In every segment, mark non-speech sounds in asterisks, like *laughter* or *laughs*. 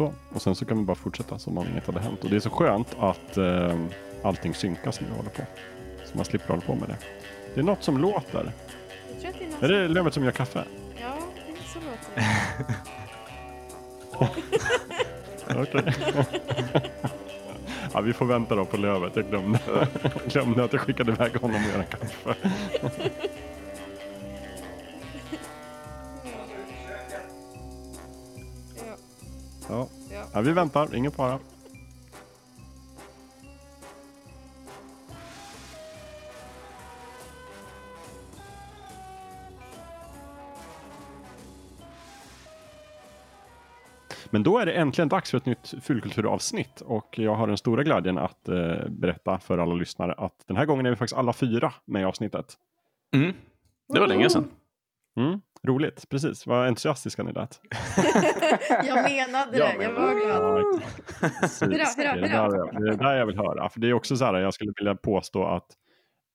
Så, och sen så kan vi bara fortsätta som om inget hade hänt. Och det är så skönt att eh, allting synkas när vi håller på. Så man slipper hålla på med det. Det är något som låter. Jag tror att det är någon Är det lövet som gör kaffe? Ja, det är så låter det. *laughs* Okej. ja, vi får vänta då på lövet. Jag glömde, jag *laughs* glömde att jag skickade iväg honom och göra kaffe. *laughs* Ja, Ja. vi väntar, ingen fara. Men då är det äntligen dags för ett nytt Fyllkulturavsnitt och jag har den stora glädjen att eh, berätta för alla lyssnare att den här gången är vi faktiskt alla fyra med i avsnittet. Mm. Det var länge sedan. Mm, roligt, precis. Vad entusiastiska ni lät. *laughs* Jag menade det, jag var glad. Hurra, Det hurra, är det hurra. där jag- det är det där jag vill höra. För det är också så här, jag skulle vilja påstå att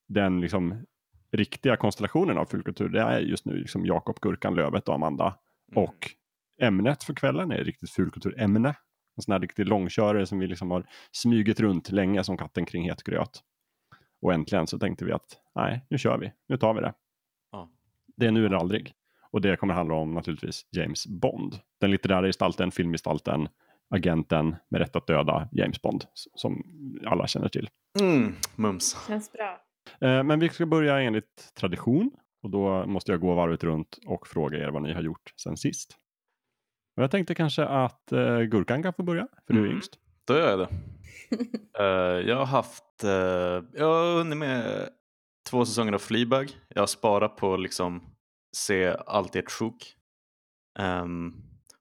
den liksom riktiga konstellationen av fulkultur, det är just nu liksom Jakob Gurkan Lövet och Amanda. Och ämnet för kvällen är riktigt fulkulturämne. En sån här riktig långkörare som vi liksom har smugit runt länge som katten kring het gröt. Och äntligen så tänkte vi att nej, nu kör vi. Nu tar vi det. Ja. Det är nu eller aldrig. Och det kommer handla om naturligtvis James Bond. Den litterära gestalten, filmgestalten, agenten med rätt att döda James Bond. Som alla känner till. Mm, mums. Känns bra. Eh, Men vi ska börja enligt tradition. Och då måste jag gå varvet runt och fråga er vad ni har gjort sen sist. Och jag tänkte kanske att uh, Gurkan kan få börja, för du är Mm. yngst. Då gör jag det. *laughs* Eh, jag har haft, uh, jag har hunnit med två säsonger av Fleabag. Jag har sparat på liksom se allt ert sjok. Um,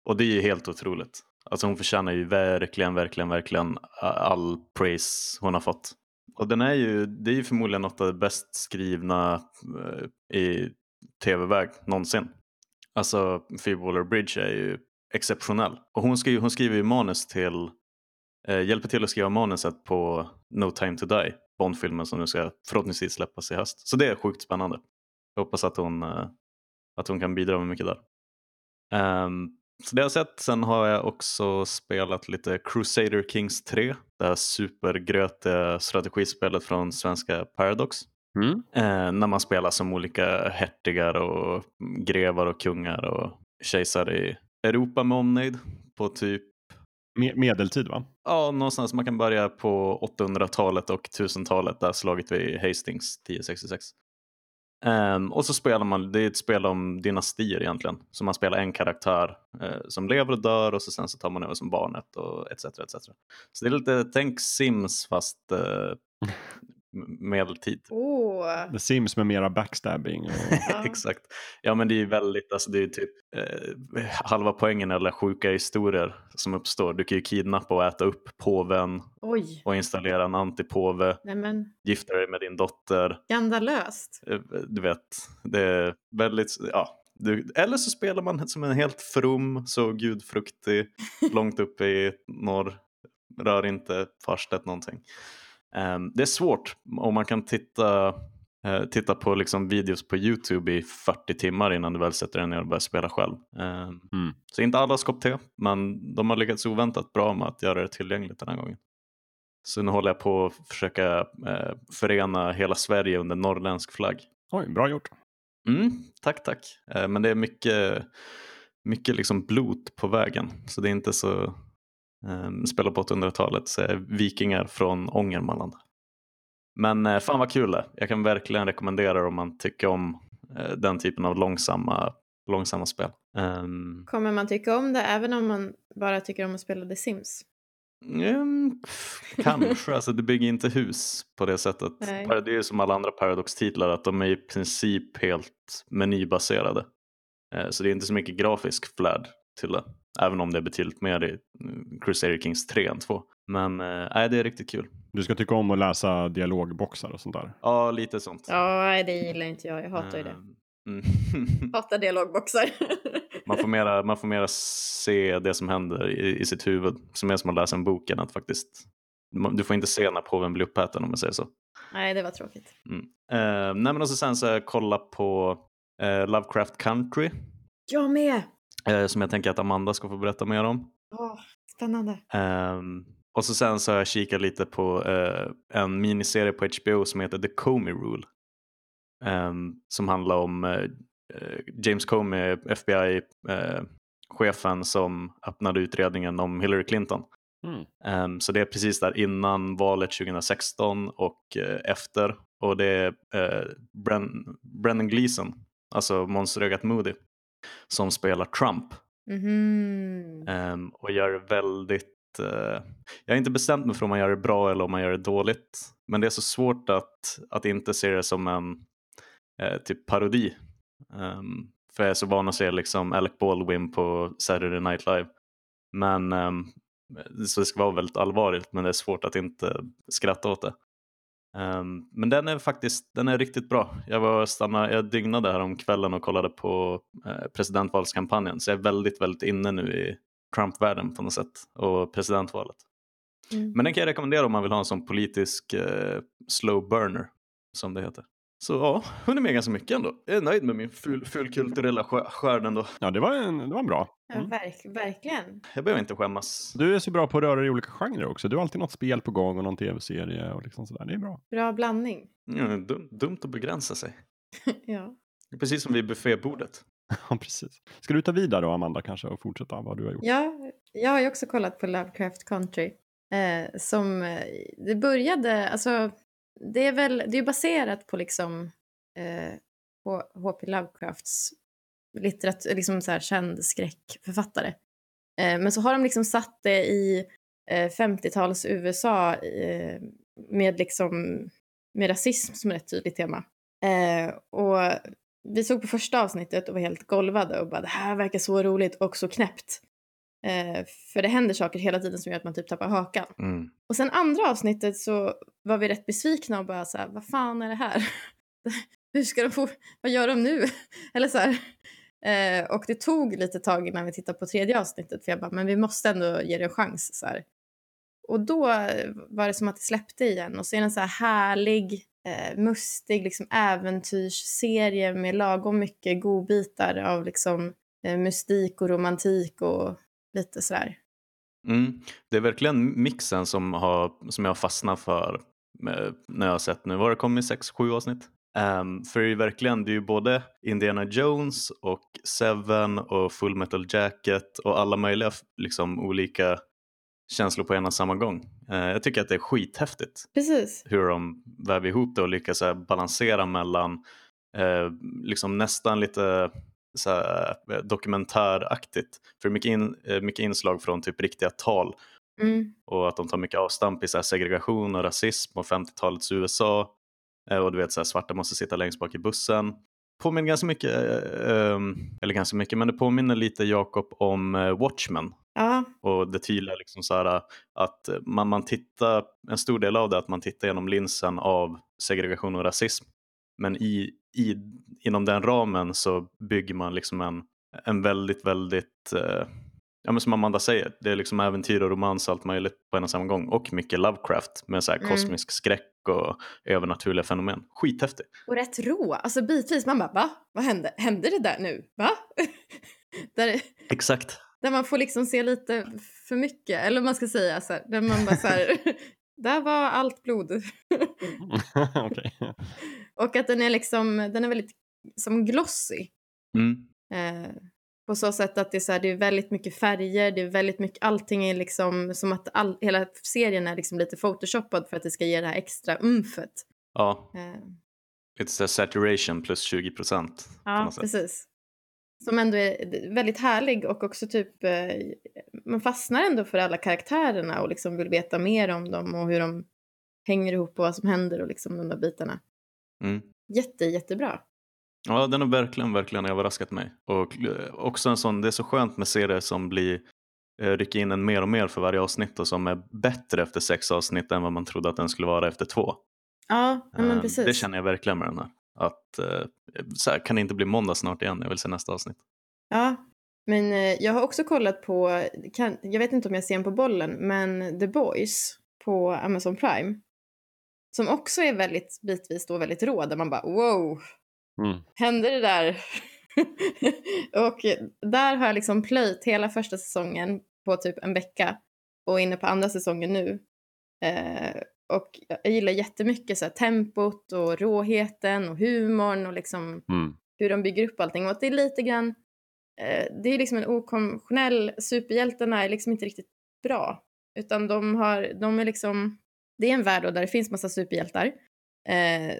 och det är ju helt otroligt. Alltså hon förtjänar ju verkligen, verkligen, verkligen all praise hon har fått. Och den är ju, det är ju förmodligen något av det bäst skrivna eh, i tv-väg någonsin. Alltså Phoebe Waller-Bridge är ju exceptionell. Och hon, skriver, hon skriver ju manus till, eh, hjälper till att skriva manuset på No time to die, Bondfilmen som nu ska förhoppningsvis släppas i höst. Så det är sjukt spännande. Jag hoppas att hon, eh, att hon kan bidra med mycket där. Ehm, så det har jag sett. Sen har jag också spelat lite Crusader Kings 3. Det här supergrötiga strategispelet från svenska Paradox. Mm. Eh, när man spelar som olika hertigar och grevar och kungar och kejsare i Europa med omnejd på typ Me- medeltid va? Ja, någonstans man kan börja på 800-talet och 1000-talet där slaget vid Hastings 1066. Um, och så spelar man, det är ett spel om dynastier egentligen. Så man spelar en karaktär uh, som lever och dör och så sen så tar man över som barnet och etc. etc. Så det är lite, tänk Sims fast eh, medeltid. Åh, The Sims med mera backstabbing. Och... *laughs* Exakt. Ja men det är ju väldigt, alltså det är typ eh, halva poängen eller sjuka historier som uppstår. Du kan ju kidnappa och äta upp påven oj. och installera en antipåve, Nej men, gifta dig med din dotter. skandalöst. Eh, Du vet, det är väldigt, ja. Du, eller så spelar man som en helt from, så gudfruktig, *laughs* långt uppe i norr, rör inte farstet någonting. Ehm, det är svårt och man kan titta, eh, titta på liksom videos på YouTube i 40 timmar innan du väl sätter dig ner och börjar spela själv. Ehm, Mm. Så inte alla kopp te, men de har lyckats oväntat bra med att göra det tillgängligt den här gången. Så nu håller jag på att försöka eh, förena hela Sverige under norrländsk flagg. Oj, bra gjort. Mm, tack, tack. Eh, men det är mycket, mycket liksom blot på vägen. Så det är inte så... Eh, spela på 800-talet så är vikingar från Ångermanland. Men eh, fan vad kul det. Jag kan verkligen rekommendera det om man tycker om eh, den typen av långsamma, långsamma spel. Ehm, Kommer man tycka om det även om man bara tycker om att spela The Sims? Mm, kanske, alltså det bygger inte hus på det sättet. Nej. Det är ju som alla andra Paradox-titlar att de är i princip helt menybaserade. Eh, Så det är inte så mycket grafisk flärd till det. Även om det är betydligt mer i mm, Crusader Kings 3 än 2. Men eh, nej, det är riktigt kul. Du ska tycka om att läsa dialogboxar och sånt där. Ja, lite sånt. Ja, det gillar inte jag. Jag hatar ju det. Eh, Mm. *laughs* *laughs* Hatar dialogboxar. man, får mera, *laughs* man får mera se det som händer i, i sitt huvud. Som är som att läsa en bok än att faktiskt... Du får inte se när påven blir uppäten om man säger så. nej, det var tråkigt. Mm. Eh, nej men och så sen så kollat på eh, Lovecraft Country Jag med! Eh, som jag tänker att Amanda ska få berätta mer om. Åh, Spännande. Um, och så sen så har jag kikat lite på uh, en miniserie på HBO som heter The Comey Rule. Um, som handlar om uh, James Comey, FBI-chefen uh, som öppnade utredningen om Hillary Clinton. Mm. Um, så det är precis där innan valet 2016 och efter. Och det är Bren Brennan Gleeson, alltså monsterögat Moody, som spelar Trump. Mm. Um, och gör det väldigt uh, jag har inte bestämt mig för om man gör det bra eller om man gör det dåligt. Men det är så svårt att, att inte se det som en uh, typ parodi. Um, för jag är så van att se liksom Alec Baldwin på Saturday Night Live. Men um, så det ska vara väldigt allvarligt men det är svårt att inte skratta åt det. Um, men den är faktiskt den är riktigt bra. Jag, var stanna, jag dygnade här om kvällen och kollade på uh, presidentvalskampanjen så jag är väldigt, väldigt inne nu i Trump-världen på något sätt och presidentvalet. Mm. Men den kan jag rekommendera om man vill ha en sån politisk uh, slow burner som det heter. Så ja, hunnit med ganska mycket ändå. Jag är nöjd med min ful, fulkulturella skörd ändå. Ja, det var, en, det var bra. Mm. Ja, verk, verkligen. Jag behöver inte skämmas. Du är så bra på att röra dig i olika genrer också. Du har alltid något spel på gång och någon tv-serie och liksom sådär. Det är bra. Bra blandning. Ja, dum, dumt att begränsa sig. *laughs* ja. Precis som vid buffébordet. *laughs* ja, precis. Ska du ta vidare då, Amanda, kanske och fortsätta vad du har gjort? Ja, jag har ju också kollat på Lovecraft Country. Eh, som, eh, det började, alltså det är väl det är baserat på liksom eh, H.P. Lovecrafts litteratur, liksom så här känd skräckförfattare. Eh, men så har de liksom satt det i eh, 50-tals USA eh, med liksom med rasism som ett tydligt tema. Eh, och vi såg på första avsnittet och var helt golvade och bara det här verkar så roligt och så knäppt. Eh, för det händer saker hela tiden som gör att man typ tappar hakan. Mm. Och sen andra avsnittet så var vi rätt besvikna och bara så här, vad fan är det här? *laughs* Hur ska de få, vad gör de nu? *laughs* Eller så här. Eh, och det tog lite tag innan vi tittade på tredje avsnittet för jag bara, men vi måste ändå ge det en chans. Så här. Och då var det som att det släppte igen och så är en så här härlig, eh, mustig liksom äventyrsserie med lagom mycket godbitar av liksom eh, mystik och romantik och lite sådär. Mm. Det är verkligen mixen som, har, som jag fastnat för när jag har sett nu. Var det kommit sex, sju avsnitt? Um, för det är verkligen, det är ju både Indiana Jones och Seven och Full Metal Jacket och alla möjliga liksom, olika känslor på en och samma gång. Uh, jag tycker att det är skithäftigt Precis. hur de väver ihop det och lyckas här, balansera mellan uh, liksom nästan lite så här, eh, dokumentäraktigt. För mycket, in, eh, mycket inslag från typ riktiga tal mm. och att de tar mycket avstamp i så segregation och rasism och 50-talets USA eh, och du vet så här, svarta måste sitta längst bak i bussen. Påminner ganska mycket, eller ganska mycket, men det påminner lite Jakob om Watchmen. Ja. Och det tydliga liksom så här, att man, man tittar, en stor del av det är att man tittar genom linsen av segregation och rasism. Men i, i, inom den ramen så bygger man liksom en, en väldigt, väldigt, eh, ja men som Amanda säger, det är liksom äventyr och romans allt möjligt på en och samma gång. Och mycket Lovecraft med så mm. kosmisk skräck och övernaturliga fenomen. Skithäftigt. Och rätt rå, alltså bitvis man bara va? Vad hände? Hände det där nu? Va? *laughs* där, Exakt. Där man får liksom se lite för mycket, eller vad man ska säga, så här, där man bara så här, *laughs* där var allt blod. *laughs* *laughs* okay. Och att den är liksom, den är väldigt som glossy. Mm. Eh, på så sätt att det är, så här, det är väldigt mycket färger, det är väldigt mycket, allting är liksom som att all, hela serien är liksom lite photoshoppad för att det ska ge det här extra umfet. Ja. Eh. It's a saturation plus 20 procent. Ja, precis. Som ändå är väldigt härlig och också typ, eh, man fastnar ändå för alla karaktärerna och liksom vill veta mer om dem och hur de hänger ihop och vad som händer och liksom de där bitarna. Mm. Jätte, jättebra. Ja, den har verkligen, verkligen överraskat mig. Och eh, också en sån, det är så skönt med serier som blir eh, rycker in en mer och mer för varje avsnitt och som är bättre efter sex avsnitt än vad man trodde att den skulle vara efter två. Ja, men ehm, precis. Det känner jag verkligen med den här. Att, eh, så här, kan det inte bli måndag snart igen? Jag vill se nästa avsnitt. Ja, men jag har också kollat på, kan, jag vet inte om jag ser den på bollen, men The Boys på Amazon Prime. Som också är väldigt bitvis då väldigt rå, där man bara wow, mm. hände det där? *laughs* och där har jag liksom plöjt hela första säsongen på typ en vecka och inne på andra säsongen nu. Eh, och jag gillar jättemycket så här, tempot och råheten och humorn och liksom Mm. hur de bygger upp allting. Och att det är lite grann, eh, det är liksom en okonventionell, superhjältarna är liksom inte riktigt bra. Utan de har, de är liksom, det är en värld där det finns massa superhjältar. Eh,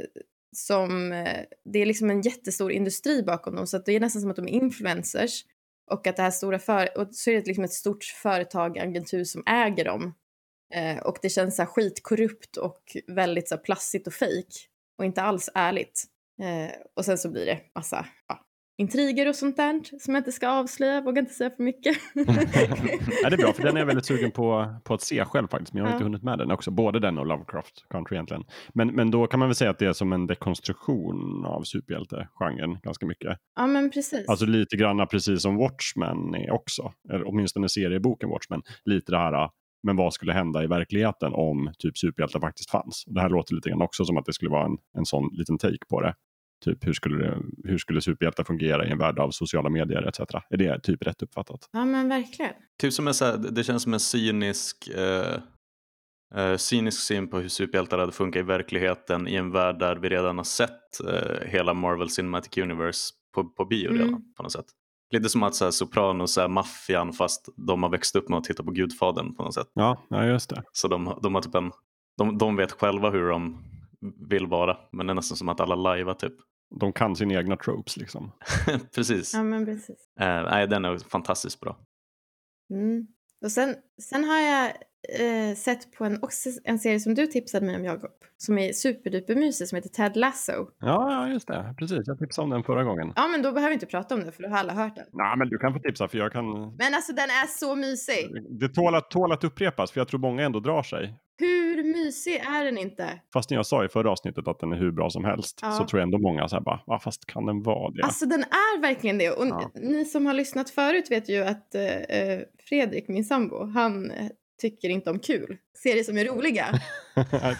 som, eh, det är liksom en jättestor industri bakom dem så att det är nästan som att de är influencers. Och att det här stora för, och så är det liksom ett stort företag, agentur som äger dem. Eh, och det känns så här skitkorrupt och väldigt så här plassigt och fejk. Och inte alls ärligt. Eh, och sen så blir det massa ja, intriger och sånt där som jag inte ska avslöja, vågar inte säga för mycket. *laughs* ja, det är bra, för den är jag väldigt sugen på, på att se själv faktiskt, men jag har Ja. inte hunnit med den också. Både den och Lovecraft Country egentligen. Men, men då kan man väl säga att det är som en dekonstruktion av superhjältegenren ganska mycket. ja men precis. Alltså lite grann precis som Watchmen är också, eller åtminstone serieboken Watchmen, lite det här, men vad skulle hända i verkligheten om typ superhjältar faktiskt fanns? Det här låter lite grann också som att det skulle vara en, en sån liten take på det. Typ hur skulle, det, hur skulle superhjältar fungera i en värld av sociala medier etc. Är det typ rätt uppfattat? Ja men verkligen. Typ som en så här, det känns som en cynisk, eh, eh, cynisk syn på hur superhjältar hade funkat i verkligheten i en värld där vi redan har sett eh, hela Marvel Cinematic Universe på, på bio Mm. redan på något sätt. Lite som att så här, Sopranos är maffian fast de har växt upp med att titta på Gudfadern på något sätt. Ja, ja just det. Så de, de har typ en, de, de vet själva hur de vill vara men det är nästan som att alla lajvar typ. De kan sina egna tropes liksom. *laughs* precis. Ja men precis. Eh, nej, den är fantastiskt bra. Mm. Och sen, sen har jag eh, sett på en, också en serie som du tipsade mig om Jakob. Som är superdupermysig som heter Ted Lasso. Ja, ja, just det. Precis, jag tipsade om den förra gången. Ja men då behöver vi inte prata om det för då har alla hört den. Nej, men du kan få tipsa för jag kan... Men alltså den är så mysig. Det tål att, tål att upprepas för jag tror många ändå drar sig. Hur mysig är den inte? Fastän jag sa i förra avsnittet att den är hur bra som helst Ja. så tror jag ändå många så här bara, "Va, fast kan den vara det? Alltså den är verkligen det. Och Ja. ni som har lyssnat förut vet ju att eh, eh, Fredrik, min sambo, han tycker inte om kul. Serier som är roliga. *laughs* Nej.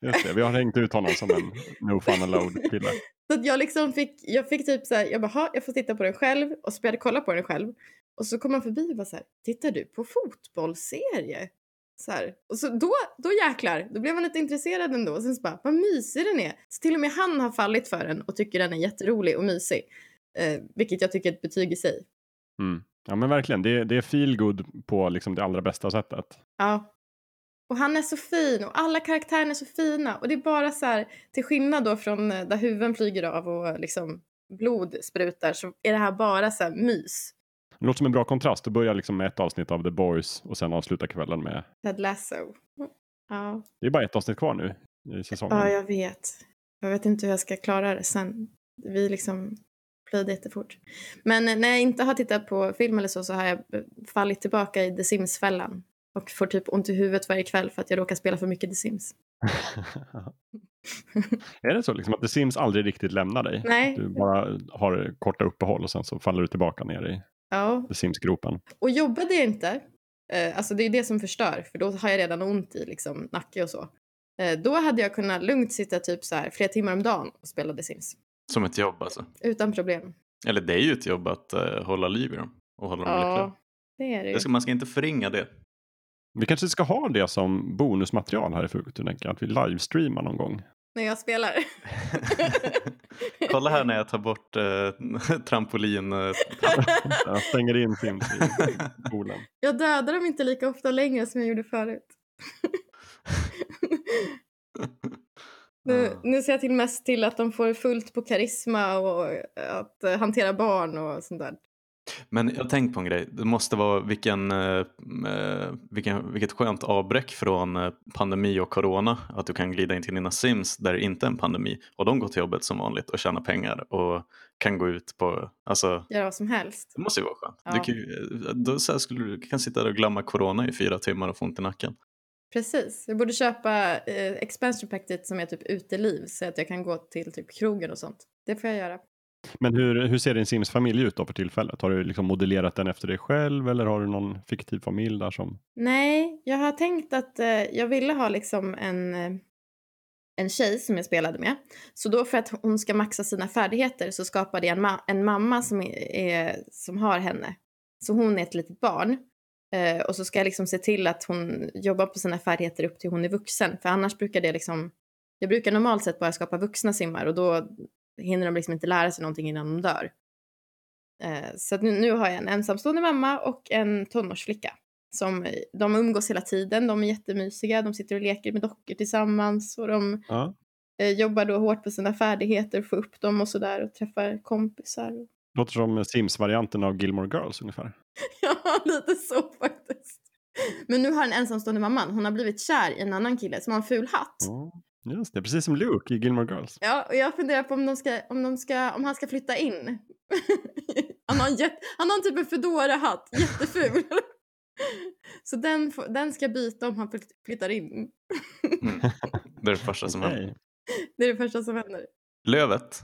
Just det, vi har hängt ut honom som en no fun allowed kille. Så att jag liksom fick, jag fick typ så här, jag bara, "Ha, jag får titta på den själv. Och så började jag kolla på den själv. Och så kom han förbi och bara så här, tittar du på fotbollsserie? Så här. Och så då, då jäklar, då blev han lite intresserad ändå. Och sen så bara, vad mysig den är. Så till och med han har fallit för den och tycker den är jätterolig och mysig. Eh, vilket jag tycker är ett betyg i sig. Mm. Ja men verkligen, det, är- det är feel good på liksom det allra bästa sättet. Ja. Och han är så fin och alla karaktärerna är så fina. Och det är bara så här, till skillnad då från eh, där huvuden flyger av och liksom blod sprutar så är det här bara så här mys. Det låter som en bra kontrast. Det börjar liksom med ett avsnitt av The Boys och sen avslutar kvällen med... Ted Lasso. Ja. Det är bara ett avsnitt kvar nu i säsongen. ja, jag vet. Jag vet inte hur jag ska klara det sen. Vi liksom plöjde jättefort. Men eh, när jag inte har tittat på film eller så så har jag eh, fallit tillbaka i The Sims-fällan. Och får typ ont i huvudet varje kväll för att jag råkar spela för mycket The Sims. *laughs* är det så liksom att The Sims aldrig riktigt lämnar dig? Nej. Du bara har korta uppehåll och sen så faller du tillbaka ner i Ja, The Sims-gropen. Och jobbade jag inte, eh, alltså det är det som förstör, för då har jag redan ont i liksom, nacke och så. Då hade jag kunnat lugnt sitta typ så här flera timmar om dagen och spela The Sims. Som ett jobb alltså. Utan problem. Eller det är ju ett jobb att eh, hålla liv i dem och hålla dem lyckliga. Ja, det är det ju. Det ska, man ska inte förringa det. Vi kanske ska ha det som bonusmaterial här i Fulkultur, att vi livestreamar någon gång. När jag spelar. *laughs* Kolla här när jag tar bort eh, *laughs* trampolin. Eh, *laughs* Jag stänger in Sims i poolen. jag dödar dem inte lika ofta längre som jag gjorde förut. Nu, nu ser jag till mest till att de får fullt på karisma och att eh, hantera barn och sånt där. Men jag tänkt på en grej. Det måste vara vilken, eh, eh, vilken, vilket skönt avbräck från eh, pandemi och corona. Att du kan glida in till dina Sims där det inte är en pandemi och de går till jobbet som vanligt och tjänar pengar och kan gå ut på, alltså Göra vad som helst. det måste ju vara skönt. Ja. Du, kan, då så här skulle du du kan sitta där och glömma corona i fyra timmar och få ont i nacken. Precis. Jag borde köpa eh, expansion packet som är typ uteliv så att jag kan gå till typ krogen och sånt. Det får jag göra. Men hur, hur ser din Sims-familj ut då för tillfället? Har du liksom modellerat den efter dig själv eller har du någon fiktiv familj där som... Nej, jag har tänkt att eh, jag ville ha liksom en, eh, en tjej som jag spelade med. Så då för att hon ska maxa sina färdigheter så skapade jag en, ma- en mamma som, är, är, som har henne. Så hon är ett litet barn. Eh, och så ska jag liksom se till att hon jobbar på sina färdigheter upp till hon är vuxen. För annars brukar det liksom, jag brukar normalt sett bara skapa vuxna simmar och då hinner de liksom inte lära sig någonting innan de dör. Eh, så nu, nu har jag en ensamstående mamma och en tonårsflicka. Som, de umgås hela tiden, de är jättemysiga, de sitter och leker med dockor tillsammans och de Ja. eh, jobbar då hårt på sina färdigheter, får upp dem och sådär och träffar kompisar. Låter som Sims-varianten av Gilmore Girls ungefär. *laughs* Ja, lite så faktiskt. Men nu har den ensamstående mamman, hon har blivit kär i en annan kille som har en ful hatt. Ja, just det, precis som Luke i Gilmore Girls. Ja, och jag funderar på om, de ska, om, de ska, om han ska flytta in. *laughs* han, har en jätt, han har en typ en Foodora-hatt, jätteful. *laughs* Så den, får- den ska byta om han flytt- flyttar in. Mm. Det är det första som händer. Det är det första som händer. Lövet,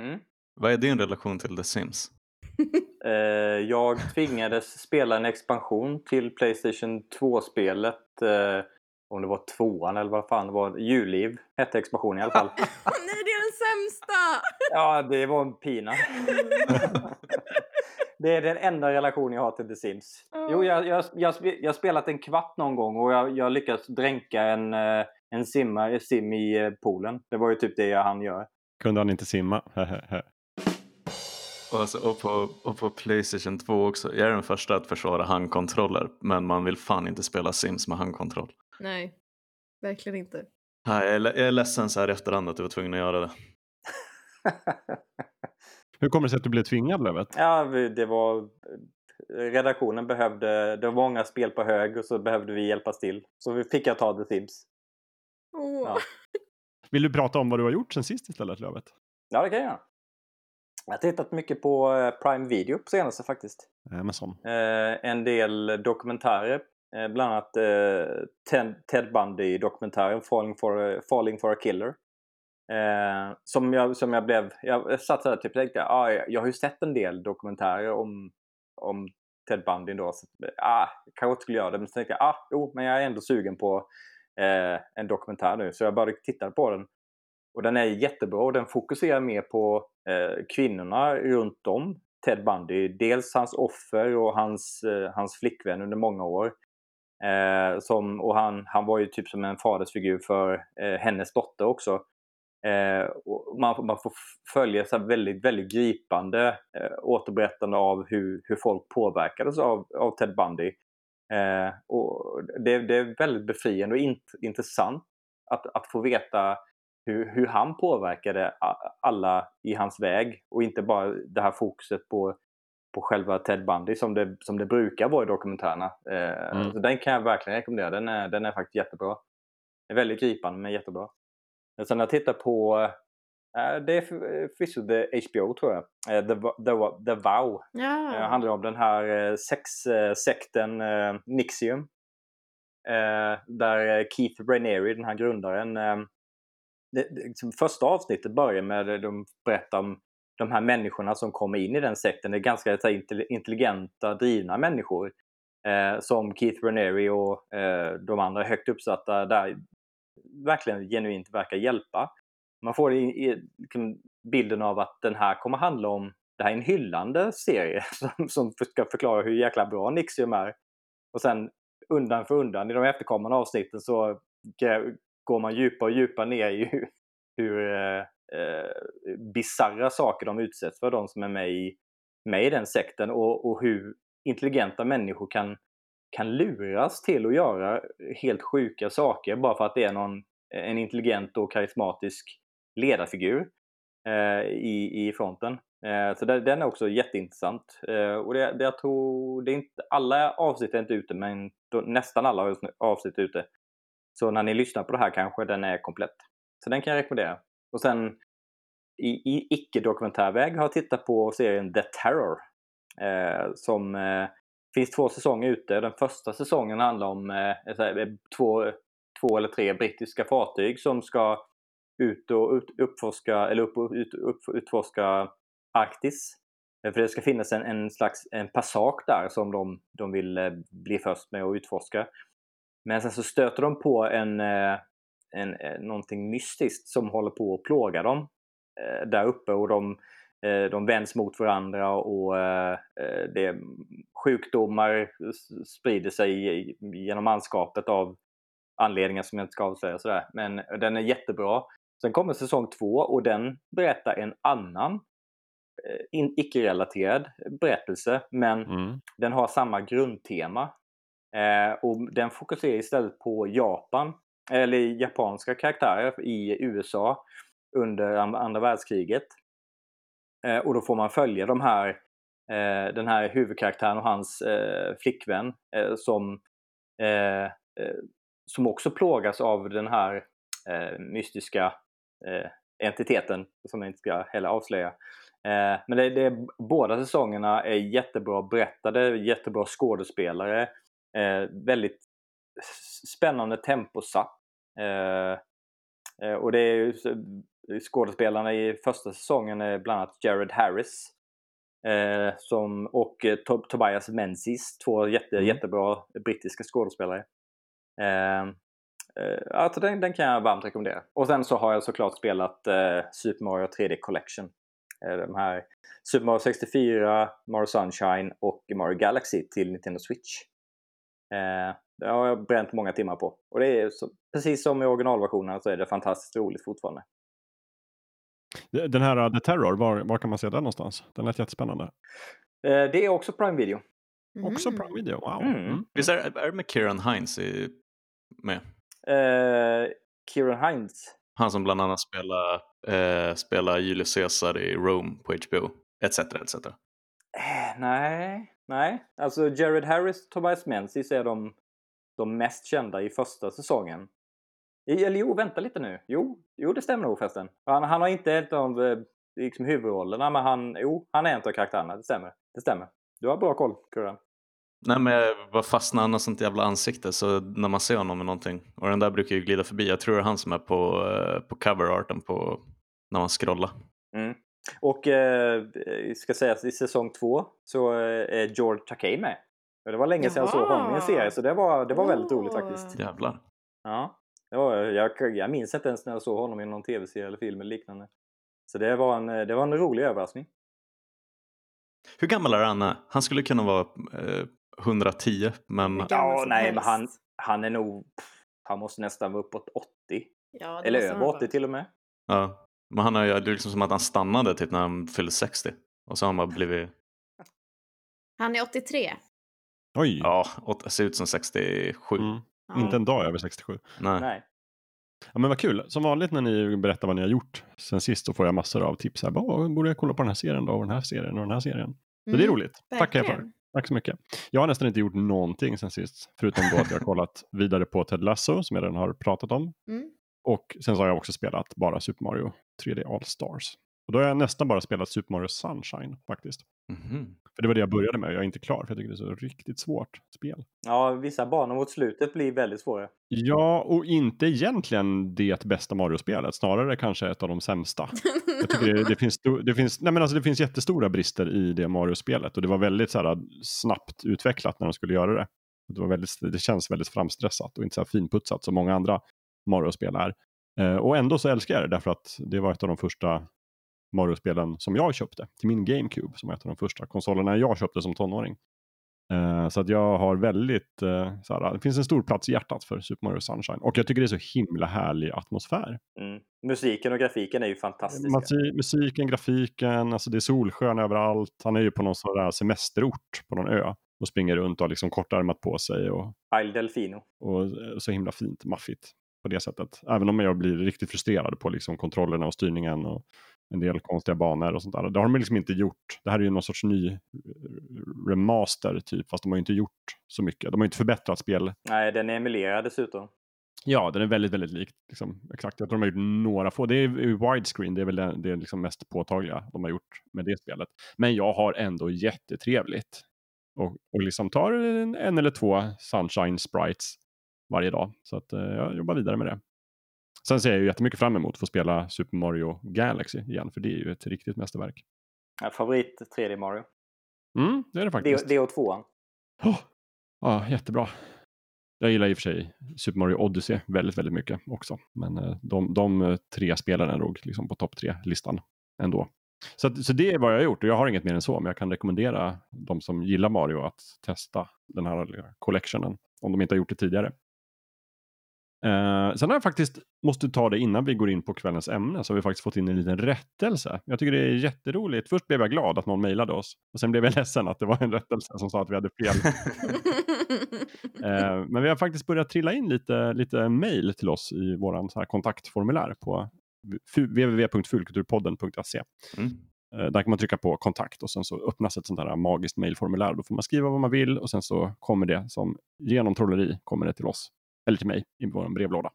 Mm. Vad är din relation till The Sims? *laughs* Eh, jag tvingades spela en expansion till Playstation 2-spelet. Eh, om det var tvåan eller vad fan det var. Julliv hette expansionen i alla fall. *laughs* Åh nej, det är den sämsta! *laughs* Ja, det var en pina. det är den enda relation jag har till The Sims. Jo, jag, jag, jag, jag har spelat en kvart någon gång och jag, jag lyckats dränka en, eh, en simmare, sim i eh, poolen. Det var ju typ det jag hann göra. Kunde han inte simma? Och, alltså, och, på, och på Playstation 2 också. Jag är den första att försvara handkontroller men man vill fan inte spela Sims med handkontroll. Nej, verkligen inte. Nej, jag, är, le- jag är ledsen så här i efterhand att du var tvungen att göra det. *laughs* Hur kommer det sig att du blev tvingad Lövet? Ja, det var... Redaktionen behövde... Det var många spel på hög och så behövde vi hjälpas till. Så vi fick jag ta The Sims. Åh. Ja. Vill du prata om vad du har gjort sen sist istället Lövet? Ja, det kan jag. Jag har tittat mycket på eh, Prime Video på senaste faktiskt. Amazon. Eh, en del dokumentärer. Eh, bland annat Ted, Bundy-dokumentären Falling for, a- Falling for a Killer. Eh, som, jag, som jag blev... Jag satt så här typ och tänkte, ah, jag, jag har ju sett en del dokumentärer om, om Ted Bundy då. Så, ah, kanske inte skulle göra det. Men så tänkte jag, ah, jo, men jag är ändå sugen på eh, en dokumentär nu. Så jag började titta på den. Och den är jättebra och den fokuserar mer på Eh, kvinnorna runt om Ted Bundy. Dels hans offer och hans, eh, hans flickvän under många år. Eh, som, och han, han var ju typ som en fadersfigur för eh, hennes dotter också. Eh, och man, man får följa så här väldigt, väldigt gripande eh, återberättande av hur, hur folk påverkades av, av Ted Bundy. Eh, och det, det är väldigt befriande och int, intressant att, att få veta hur, hur han påverkade alla i hans väg och inte bara det här fokuset på, på själva Ted Bundy som det, som det brukar vara i dokumentärerna. Eh, Mm. så den kan jag verkligen rekommendera. Den är, den är faktiskt jättebra. Den är väldigt gripande men jättebra. Men sen när jag tittar på eh, det är för- förvisso HBO tror jag. Eh, The, The, The Vow. Ja. Det handlar om den här eh, sexsekten eh, Nixium. Eh, där eh, Keith Raniere, den här grundaren, eh, det, det, liksom första avsnittet börjar med att de berättar om de här människorna som kommer in i den sekten. Det är ganska så här, intelligenta, drivna människor. Eh, som Keith Raniere och eh, de andra högt uppsatta där verkligen genuint verkar hjälpa. Man får i, i, liksom bilden av att den här kommer handla om det här är en hyllande serie *laughs* som, som ska förklara hur jäkla bra Nixium är. Och sen undan för undan i de efterkommande avsnitten så går man djupare och djupare ner i hur, hur eh, eh, bizarra saker de utsätts för, de som är med i, med i den sekten och, och hur intelligenta människor kan, kan luras till att göra helt sjuka saker bara för att det är någon, en intelligent och karismatisk ledarfigur eh, i, i fronten. Eh, så det, den är också jätteintressant. Eh, och det, det, jag tror, det är inte, alla avsnitt är inte ute, men då, nästan alla avsnitt är ute. Så när ni lyssnar på det här kanske den är komplett. Så den kan jag rekommendera. Och sen i, i icke-dokumentärväg har jag tittat på serien The Terror. Eh, som eh, finns två säsonger ute. Den första säsongen handlar om eh, två, två eller tre brittiska fartyg som ska ut och ut, uppforska, eller upp, ut, upp, utforska Arktis. Eh, för det ska finnas en, en slags en passage där som de, de vill eh, bli först med att utforska. Men sen så stöter de på en, eh, en, eh, någonting mystiskt som håller på att plåga dem eh, där uppe och de, de vänds mot varandra och det sjukdomar sprider sig genom manskapet av anledningar som jag inte ska avslöja. Sådär. Men den är jättebra. Sen kommer säsong två och den berättar en annan icke-relaterad berättelse men mm. den har samma grundtema. Eh, och den fokuserar istället på Japan, eller japanska karaktärer i USA under andra världskriget. Eh, och då får man följa de här, eh, den här huvudkaraktären och hans eh, flickvän eh, som, eh, eh, som också plågas av den här eh, mystiska entiteten som jag inte ska heller avslöja. Eh, men det, det, båda säsongerna är jättebra berättade, jättebra skådespelare. Eh, väldigt spännande temposatt. Eh, eh, och det är ju, skådespelarna i första säsongen är bland annat Jared Harris eh, som, och eh, Tobias Menzies, två jätte, mm. jättebra brittiska skådespelare. Alltså den, den, kan jag varmt rekommendera. Och sen så har jag såklart spelat Super Mario 3D Collection Eh, de här Super Mario 64, Mario Sunshine och Mario Galaxy till Nintendo Switch. Eh, det har jag bränt många timmar på. Och det är så, precis som i originalversionen så är det fantastiskt roligt fortfarande. Den här uh, The Terror, var, var kan man se den någonstans? Den lät jättespännande. Eh, det är också Prime Video. Mm. Också Prime Video, wow. Mm. Mm. Visst är, är det med Kieran Hines med? Eh, Kieran Hines? Han som bland annat spelar, eh, spelar Julius Caesar i Rome på HBO, etc. etc. Eh, nej, nej. Alltså Jared Harris och Tobias Menzies är de, de mest kända i första säsongen. Eller jo, vänta lite nu. Jo, jo det stämmer nog förresten. Han, han har inte ett av eh, liksom, huvudrollerna, men han, jo, han är en av karaktärerna. Det stämmer. Det stämmer. Du har bra koll, Kurran. Nej men vad fastnar han har sånt jävla ansikte så när man ser honom med någonting. Och den där brukar ju glida förbi. Jag tror det är han som är på, eh, på coverarten på, när man scrollar. Mm. Och eh, ska säga att i säsong två så eh, är George Takei med. Det var länge sedan jag såg honom i en serie så det var, det var väldigt roligt faktiskt. Jävlar. Ja, det var, jag, jag minns inte ens när jag såg honom i någon tv-serie eller film eller liknande. Så det var en, det var en rolig överraskning. Hur gammal är han? Han skulle kunna vara eh, 110 men... Ja, nej men han, han är nog... Han måste nästan vara uppåt 80. Ja, Eller över 80 till och med. Ja, men han har det är liksom som att han stannade typ när han fyllde 60. Och så har han bara blivit... Han är 83. Oj! Ja, ser ut som 67. Mm. Ja. Inte en dag över 67. Nej. nej. Ja, men vad kul. Som vanligt när ni berättar vad ni har gjort sen sist så får jag massor av tips. Här. Borde jag kolla på den här serien då? Och den här serien och den här serien. Så mm, det är mm, roligt. Tackar jag för. Tack så mycket. Jag har nästan inte gjort någonting sen sist, förutom då att jag har kollat vidare på Ted Lasso som jag redan har pratat om. Mm. Och sen så har jag också spelat bara Super Mario 3D All Stars. Och då har jag nästan bara spelat Super Mario Sunshine faktiskt. Mm. För det var det jag började med. Jag är inte klar för jag tycker det är så riktigt svårt spel. Ja, vissa banor mot slutet blir väldigt svåra. Ja, och inte egentligen det bästa Mario-spelet. Snarare kanske ett av de sämsta. jag tycker det, det, finns, det, finns, nej men alltså det finns jättestora brister i det Mario-spelet. Och det var väldigt så här, snabbt utvecklat när de skulle göra det. Det, var väldigt, det känns väldigt framstressat och inte så här finputsat som många andra Mario-spel är. Eh, och ändå så älskar jag det därför att det var ett av de första Mario-spelen som jag köpte till min GameCube som är ett av de första konsolerna jag köpte som tonåring. Uh, så att jag har väldigt, uh, såhär, det finns en stor plats i hjärtat för Super Mario Sunshine och jag tycker det är så himla härlig atmosfär. Mm. Musiken och grafiken är ju fantastiska. Musik, musiken, grafiken, alltså det är solskön överallt. Han är ju på någon sån där semesterort på någon ö och springer runt och har liksom kortärmat på sig. Och, Isle Delfino. Och eh, så himla fint, maffigt på det sättet. Även om jag blir riktigt frustrerad på liksom kontrollerna och styrningen och en del konstiga banor och sånt där. Det har de liksom inte gjort. Det här är ju någon sorts ny eh, remaster typ, fast de har ju inte gjort så mycket. De har ju inte förbättrat spel. Nej, den är emulerad dessutom. Ja, den är väldigt, väldigt lik. Liksom, exakt. Jag tror de har gjort några få. Det är widescreen, det är väl det, det är liksom mest påtagliga de har gjort med det spelet. Men jag har ändå jättetrevligt. Och, och liksom tar en, en eller två Sunshine Sprites varje dag. Så att, eh, jag jobbar vidare med det. Sen ser jag ju jättemycket fram emot att få spela Super Mario Galaxy igen, för det är ju ett riktigt mästerverk. Ja, favorit 3D Mario. Mm, det är det faktiskt. Det, och tvåan. Oh, ja, jättebra. Jag gillar i och för sig Super Mario Odyssey väldigt, väldigt mycket också. Men eh, de, de tre spelen är nog liksom på topp tre-listan ändå. Så, att, så det är vad jag har gjort och jag har inget mer än så. Men jag kan rekommendera de som gillar Mario att testa den här collectionen. Om de inte har gjort det tidigare. Eh, sen har jag faktiskt, måste ta det innan vi går in på kvällens ämne, så har vi faktiskt fått in en liten rättelse. Jag tycker det är jätteroligt. Först blev jag glad att någon mejlade oss och sen blev jag *laughs* ledsen att det var en rättelse som sa att vi hade fel. *laughs* eh, men vi har faktiskt börjat trilla in lite, lite mejl till oss i vår kontaktformulär på www.fulkulturpodden.se. Mm. Eh, där kan man trycka på kontakt och sen så öppnas ett sånt här magiskt mejlformulär. Då får man skriva vad man vill och sen så kommer det som genom trolleri kommer det till oss eller till mig i vår brevlåda.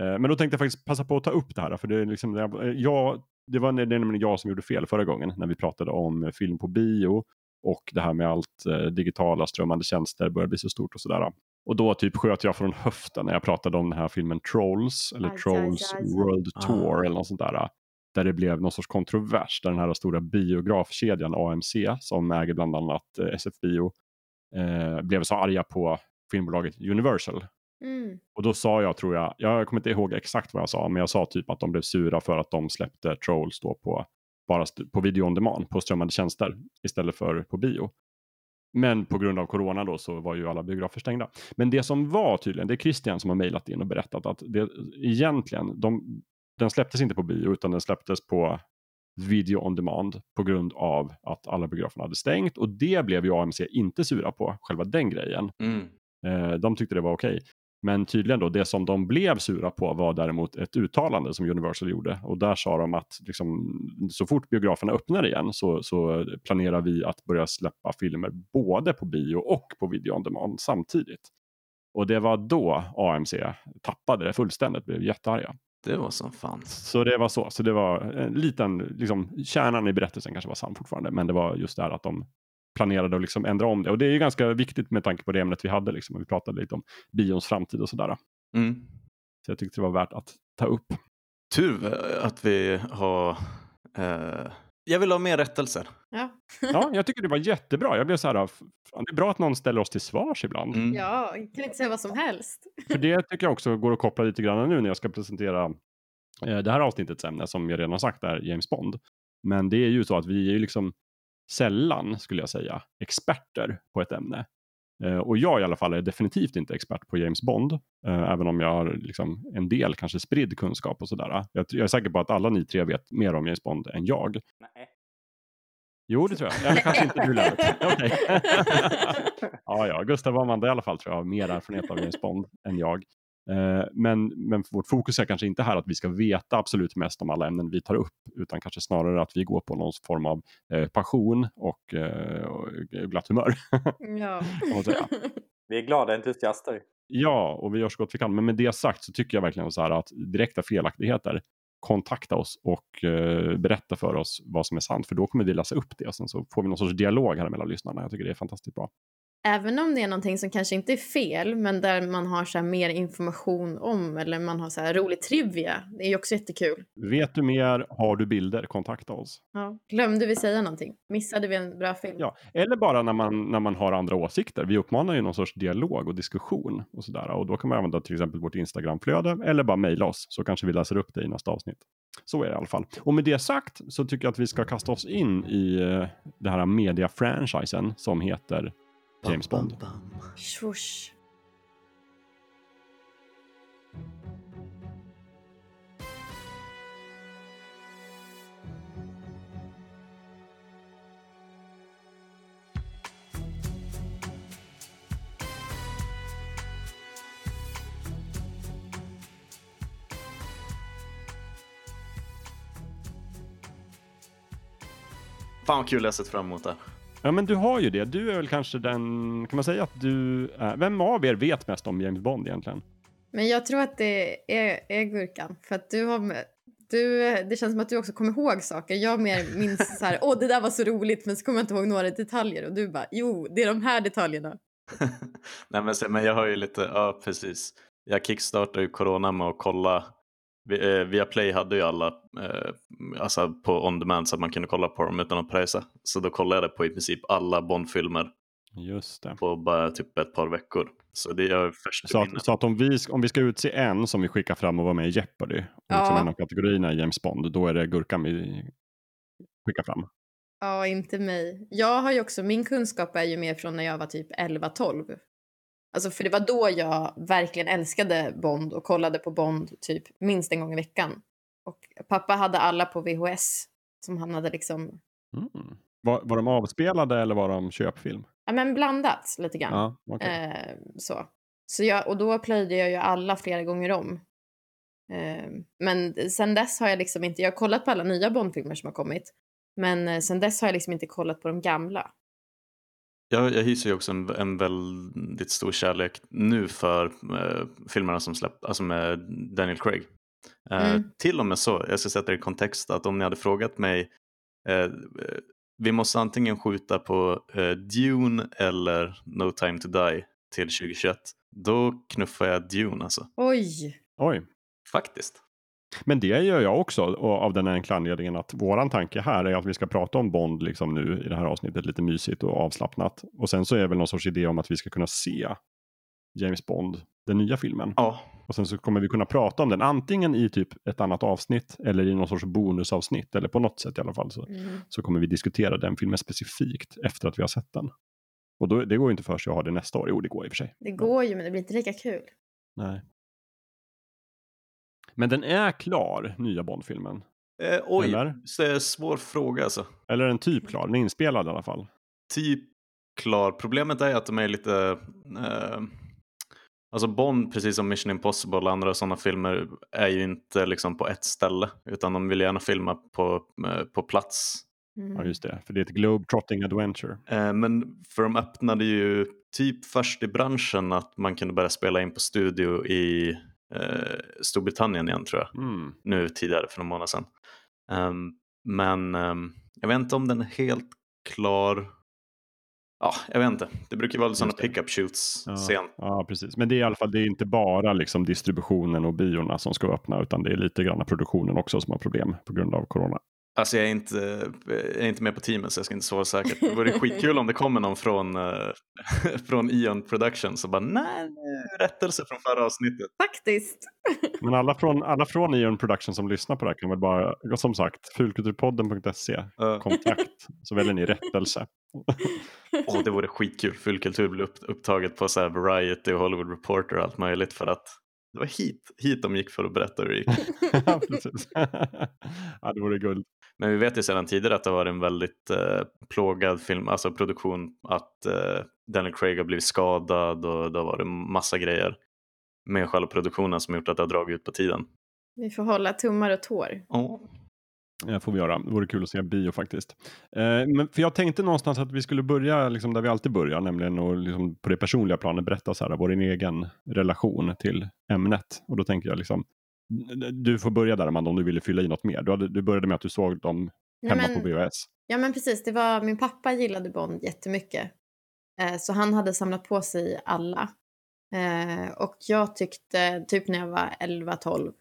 Eh, men då tänkte jag faktiskt passa på att ta upp det här. För det, är liksom, jag, det var nämligen jag som gjorde fel förra gången när vi pratade om film på bio och det här med allt eh, digitala strömmande tjänster börjar bli så stort och sådär. Och då typ sköt jag från höften när jag pratade om den här filmen Trolls eller aj, Trolls aj, World Tour ah. eller något sånt där. Där det blev någon sorts kontrovers där den här stora biografkedjan AMC som äger bland annat eh, SF Bio eh, blev så arga på filmbolaget Universal Mm. Och då sa jag, tror jag, jag kommer inte ihåg exakt vad jag sa, men jag sa typ att de blev sura för att de släppte Trolls då på, bara på video on demand, på strömmande tjänster istället för på bio. Men på grund av corona då så var ju alla biografer stängda. Men det som var tydligen, det är Christian som har mejlat in och berättat att det egentligen, de, den släpptes inte på bio utan den släpptes på video on demand på grund av att alla biograferna hade stängt och det blev ju AMC inte sura på, själva den grejen. Mm. Eh, de tyckte det var okej. Okay. Men tydligen då, det som de blev sura på var däremot ett uttalande som Universal gjorde. Och där sa de att liksom, så fort biograferna öppnar igen så, så planerar vi att börja släppa filmer både på bio och på video on demand samtidigt. Och det var då AMC tappade det fullständigt, blev jättearga. Det var som fan. Så det var så. Så det var en liten, liksom, kärnan i berättelsen kanske var sann fortfarande. Men det var just det här att de planerade att liksom ändra om det. Och det är ju ganska viktigt med tanke på det ämnet vi hade. Liksom. Vi pratade lite om bions framtid och sådär. Mm. Så jag tyckte det var värt att ta upp. Tur att vi har eh... Jag vill ha mer rättelser. Ja. ja, *laughs* jag tycker det var jättebra. Jag blev så här, det är bra att någon ställer oss till svars ibland. Mm. Ja, kan inte säga vad som helst. För det tycker jag också går att koppla lite grann nu när jag ska presentera eh, det här avsnittets ämne som jag redan har sagt är James Bond. Men det är ju så att vi är ju liksom sällan, skulle jag säga, experter på ett ämne. Eh, och jag i alla fall är definitivt inte expert på James Bond, eh, även om jag har liksom en del kanske spridd kunskap och sådär. Jag, jag, är säker på att alla ni tre vet mer om James Bond än jag. Nej. Jo, det tror jag. Eller kanske inte du lät. *laughs* Okay. *laughs* ja, ja, Gustav och Amanda i alla fall tror jag har mer erfarenhet av James Bond än jag. Eh, men, men vårt fokus är kanske inte här att vi ska veta absolut mest om alla ämnen vi tar upp, utan kanske snarare att vi går på någon form av eh, passion och, eh, och glatt humör. ja. *laughs* vi är glada entusiaster. Ja, och vi gör så gott vi kan. Men med det sagt så tycker jag verkligen så här att direkta felaktigheter, kontakta oss och eh, berätta för oss vad som är sant, för då kommer vi läsa upp det och sen så får vi någon sorts dialog här mellan lyssnarna. Jag tycker det är fantastiskt bra även om det är någonting som kanske inte är fel, men där man har så mer information om eller man har så här rolig trivia, det är ju också jättekul. Vet du mer, har du bilder, kontakta oss. Ja. Glömde vi säga någonting? Missade vi en bra film? Ja, eller bara när man, när man har andra åsikter. Vi uppmanar ju någon sorts dialog och diskussion och sådär. Och då kan man använda till exempel vårt Instagramflöde eller bara mejla oss så kanske vi läser upp det i nästa avsnitt. Så är det i alla fall. Och med det sagt så tycker jag att vi ska kasta oss in i uh, det här media-franchisen som heter James Bond. Swoosh. Fan vad kul jag sett fram emot det. Ja, men du har ju det. Du är väl kanske den, kan man säga att du är, vem av er vet mest om James Bond egentligen? Men jag tror att det är, är Gurkan, för att du har, du, det känns som att du också kommer ihåg saker. Jag mer minns så här, åh det där var så roligt, men så kommer jag inte ihåg några detaljer och du bara, jo, det är de här detaljerna. *laughs* Nej men, men jag har ju lite, ja precis. Jag kickstartade ju corona med att kolla Eh, Viaplay hade ju alla eh, alltså på on demand så att man kunde kolla på dem utan att pröjsa. Så då kollade jag på i princip alla Bondfilmer Just det. på bara typ ett par veckor. Så det är först så att, så att om, vi, om vi ska utse en som vi skickar fram och vara med i Jeopardy, och liksom ja. en av kategorierna i James Bond, då är det Gurkan vi skicka fram. Ja, inte mig. Jag har ju också, min kunskap är ju mer från när jag var typ 11-12. Alltså för det var då jag verkligen älskade Bond och kollade på Bond typ minst en gång i veckan. Och pappa hade alla på VHS som han hade liksom... Mm. Var, var de avspelade eller var de köpfilm? Ja, men blandat lite grann. Ja, okay. eh, så. Så jag, och då plöjde jag ju alla flera gånger om. Eh, men sen dess har jag liksom inte, jag har kollat på alla nya Bondfilmer som har kommit. Men eh, sen dess har jag liksom inte kollat på de gamla. Jag, jag hyser ju också en, en väldigt stor kärlek nu för eh, filmerna som släppt, alltså med Daniel Craig. Eh, Mm. Till och med så, jag ska sätta det i kontext, att om ni hade frågat mig eh, vi måste antingen skjuta på eh, Dune eller No time to die till 2021. Då knuffar jag Dune alltså. Oj! Oj. Faktiskt. Men det gör jag också och av den enkla anledningen att våran tanke här är att vi ska prata om Bond liksom nu i det här avsnittet lite mysigt och avslappnat. Och sen så är det väl någon sorts idé om att vi ska kunna se James Bond, den nya filmen. Ja, Och sen så kommer vi kunna prata om den antingen i typ ett annat avsnitt eller i någon sorts bonusavsnitt eller på något sätt i alla fall. Så, Mm. så kommer vi diskutera den filmen specifikt efter att vi har sett den. Och då, det går ju inte för sig att ha det nästa år. Jo, det går i och för sig. Det går ju, men det blir inte lika kul. Nej. Men den är klar, nya Bond-filmen. eh, oj, Eller? så det är en svår fråga alltså. Eller är den typ klar? Den är inspelad i alla fall. Typ klar. Problemet är att de är lite eh, Alltså Bond, precis som Mission Impossible och andra sådana filmer, är ju inte liksom på ett ställe. Utan de vill gärna filma på, eh, på plats. Mm. Ja, just det. För det är ett Globe-Trotting Adventure. Eh, men för de öppnade ju typ först i branschen att man kunde börja spela in på studio i eh, Storbritannien igen tror jag. Mm. Nu tidigare för några månader sedan. Ehm, men ehm, jag vet inte om den är helt klar. Ja, jag vet inte. Det brukar vara sådana pick-up shoots Ja, sent. ja, precis. Men det är i alla fall det är inte bara liksom distributionen och biorna som ska öppna utan det är lite grann produktionen också som har problem på grund av corona. Alltså jag är, inte, jag är inte med på teamet så jag ska inte svara säkert. Det vore skitkul om det kommer någon från, eh, *laughs* från Ion Productions och bara nej, rättelse från förra avsnittet. Faktiskt. *laughs* Men alla från, alla från Ion Production som lyssnar på det här kan väl bara, som sagt, fulkulturpodden.se, Uh, kontakt, så väljer ni rättelse. Åh, det vore skitkul. Fullkultur blir upp, upptaget på så här Variety och Hollywood Reporter och allt möjligt för att det var hit, hit de gick för att berätta hur det gick. *laughs* ja, precis. ja, det vore guld. Men vi vet ju sedan tidigare att det var en väldigt eh, plågad film, alltså produktion, att eh, Daniel Craig har blivit skadad och det har varit massa grejer med själva produktionen som gjort att det har dragit ut på tiden. Vi får hålla tummar och tår. Oh. Det får vi göra. Det vore kul att se bio faktiskt. Eh, men för jag tänkte någonstans att vi skulle börja liksom där vi alltid börjar, nämligen att liksom på det personliga planet berätta så här, vår egen relation till ämnet. Och då tänker jag liksom, du får börja där Amanda om du ville fylla i något mer. Du, hade, du började med att du såg dem Nej, hemma men- på VHS. Ja men precis, det var, min pappa gillade Bond jättemycket. Eh, så han hade samlat på sig alla. Eh, och jag tyckte, typ när jag var 11-12,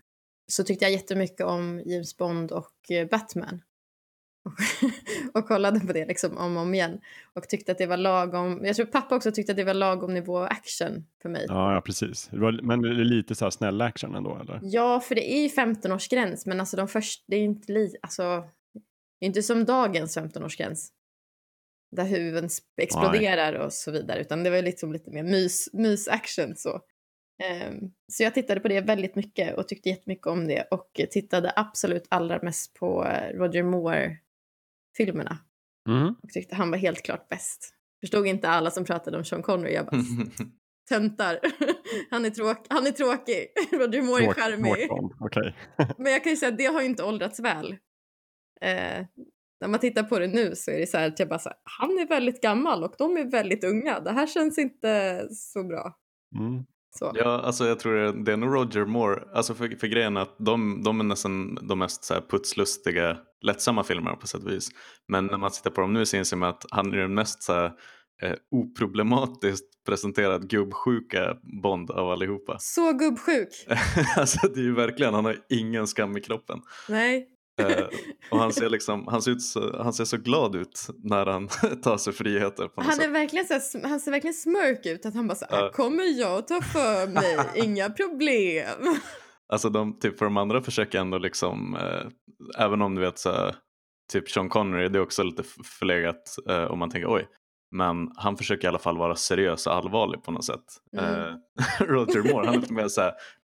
så tyckte jag jättemycket om James Bond och eh, Batman. *laughs* Och, kollade på det liksom om och om igen. Och tyckte att det var lagom, jag tror pappa också tyckte att det var lagom nivå action för mig. Ja, ja precis. Det var, men det är lite så här snäll action ändå eller? Ja, för det är ju 15-årsgräns, men alltså de första, det är ju inte li, alltså, det är inte som dagens 15-årsgräns. Där huvuden exploderar och så vidare, utan det var liksom lite mer mys, mys-action så. Ehm, så jag tittade på det väldigt mycket och tyckte jättemycket om det och tittade absolut allra mest på eh, Roger Moore-filmerna Mm. och tyckte han var helt klart bäst. Förstod inte alla som pratade om Sean Connery, jag bara *laughs* töntar. *laughs* han, är tråk, han är tråkig, Roger Moore är Tråk- charmig. Okej. *laughs* Men jag kan ju säga att det har ju inte åldrats väl. Eh, när man tittar på det nu så är det så här att jag bara så här, han är väldigt gammal och de är väldigt unga. Det här känns inte så bra. Mm. Så. Ja, alltså jag tror det, det är nog Roger Moore. Alltså för, för grejen att de, de är nästan de mest så här putslustiga, lättsamma filmerna på sätt och vis. Men när man tittar på dem nu så inser man att han är den mest så här, eh, oproblematiskt presenterad gubbsjuka Bond av allihopa. Så gubbsjuk. *laughs* alltså det är ju verkligen, han har ingen skam i kroppen. Nej. Eh, och han ser, liksom, han, ser ut så, han ser så glad ut när han *laughs* tar sig friheter på något Han, är sätt. verkligen så här, han ser verkligen smörk ut. Att han bara så här, Ja. kommer jag ta för *laughs* mig, inga problem. *laughs* Alltså de, typ för de andra försöker ändå liksom, eh, även om du vet så här, typ Sean Connery, det är också lite förlegat uh, om man tänker oj. Men han försöker i alla fall vara seriös och allvarlig på något sätt. Mm. Uh, *laughs* Roger Moore, han är lite mer såhär... *laughs*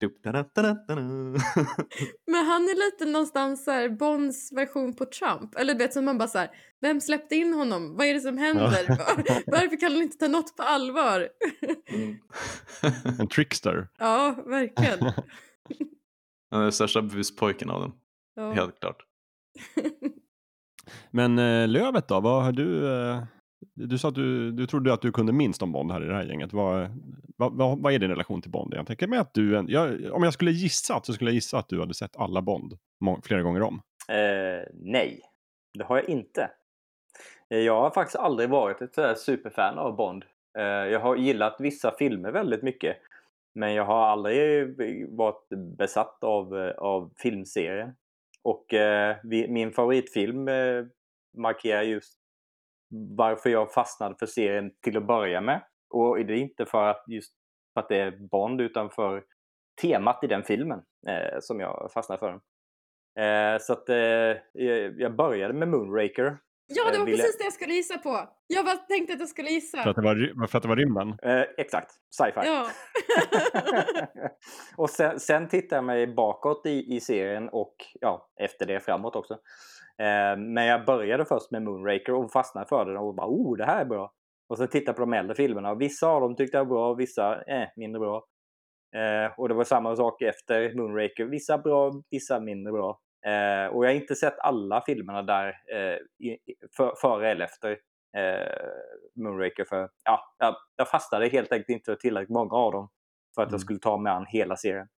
Men han är lite någonstans så här Bonds version på Trump. Eller du vet som man bara så här, vem släppte in honom? Vad är det som händer? Varför kan han inte ta något på allvar? mm. *laughs* En trickster. Ja, verkligen. Han är den största buspojken av dem. Ja. Helt klart. Men eh, Lövet då, vad har du? Eh, du sa att du, du trodde att du kunde minst om Bond här i det här gänget. Vad, vad, vad, vad är din relation till Bond? Jag tänker mig att du, jag, om jag skulle gissa så skulle jag gissa att du hade sett alla Bond flera gånger om. Eh, nej, det har jag inte. Eh, jag har faktiskt aldrig varit ett superfan av Bond. Eh, jag har gillat vissa filmer väldigt mycket. Men jag har aldrig varit besatt av, av filmserien. Och eh, min favoritfilm eh, markerar just varför jag fastnade för serien till att börja med. Och det är inte för att just för att det är Bond utan för temat i den filmen eh, som jag fastnade för. Eh, så att eh, jag började med Moonraker Ja, det var ville... precis det jag skulle gissa på. Jag bara tänkte att jag skulle gissa. För att det var, för att det var rymden? Eh, exakt, sci-fi. Ja. *laughs* och sen, sen tittade jag mig bakåt i, i serien och ja, efter det framåt också. Eh, men jag började först med Moonraker och fastnade för den och bara oh, det här är bra. Och så tittade på de äldre filmerna och vissa av dem tyckte jag var bra, vissa eh, mindre bra. Eh, och det var samma sak efter Moonraker. Vissa bra, vissa mindre bra. Eh, och jag har inte sett alla filmerna där eh, för, före eller efter eh, Moonraker. För, ja, jag, jag fastnade helt enkelt inte tillräckligt många av dem för att mm. jag skulle ta mig an hela serien.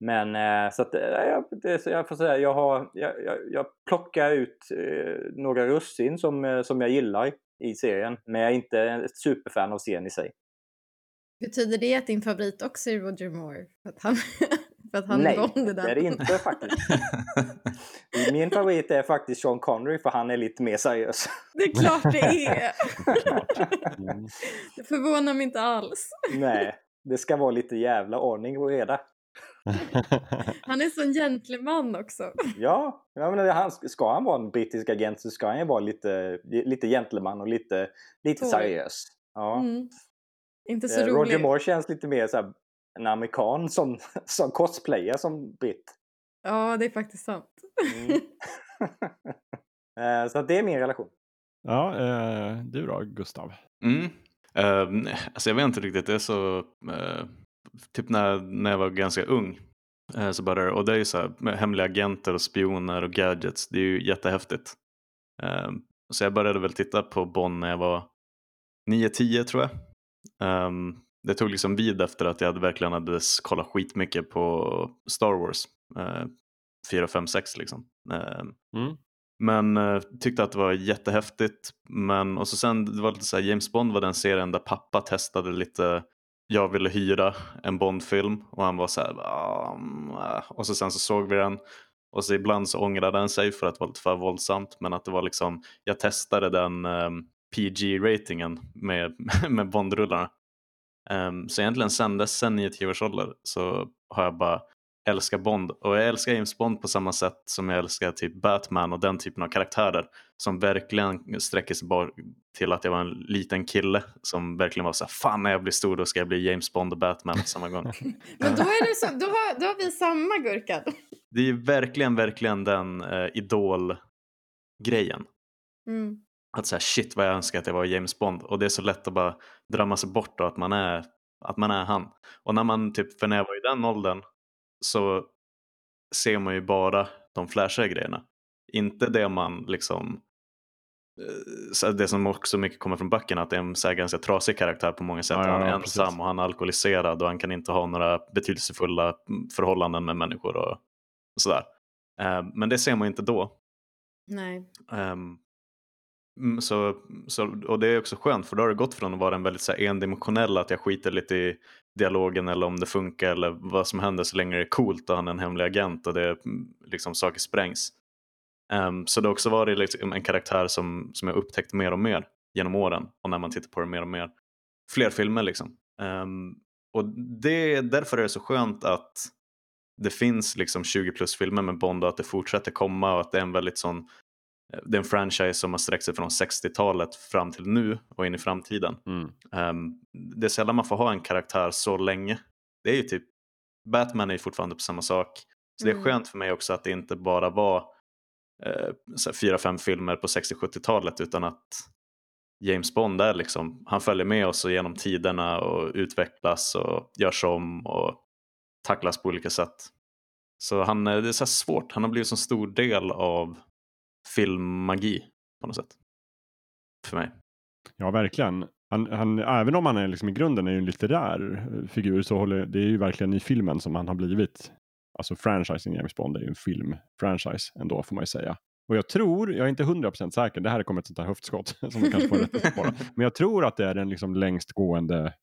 Men eh, så att eh, jag, jag får säga, jag, har, jag, jag, jag plockar ut eh, några russin som, som jag gillar i serien. Men jag är inte ett superfan av serien i sig. Betyder det att din favorit också är Roger Moore? För att han, *laughs* för att han Nej, det där. det är det inte faktiskt. *laughs* Min favorit är faktiskt Sean Connery för han är lite mer seriös. Det är klart det är! *laughs* det förvånar mig inte alls. Nej, det ska vara lite jävla ordning och reda. Han är sån gentleman också. Ja, jag menar, han, ska han vara en brittisk agent så ska han ju vara lite, lite gentleman och lite, lite seriös. Ja. Mm. Inte så eh, rolig. Roger Moore känns lite mer så här, en amerikan som, *laughs* som cosplayer som britt. Ja, det är faktiskt sant. Mm. *laughs* Eh, så det är min relation. Ja, eh, du då Gustav? Mm. Uh, alltså jag vet inte riktigt, det är så, uh, typ när, när jag var ganska ung uh, så började och det är ju så här, med hemliga agenter och spioner och gadgets, det är ju jättehäftigt. Uh, så jag började väl titta på Bond när jag var 9-10 tror jag. Um, det tog liksom vid efter att jag verkligen hade kollat skitmycket på Star Wars. Eh, 4, 5, 6 liksom. Eh, mm. Men eh, tyckte att det var jättehäftigt. Men, och så sen, det var lite så här, James Bond var den serien där pappa testade lite jag ville hyra en Bond-film och han var så här, ah, och så sen så såg vi den. Och så ibland så ångrade han sig för att det var lite för våldsamt men att det var liksom, jag testade den ehm, um, PG-ratingen med, *laughs* med Bond-rullarna. Um, så egentligen sen dess, sen 9-10 års ålder så har jag bara älskat Bond och jag älskar James Bond på samma sätt som jag älskar typ Batman och den typen av karaktärer som verkligen sträcker sig bara till att jag var en liten kille som verkligen var så här, fan när jag blir stor då ska jag bli James Bond och Batman på samma gång. *laughs* Men då, är det så, då, har, då har vi samma gurka. Det är verkligen, verkligen den uh, idol-grejen. Mm att säga shit vad jag önskar att jag var James Bond och det är så lätt att bara drömma sig bort och att man är, att man är han. Och när man typ, för när jag var i den åldern så ser man ju bara de flashiga grejerna. Inte det man liksom eh, det som också mycket kommer från böckerna att det är en så ganska trasig karaktär på många sätt. Ja, ja, han är ensam precis. och han är alkoholiserad och han kan inte ha några betydelsefulla förhållanden med människor och sådär. Eh, men det ser man inte då. Nej. Um, Mm, så, så, och det är också skönt för då har det gått från att vara en väldigt så här, endimensionell att jag skiter lite i dialogen eller om det funkar eller vad som händer så länge det är coolt och han är en hemlig agent och det mm, liksom saker sprängs. Um, så det har också varit liksom en karaktär som, som jag upptäckt mer och mer genom åren och när man tittar på det mer och mer. Fler filmer liksom. Um, och det, därför är det så skönt att det finns liksom 20 plus filmer med Bond och att det fortsätter komma och att det är en väldigt sån det är en franchise som har sträckt sig från 60-talet fram till nu och in i framtiden. Mm. Um, det är sällan man får ha en karaktär så länge. Det är ju typ, Batman är ju fortfarande på samma sak. Så det är Mm. skönt för mig också att det inte bara var eh, fyra, fem filmer på 60-70-talet utan att James Bond är liksom, han följer med oss och genom tiderna och utvecklas och görs om och tacklas på olika sätt. Så han, eh, det är så här svårt, han har blivit en stor del av filmmagi på något sätt. För mig. Ja, verkligen. Han, han, även om han är liksom i grunden är ju en litterär eh, figur så håller det är ju verkligen i filmen som han har blivit. Alltså franchising James Bond är ju en filmfranchise ändå får man ju säga. Och jag tror, jag är inte 100% säker, det här kommer ett sånt här höftskott *laughs* som vi kanske får rätt på. *laughs* Men jag tror att det är den liksom längst gående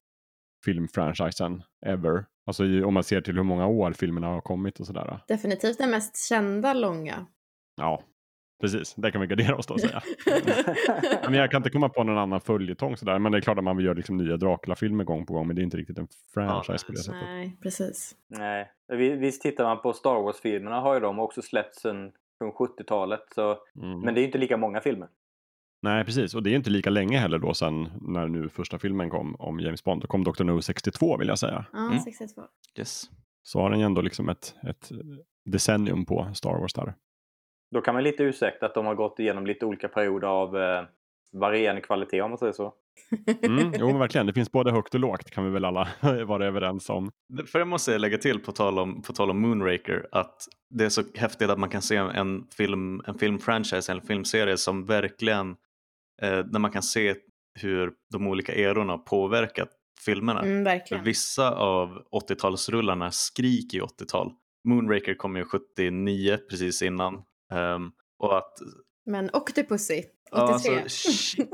filmfranchisen ever. Alltså i, om man ser till hur många år filmerna har kommit och sådär. Definitivt den mest kända långa. Ja, precis. Det kan vi gardera oss då säga. *laughs* Men jag kan inte komma på någon annan följetong sådär. Men det är klart att man vill göra liksom nya Dracula-filmer gång på gång. Men det är inte riktigt en franchise på det sättet. Nej, precis. Nej, Vi- visst tittar man på Star Wars-filmerna har ju de också släppts från 70-talet. Så... Mm. Men det är ju inte lika många filmer. Nej, precis. Och det är inte lika länge heller då sen när nu första filmen kom om James Bond. Då kom Dr. No 62 vill jag säga. Ja, Mm. 62. Yes. Så har den ju ändå liksom ett, ett decennium på Star Wars där. Då kan man lite ursäkta att de har gått igenom lite olika perioder av eh, varierande kvalitet om man säger så. Mm, *laughs* jo, men verkligen. Det finns både högt och lågt kan vi väl alla *laughs* vara överens om. För jag måste lägga till på tal om, på tal om Moonraker att det är så häftigt att man kan se en film, en filmfranchise eller en filmserie som verkligen, eh, där man kan se hur de olika erorna har påverkat filmerna. Mm, vissa av 80-talsrullarna skriker ju 80-tal. Moonraker kom ju 79 precis innan. Ehm, och att Men Octopussy, 83. Ja, alltså, *laughs* shit,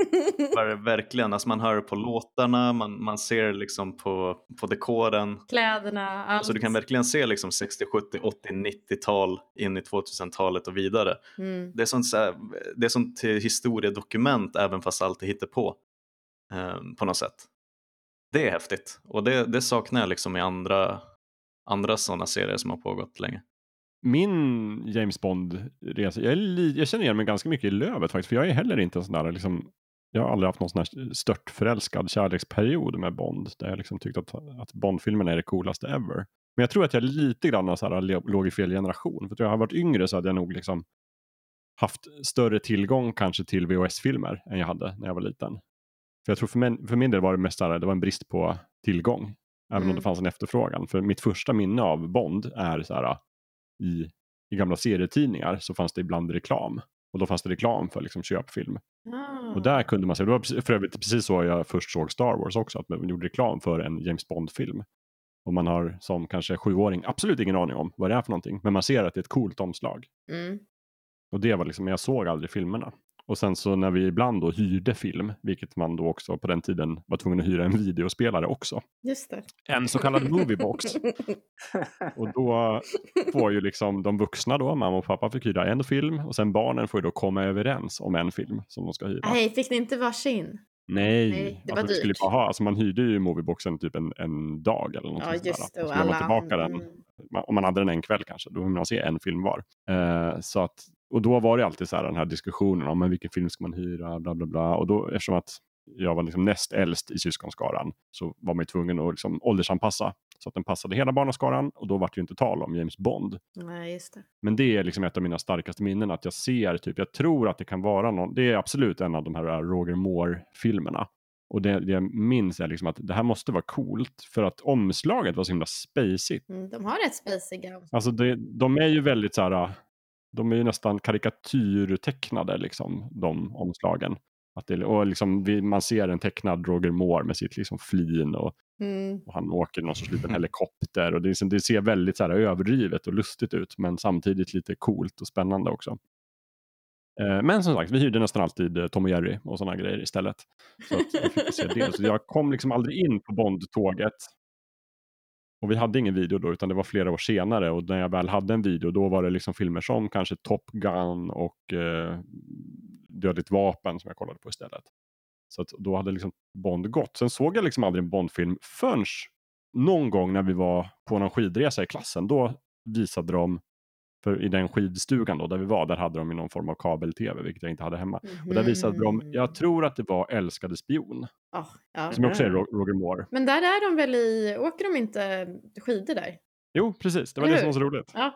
var det verkligen, alltså man hör på låtarna, man, man ser liksom på, på dekoren. Kläderna, allt. Alltså du kan verkligen se liksom 60, 70, 80, 90-tal in i 2000-talet och vidare. Mm. Det är sånt, så här, det är sånt historiedokument även fast allt är hittepå ehm, på något sätt. Det är häftigt och det, det saknar jag liksom i andra, andra sådana serier som har pågått länge. Min James Bond-resa, jag, jag känner igen mig ganska mycket i Lövet faktiskt. För jag är heller inte en sån där liksom, jag har aldrig haft någon sån här störtförälskad kärleksperiod med Bond. Där jag liksom tyckt att, att Bond-filmerna är det coolaste ever. Men jag tror att jag lite grann så här, låg i fel generation. För att jag har varit yngre så hade jag nog liksom haft större tillgång kanske till VHS-filmer än jag hade när jag var liten. För jag tror för min, för min del var det mest där, det var en brist på tillgång. Även om Mm. det fanns en efterfrågan. För mitt första minne av Bond är så här i, i gamla serietidningar så fanns det ibland reklam. Och då fanns det reklam för liksom köpfilm. Ah. Och där kunde man se, det var för övrigt precis så jag först såg Star Wars också, att man gjorde reklam för en James Bond-film. Och man har som kanske sjuåring absolut ingen aning om vad det är för någonting, men man ser att det är ett coolt omslag. Mm. Och det var liksom, jag såg aldrig filmerna. Och sen så när vi ibland då hyrde film, vilket man då också på den tiden var tvungen att hyra en videospelare också. Just det. En så kallad moviebox. *laughs* Och då får ju liksom de vuxna då, mamma och pappa fick hyra en film och sen barnen får ju då komma överens om en film som de ska hyra. Nej, fick ni inte varsin? Nej, Nej, det var alltså, vi skulle dyrt. bara ha, alltså man hyrde ju movieboxen typ en, en dag eller något Ja, just det. Och alla... tillbaka den, Mm. Om man hade den en kväll kanske, då vill man se en film var. Eh, så att, och då var det alltid så här den här diskussionen om men vilken film ska man hyra, bla bla bla. Och då eftersom att jag var liksom näst äldst i syskonskaran så var man tvungen att liksom åldersanpassa så att den passade hela barnaskaran och då var det ju inte tal om James Bond. Nej, just det. Men det är liksom ett av mina starkaste minnen att jag ser, typ, jag tror att det kan vara någon, det är absolut en av de här Roger Moore-filmerna. Och det, det jag minns är liksom att det här måste vara coolt för att omslaget var så himla spacigt. Mm, de har rätt spaciga. Alltså det, de är ju väldigt så här, de är ju nästan karikatyrtecknade liksom, de omslagen. Att det, och liksom, man ser en tecknad Roger Moore med sitt liksom flin och, Mm. och han åker någon sorts liten helikopter. Och det, liksom- det ser väldigt så här, överdrivet och lustigt ut men samtidigt lite coolt och spännande också. Eh, Men som sagt, vi hyrde nästan alltid eh, Tom och Jerry och sådana grejer istället. Så att jag fick se det. Så jag kom liksom aldrig in på Bond-tåget. Och vi hade ingen video då, utan det var flera år senare. Och när jag väl hade en video, då var det liksom filmer som kanske Top Gun och eh, Dödligt vapen som jag kollade på istället. Så att då hade liksom Bond gått. Sen såg jag liksom aldrig en Bond-film förrän någon gång när vi var på någon skidresa i klassen. Då visade de för i den skidstugan då, där vi var, där hade de ju någon form av kabel-tv, vilket jag inte hade hemma. Och där visade de, Mhm. jag tror att det var Älskade spion, Ja, ja. som också är Mhm. Ro- Roger Moore. Men där är de väl i, åker de inte skidor där? Jo, precis, det var Eller det som var så roligt. Ja.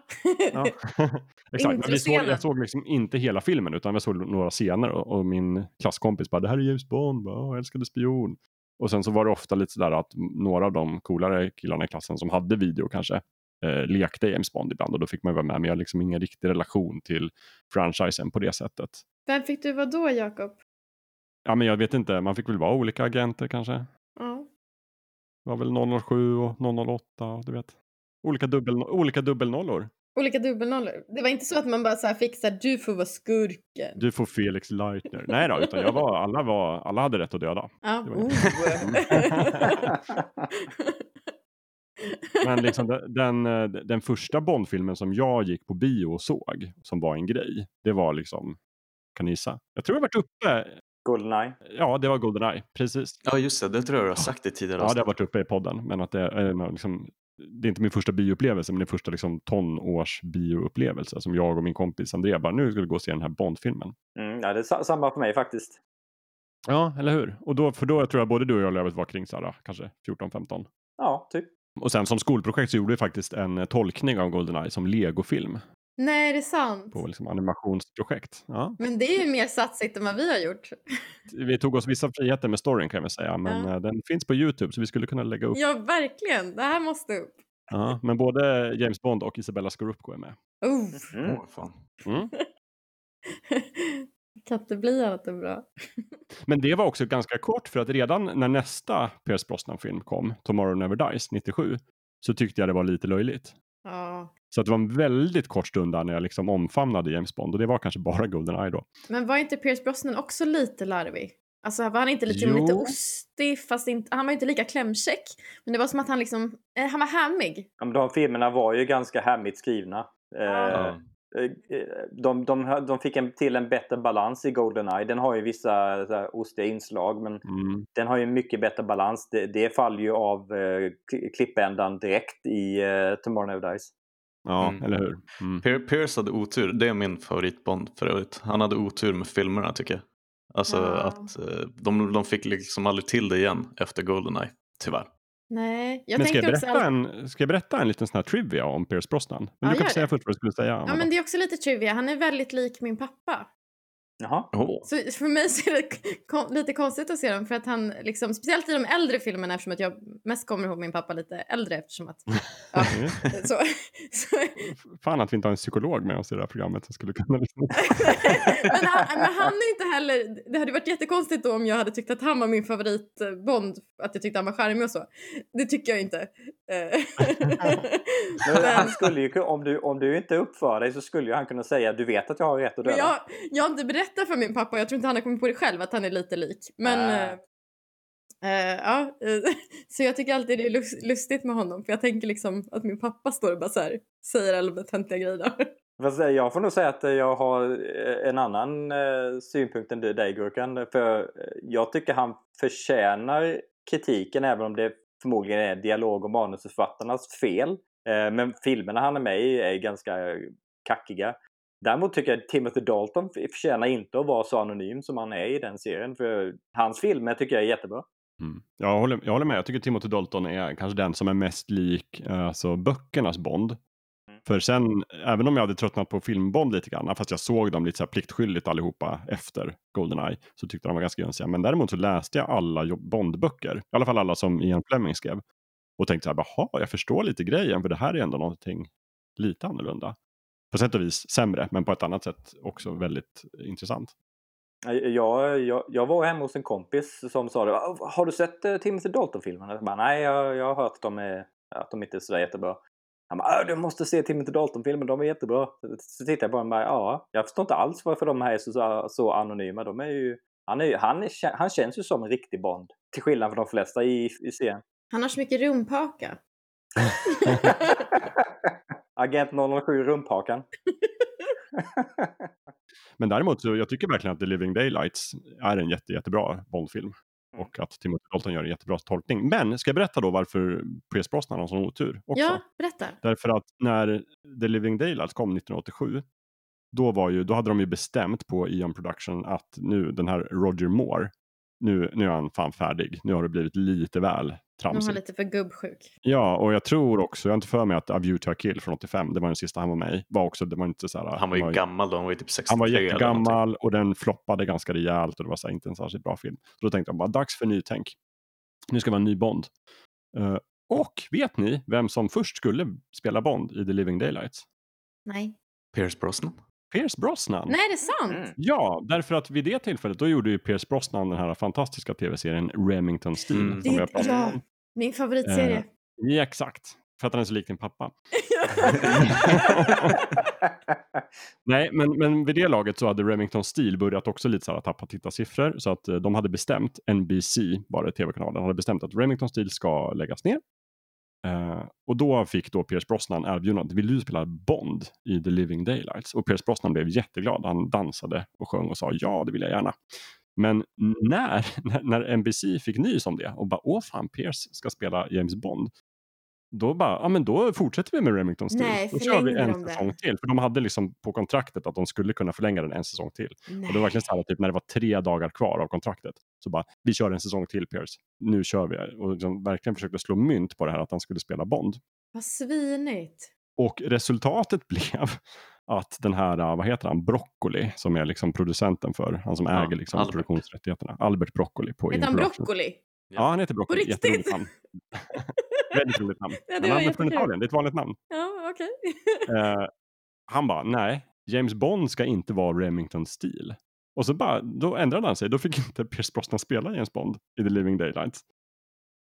Ja. *laughs* *laughs* Exakt, men vi såg, jag såg liksom inte hela filmen utan jag såg några scener och, och min klasskompis bara det här är James Bond, bara, "Åh, älskade spion. Och sen så var det ofta lite sådär att några av de coolare killarna i klassen som hade video kanske eh, lekte James Bond ibland och då fick man vara med men jag har liksom ingen riktig relation till franchisen på det sättet. Vem fick du vara då, Jakob? Ja men jag vet inte, man fick väl vara olika agenter kanske. Ja. Det var väl 007 och 008 och du vet. Olika, dubbel, olika dubbelnollor. Olika dubbelnollor. Det var inte så att man bara så här fick så här, du får vara skurken. Du får Felix Leitner. Nej då, utan jag var, alla, var, alla hade rätt att döda. Ja. det var Oh. *laughs* *laughs* *laughs* Men liksom den, den, eh, den första Bondfilmen som jag gick på bio och såg, som var en grej, det var liksom, kan ni gissa? Jag tror jag varit uppe, Goldeneye. ja det var Goldeneye, precis. Ja, just det. Det tror jag du har sagt i tidigare Ja, det har varit uppe i podden, men att det är liksom, det är inte min första bioupplevelse, men det är första liksom, tonårs bioupplevelse som jag och min kompis Andrea bara, nu ska vi gå och se den här Bondfilmen. Mm, ja, det är sa- samma för mig faktiskt. Ja, eller hur? Och då, för då tror jag både du och jag Lövet var kring så här, kanske 14-15. Ja, typ. Och sen som skolprojekt så gjorde vi faktiskt en eh, tolkning av Goldeneye som legofilm Nej, det är sant. på liksom animationsprojekt. Ja. Men det är ju mer satsigt än vad vi har gjort. Vi tog oss vissa friheter med storyn kan jag väl säga, men Ja. eh, den finns på Youtube så vi skulle kunna lägga upp. Ja, verkligen. Det här måste upp. Ja, men både James Bond och Isabella Scorupco är med. Oh. Mm. Mm. *laughs* kan inte bli annat än bra. *laughs* Men det var också ganska kort för att redan när nästa Pierce Brosnan-film kom, Tomorrow Never Dies 97, så tyckte jag det var lite löjligt. Ja. Så att det var en väldigt kort stund där när jag liksom omfamnade James Bond och det var kanske bara Goldeneye då. Men var inte Pierce Brosnan också lite larvig? Alltså var han inte liksom Jo. lite ostig fast inte, han var inte lika klämkäck. Men det var som att han liksom, eh, han var hammig. Ja, men de filmerna var ju ganska härmigt skrivna. Eh, Ja. Eh, de, de, de fick en, till en bättre balans i Goldeneye. Den har ju vissa så här, ostiga inslag men Mm. den har ju en mycket bättre balans. Det, det faller ju av eh, kli- klippändan direkt i eh, Tomorrow Never Dies. Ja, Mm. eller hur? Mm. Pier- Pierce hade otur. Det är min favoritbond för övrigt. Han hade otur med filmerna tycker jag. Alltså Ja. att eh, de, de fick liksom aldrig till det igen efter Goldeneye. Tyvärr. Nej, jag Men ska jag, också... berätta all- en, ska jag berätta en liten sån här trivia om Pierce Brosnan? Men Ja, du kan säga det. först vad du skulle säga. Ja men det är också lite trivia, han är väldigt lik min pappa. Jaha. Oh. Så för mig så är det lite konstigt att se dem för att han liksom, speciellt i de äldre filmerna eftersom att jag mest kommer ihåg min pappa lite äldre eftersom att, ja, *laughs* Mm. så, så, Fan att vi inte har en psykolog med oss i det här programmet som skulle kunna liksom... *laughs* men, han, men han är inte heller, det hade varit jättekonstigt då om jag hade tyckt att han var min favorit eh, Bond, att jag tyckte han var charmig och så. Det tycker jag inte. Eh, *laughs* *laughs* han skulle ju, om, du, om du inte uppför dig så skulle ju han kunna säga du vet att jag har rätt att döda. jag, jag har inte berättat för min pappa, jag tror inte han har kommit på det själv att han är lite lik. Men eh, eh, ja, *laughs* så jag tycker alltid det är lus- lustigt med honom för jag tänker liksom att min pappa står och bara så här, säger alla de töntiga grejerna. Fast jag får nog säga att jag har en annan synpunkt än du- dig Gurkan. För jag tycker han förtjänar kritiken även om det förmodligen är dialog och manusförfattarnas fel. Eh, men filmerna han är med i är ganska kackiga. Däremot tycker jag att Timothy Dalton förtjänar inte att vara så anonym som han är i den serien. För hans filmer tycker jag är jättebra. Mm. Jag, håller, jag håller med, jag tycker Timothy Dalton är kanske den som är mest lik eh, alltså, böckernas Bond. För sen, även om jag hade tröttnat på filmbond lite grann, fast jag såg dem lite så här pliktskyldigt allihopa efter Goldeneye, så tyckte de var ganska jönsiga. Men däremot så läste jag alla bondböcker, i alla fall alla som Ian Fleming skrev. Och tänkte så här, jaha, jag förstår lite grejen, för det här är ändå någonting lite annorlunda. På sätt och vis sämre, men på ett annat sätt också väldigt intressant. Jag, jag, jag var hemma hos en kompis som sa det. Ah, har du sett eh, Timothy Dalton-filmerna? Nej, jag, jag har hört att de, är, att de inte är så jättebra. Han bara, "Äh, du måste se Timothy Dalton-filmer, de är jättebra. Så tittar jag på honom och bara, ja, jag förstår inte alls varför de här är så, så anonyma. De är ju, han, är, han, är, han känns ju som en riktig Bond. Till skillnad från de flesta i, i serien. Han har så mycket rumpaka. *laughs* Agent 007 Rumphakan. *laughs* Men däremot så jag tycker verkligen att The Living Daylights är en jätte, jättebra Bondfilm. Mm. och att Timothy Dalton gör en jättebra tolkning. Men ska jag berätta då varför Pierce Brosnan har sån otur också? Ja, berätta. Därför att när The Living Daylights kom 1987, då, var ju, då hade de ju bestämt på Eon Production att nu den här Roger Moore, nu, nu är han fan färdig. Nu har det blivit lite väl De har tramsigt. lite för gubbsjuk. Ja, och jag tror också, jag har inte för mig att A View to a Kill från 85, det var den sista han var med i, var också, det var inte så här, Han var ju ju- gammal då, han var ju typ 63 han var jättegammal och den floppade ganska rejält och det var så här, inte en särskilt bra film. Så då tänkte jag bara, dags för nytänk. Nu ska det vara en ny Bond. Eh, och vet ni vem som först skulle spela Bond i The Living Daylights? Nej. Pierce Brosnan. Pierce Brosnan. Nej, är det sant? Mm. Ja, därför att vid det tillfället då gjorde ju Pierce Brosnan den här fantastiska tv-serien Remington Steel. Mm. Som Det- ja. om. Min favoritserie. Eh, Ja, exakt. För att han är så lik din pappa. *laughs* Nej, men, men vid det laget så hade Remington Steel börjat också lite så här tappa tittarsiffror. Så att eh, de hade bestämt, NBC var det tv-kanalen, hade bestämt att Remington Steel ska läggas ner. Eh, och då fick då Pierce Brosnan erbjudandet, vill du spela Bond i The Living Daylights? Och Pierce Brosnan blev jätteglad. Han dansade och sjöng och sa ja, det vill jag gärna. Men när, *laughs* när, när NBC fick nys om det och bara åh fan, Pierce ska spela James Bond. Då bara, ja men då fortsätter vi med Remington Steel. Nej, då kör vi en de det? säsong till. För de hade liksom på kontraktet att de skulle kunna förlänga den en säsong till. Och det var verkligen så här, typ när det var tre dagar kvar av kontraktet. Så bara, vi kör en säsong till Pierce. Nu kör vi. Och liksom verkligen försökte slå mynt på det här att han skulle spela Bond. Vad svinigt. Och resultatet *laughs* blev att den här, äh, vad heter han, Broccoli, som är liksom producenten för, han som Ja, äger liksom Albert. produktionsrättigheterna. Albert Broccoli på Heter han broccoli? Ja, han heter Broccoli. På riktigt? *laughs* Väldigt roligt namn. Ja, det han är från. Italien, det är ett vanligt namn. Ja, okej. *laughs* Eh, han bara, nej, James Bond ska inte vara Remington Steel. Och så bara, då ändrade han sig. Då fick *laughs* inte Pierce Brosnan spela James Bond i The Living Daylights.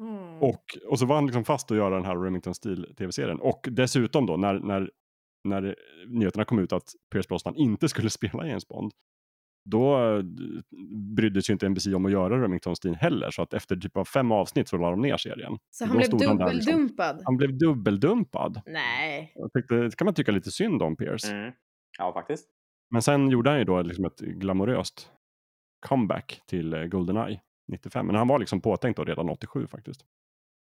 Mm. Och, och så var han liksom fast att göra den här Remington Steel tv-serien. Och dessutom då, när, när, när nyheterna kom ut att Pierce Brosnan inte skulle *laughs* spela James Bond, då eh, brydde sig inte NBC om att göra Remington Steel heller. Så att efter typ av fem avsnitt så la de ner serien. Så då han blev stod han där liksom. dubbeldumpad? Han blev dubbeldumpad. Nej. Jag tyckte, det kan man tycka lite synd om Pierce. Mm. Ja, faktiskt. Men sen gjorde han ju då liksom ett glamoröst comeback till eh, Goldeneye 95. Men han var liksom påtänkt då redan 87 faktiskt.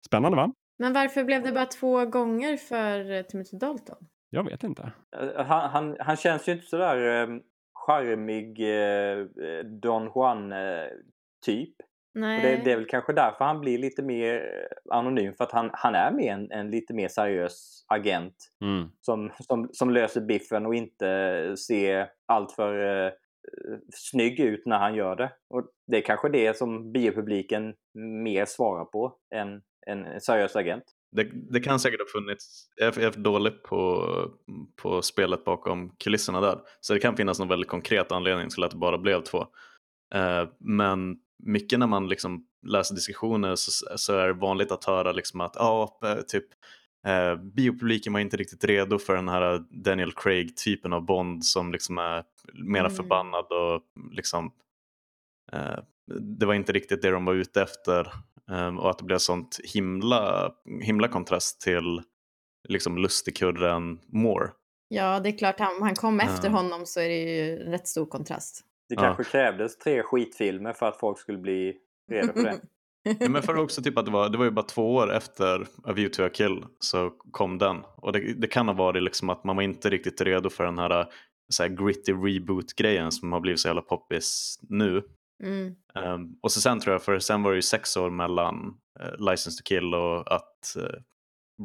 Spännande va? Men varför blev det bara två gånger för eh, Timothy Dalton? Jag vet inte. Han, han, han känns ju inte sådär charmig eh, Don Juan-typ. Nej. det, det är väl kanske därför han blir lite mer eh, anonym. För att han, han är mer en, en lite mer seriös agent. Mm. Som, som, som löser biffen och inte ser allt för eh, snygg ut när han gör det. Och det är kanske det som biopubliken mer svarar på än en seriös agent. Det, det kan säkert ha funnits, jag är, för dålig på, på spelet bakom kulisserna där. Så det kan finnas någon väldigt konkret anledning till att det bara blev två. Eh, men mycket när man liksom läser diskussioner så, så är det vanligt att höra liksom att ja, eh, typ eh, biopubliken var inte riktigt redo för den här Daniel Craig-typen av Bond som liksom är mera Mm. förbannad och liksom eh, det var inte riktigt det de var ute efter och att det blev sånt himla, himla kontrast till liksom lustigkurren Moore. Ja, det är klart. Han, om han kom efter Ja. honom så är det ju en rätt stor kontrast. Det Ja. kanske krävdes tre skitfilmer för att folk skulle bli redo för det. *laughs* Ja, men för också typ att det var, det var ju bara två år efter A View to a Kill så kom den. Och det, det kan ha varit liksom att man var inte riktigt redo för den här, så här gritty reboot-grejen som har blivit så jävla poppis nu. Mm. Um, och så sen tror jag, för sen var det ju sex år mellan uh, License to Kill och att uh,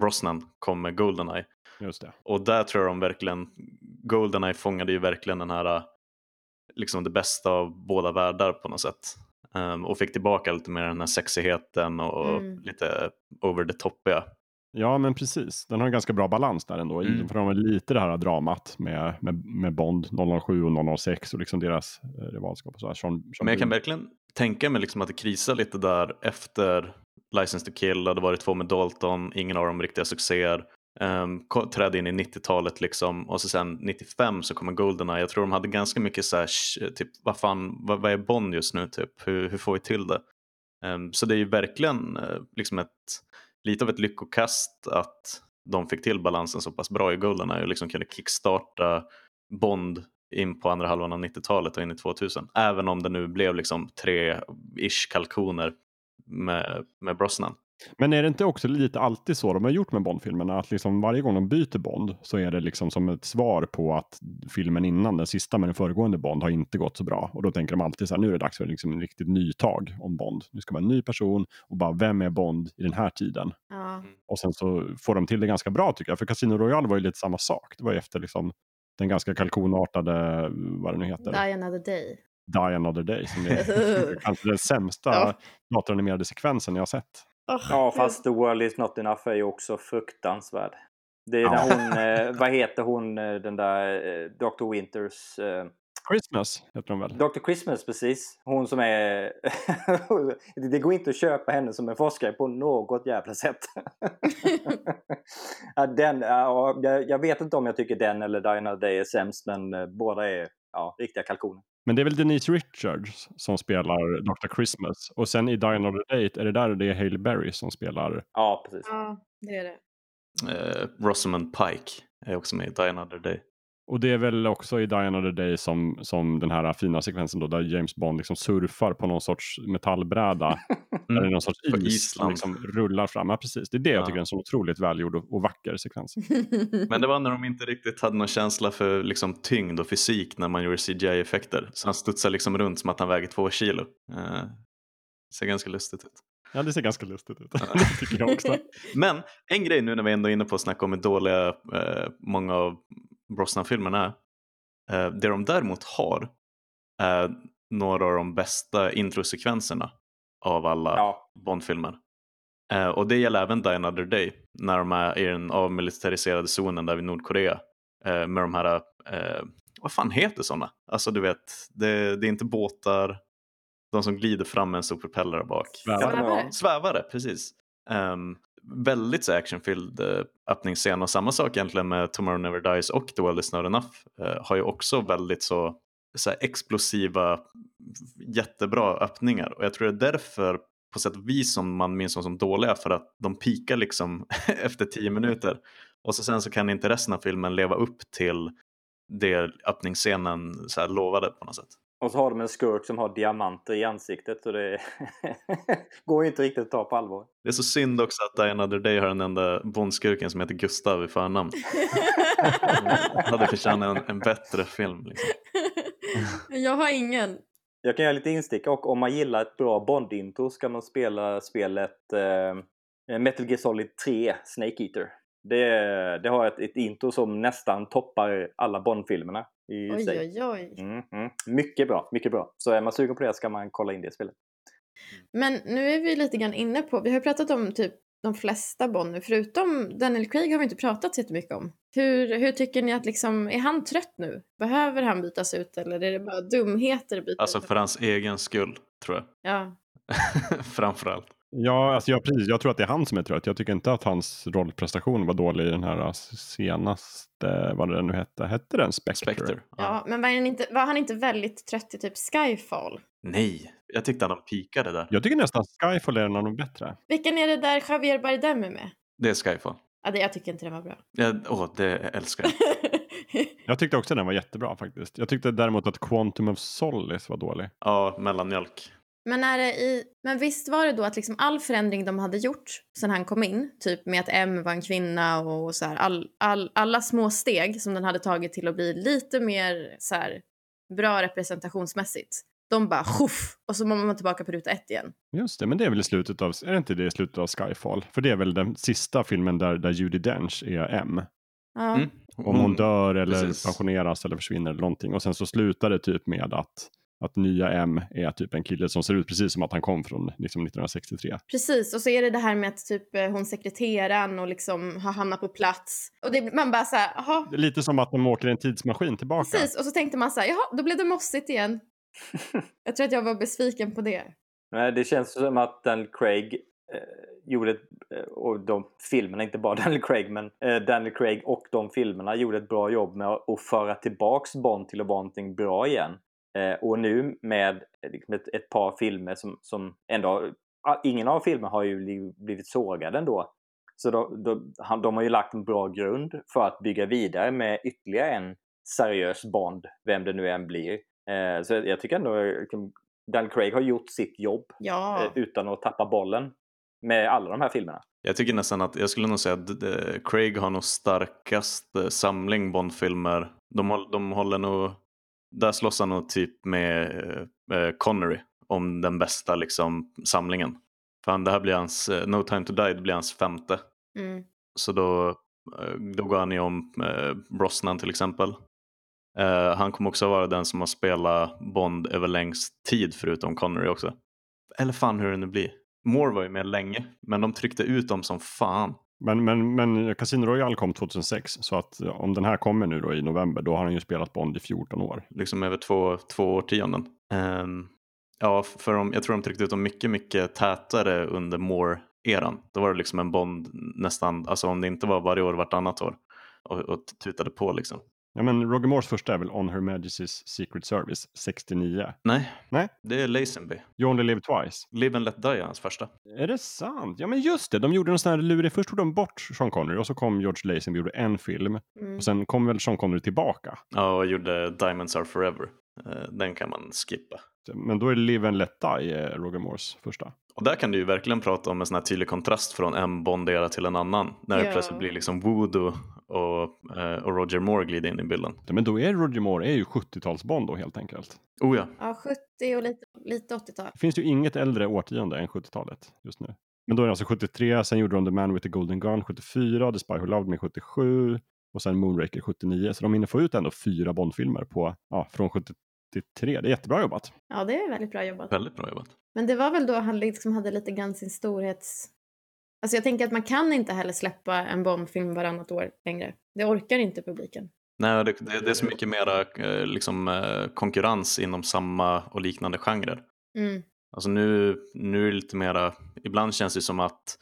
Brosnan kom med Goldeneye. Just det. Och där tror jag de verkligen, Goldeneye fångade ju verkligen den här, liksom det bästa av båda världar på något sätt. Ehm, och fick tillbaka lite mer den här sexigheten och Mm. lite over the topiga. Ja, men precis. Den har en ganska bra balans där ändå. Mm. För de har lite det här dramat med, med, med Bond 007 och 006 och liksom deras eh, rivalskap. Och så här. Sean, Sean Men jag kan verkligen tänka mig liksom att det krisar lite där efter License to Kill. Det hade varit två med Dalton, ingen av dem riktiga succéer. Um, trädde in i 90-talet liksom och så sen 95 så kommer Goldeneye. Jag tror de hade ganska mycket så här, typ vad fan, vad, vad är Bond just nu typ? Hur, hur får vi till det? Ehm, så det är ju verkligen eh, liksom ett, lite av ett lyckokast att de fick till balansen så pass bra i Goldeneye och liksom kunde kickstarta Bond in på andra halvan av 90-talet och in i 2000. Även om det nu blev liksom tre-ish kalkoner med, med Brosnan. Men är det inte också lite alltid så de har gjort med Bond-filmerna? Att liksom varje gång de byter Bond så är det liksom som ett svar på att filmen innan, den sista med den föregående Bond, har inte gått så bra. Och då tänker de alltid så här, nu är det dags för liksom en riktigt nytag om Bond. Nu ska vara en ny person och bara, vem är Bond i den här tiden? Ja. Och sen så får de till det ganska bra tycker jag. För Casino Royale var ju lite samma sak. Det var ju efter liksom den ganska kalkonartade, vad det nu heter, Die another day. Die Another Day. Som är *laughs* kanske den sämsta Ja. datoranimerade sekvensen jag har sett. Åh, Ja, fast The World Is Not Enough är ju också fruktansvärd. Det är Ja. när hon, *laughs* eh, vad heter hon, eh, den där eh, Dr. Winters, eh, Christmas heter de väl? Dr. Christmas precis. Hon som är, *laughs* det går inte att köpa henne som en forskare på något jävla sätt. *laughs* den, ja, jag, jag vet inte om jag tycker den eller Diana Day är sämst, men eh, båda är ja, riktiga kalkoner. Men det är väl Denise Richards som spelar Dr. Christmas. Och sen i Die Another Date, är det där det är Hailey Berry som spelar? Ja, precis. Ja, det är det. Eh, Rosamund Pike är också med i Die Another Day. Och det är väl också i Die Another Day som, som den här fina sekvensen då, där James Bond liksom surfar på någon sorts metallbräda. Där det är någon sorts På is liksom rullar fram. Ja, precis. Det är det jag Ja. tycker är en så otroligt välgjord och, och vacker sekvens. *laughs* Men det var när de inte riktigt hade någon känsla för liksom, tyngd och fysik när man gjorde CGI-effekter. Så han studsar liksom runt som att han väger två kilo. Eh, ser ganska lustigt ut. Ja, det ser ganska lustigt ut. *laughs* det tycker jag också. Men en grej nu när vi ändå är inne på att snacka om hur dåliga eh, många av Brosnan-filmerna är. Eh, det de däremot har är några av de bästa introsekvenserna av alla Ja, Bond-filmer. Eh, och det gäller även Die Another Day när de är i den avmilitariserade zonen där vid Nordkorea eh, med de här, eh, vad fan heter sådana? Alltså du vet, det, det är inte båtar, de som glider fram med en stor propeller bak. Svävare. Svävare. Precis. Ehm, väldigt så actionfylld eh, öppningsscen. Och samma sak egentligen med Tomorrow Never Dies och The World Is Not Enough eh, har ju också väldigt så, så här explosiva, jättebra öppningar. Och jag tror det är därför på sätt och vis som man minns dem som dåliga för att de pikar liksom *laughs* efter tio minuter. Och så sen så kan inte resten av filmen leva upp till det öppningsscenen så här lovade på något sätt och så har de en skurk som har diamanter i ansiktet och det *laughs* går ju inte riktigt att ta på allvar. Det är så synd också att Die Another Day har den enda Bondskurken som heter Gustav i förnamn. *laughs* hade förtjänat en, en bättre film. Liksom. jag har ingen. Jag kan göra lite instick och om man gillar ett bra Bond-intro ska man spela spelet eh, Metal Gear Solid 3 Snake Eater. Det, det har ett, ett intro som nästan toppar alla Bond-filmerna i Oj, sig. oj, oj. Mm, mm. Mycket bra, mycket bra. Så är man sugen på det ska man kolla in det spelet. Men nu är vi lite grann inne på, vi har pratat om typ de flesta Bond nu, förutom Daniel Craig har vi inte pratat så jättemycket om. Hur, hur tycker ni att liksom, är han trött nu? Behöver han bytas ut eller är det bara dumheter att byta Alltså ut? för hans egen skull, tror jag. Ja. *laughs* Framförallt. Ja, alltså jag, precis, jag tror att det är han som är trött. Jag tycker inte att hans rollprestation var dålig i den här senaste, vad det nu hette. Hette den Spectre? Spectre. ja, men var han, inte, var han inte väldigt trött i typ Skyfall? Nej, jag tyckte att han pikade där. Jag tycker nästan Skyfall är en av de bättre. Vilken är det där Javier Bardem är med? Det är Skyfall. Ja, det, jag tycker inte den var bra. Ja, åh, det älskar jag. *laughs* Jag tyckte också den var jättebra faktiskt. Jag tyckte däremot att Quantum of Solace var dålig. Ja, mellanmjölk. Men, är det i, men visst var det då att liksom all förändring de hade gjort sen han kom in, typ med att M var en kvinna och så här, all, all, alla små steg som den hade tagit till att bli lite mer så här, bra representationsmässigt, de bara tjoff och så var man tillbaka på ruta ett igen. Just det, men det är väl i slutet av, är det inte det i slutet av Skyfall? För det är väl den sista filmen där, där Judi Dench är M. Ja. Mm. Om hon dör eller precis. pensioneras eller försvinner eller någonting. Och sen så slutar det typ med att, att nya M är typ en kille som ser ut precis som att han kom från liksom 1963. Precis, och så är det det här med att typ eh, hon sekreteraren och liksom har hamnat på plats. Och det, man bara så här, jaha, lite som att de åker en tidsmaskin tillbaka. precis. Och så tänkte man så här, jaha, då blev det mossigt igen. *laughs* Jag tror att jag var besviken på det. Nej, det känns som att Daniel Craig eh, gjorde, ett, eh, och de filmerna, inte bara *laughs* Daniel Craig, men eh, Daniel Craig och de filmerna gjorde ett bra jobb med att, att föra tillbaks Bond till att vara någonting bra igen. Eh, och nu med eh, liksom ett, ett par filmer som, som ändå, ingen av filmerna har ju bli- blivit sågade ändå. Så de, de, de har ju lagt en bra grund för att bygga vidare med ytterligare en seriös Bond, vem det nu än blir. Eh, så jag tycker ändå liksom, Dan Craig har gjort sitt jobb Ja. eh, utan att tappa bollen med alla de här filmerna. Jag tycker nästan att, jag skulle nog säga att Craig har nog starkast samling Bond-filmer. De, de håller nog, där slåss han nog typ med eh, Connery om den bästa liksom samlingen. För han, det här blir hans, eh, No time to die, det blir hans femte. Mm. Så då, eh, då går han ju om eh, Brosnan till exempel. Eh, han kommer också vara den som har spelat Bond över längst tid förutom Connery också. Eller fan hur det nu blir. Moore var ju med länge, men de tryckte ut dem som fan. Men, men, men Casino Royale kom 2006, så att om den här kommer nu då i november, då har han ju spelat Bond i 14 år. Liksom över två, två årtionden. Um, ja, för de, jag tror de tryckte ut dem mycket, mycket tätare under Moore-eran. Då var det liksom en Bond nästan, alltså om det inte var varje år, vartannat år. Och, och tutade på liksom. Ja, men Roger Moores första är väl On Her Majesty's Secret Service, 69. Nej, Nej. det är Lazenby. You Only Live Twice. Live and Let Die är hans första. Är det sant? Ja, men just det. De gjorde en sån här lurig. Först tog de bort Sean Connery och så kom George Lazenby och gjorde en film. Mm. Och sen kom väl Sean Connery tillbaka. Ja, och gjorde Diamonds Are Forever. Eh, Den kan man skippa. Men då är Live and Let Die eh, Roger Moores första. Och där kan du ju verkligen prata om en sån här tydlig kontrast från en Bond-era till en annan. När det Ja. plötsligt blir liksom Voodoo och, eh, och Roger Moore glider in i bilden. Ja, Men då är Roger Moore är ju 70-tals-Bond då helt enkelt. Oh ja, Ja, 70 och lite, lite 80-tal. Det finns ju inget äldre årtionde än 70-talet just nu. Men då är det alltså 73, sen gjorde de The Man with the Golden Gun 74, The Spy Who Loved Me 77 och sen Moonraker 79. Så de hinner få ut ändå fyra Bondfilmer på, ja, från 73. Det är jättebra jobbat. Ja, det är väldigt bra jobbat. väldigt bra jobbat. Men det var väl då han liksom hade lite grann sin storhets... Alltså jag tänker att man kan inte heller släppa en Bondfilm varannat år längre. Det orkar inte publiken. Nej, det, det, det är så mycket mera eh, liksom, eh, konkurrens inom samma och liknande genrer. Mm. Alltså nu, nu är det lite mera, ibland känns det som att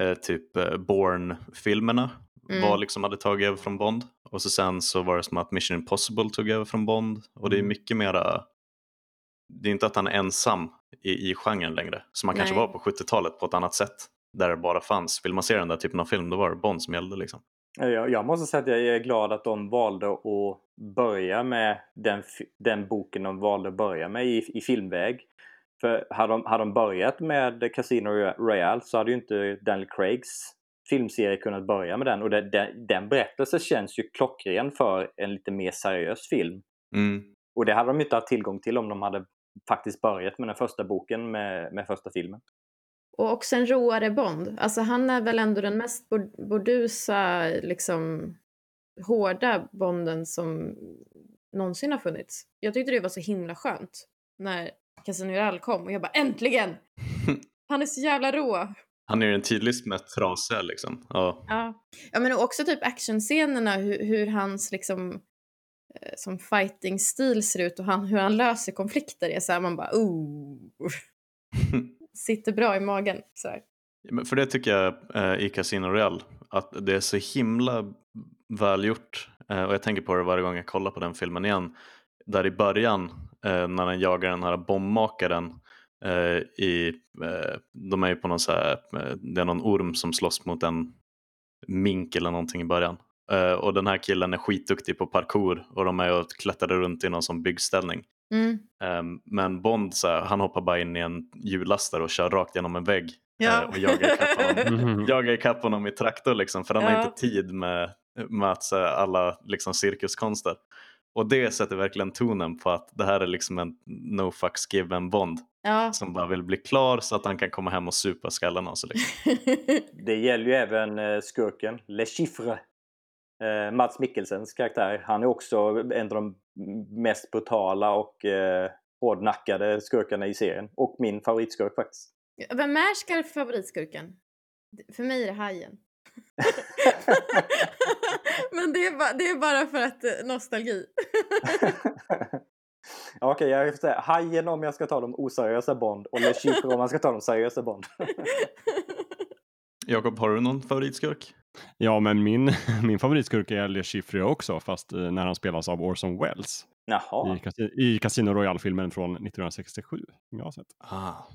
eh, typ eh, Bourne-filmerna Mm. var liksom hade tagit över från Bond. Och så sen så var det som att Mission Impossible tog över från Bond. Och det är Mm. mycket mera, det är inte att han är ensam i, i genren längre. Som han kanske var på 70-talet på ett annat sätt. Där det bara fanns, vill man se den där typen av film då var det Bond som gällde liksom. Jag, jag måste säga att jag är glad att de valde att börja med den, den boken de valde att börja med i, i filmväg. För hade de, hade de börjat med Casino Royale så hade ju inte Daniel Craigs filmserie kunnat börja med den. Och det, den, den berättelsen känns ju klockren för en lite mer seriös film. Mm. Och det hade de inte haft tillgång till om de hade faktiskt börjat med den första boken med, med första filmen. Och också en råare Bond. Alltså han är väl ändå den mest bord- bordusa, liksom hårda Bonden som någonsin har funnits. Jag tyckte det var så himla skönt när Casino Royale kom och jag bara äntligen! *laughs* Han är så jävla rå. Han är ju den tydligast med trasiga liksom. Ja. Ja, ja men också typ actionscenerna, hur, hur hans liksom eh, som fighting-stil ser ut och han, hur han löser konflikter är så här, man bara oh. *laughs* Sitter bra i magen. Så här. Men För det tycker jag eh, i Casino Royale, att det är så himla välgjort. Eh, och jag tänker på det varje gång jag kollar på den filmen igen. Där i början, eh, när den jagar den här bombmakaren, i, eh, de är ju på någon så här, eh, det är någon orm som slåss mot en mink eller någonting i början. Eh, och den här killen är skitduktig på parkour och de är och klättrar runt i någon sån byggställning. Mm. Men Bond så här, han hoppar bara in i en hjullastare och kör rakt genom en vägg Ja. eh, och jagar ikapp honom, *laughs* Mhm. jagar ikapp honom i traktor liksom, för han har Ja. inte tid med, med att, så här, alla liksom, cirkuskonster. Och det sätter verkligen tonen på att det här är liksom en no fucks given Bond Ja. som bara vill bli klar så att han kan komma hem och supa skallen av sig. Liksom. *laughs* Det gäller ju även eh, skurken, Le Chiffre. Eh, Mats Mikkelsens karaktär. Han är också en av de mest brutala och eh, hårdnackade skurkarna i serien. Och min favoritskurk faktiskt. Vem är favoritskurken? För mig är det Hajen. *laughs* Men det är, bara, det är bara för att eh, nostalgi. *laughs* Okej, jag får säga Hajen om jag ska ta de oseriösa Bond och Le Chiffre om man ska ta de seriösa Bond. *laughs* Jakob, har du någon favoritskurk? Ja, men min, min favoritskurk är Le Chiffre också, fast eh, när han spelas av Orson Welles Jaha. i, i Casino Royale-filmen från 1967. som Jag har sett. Ah. Ah.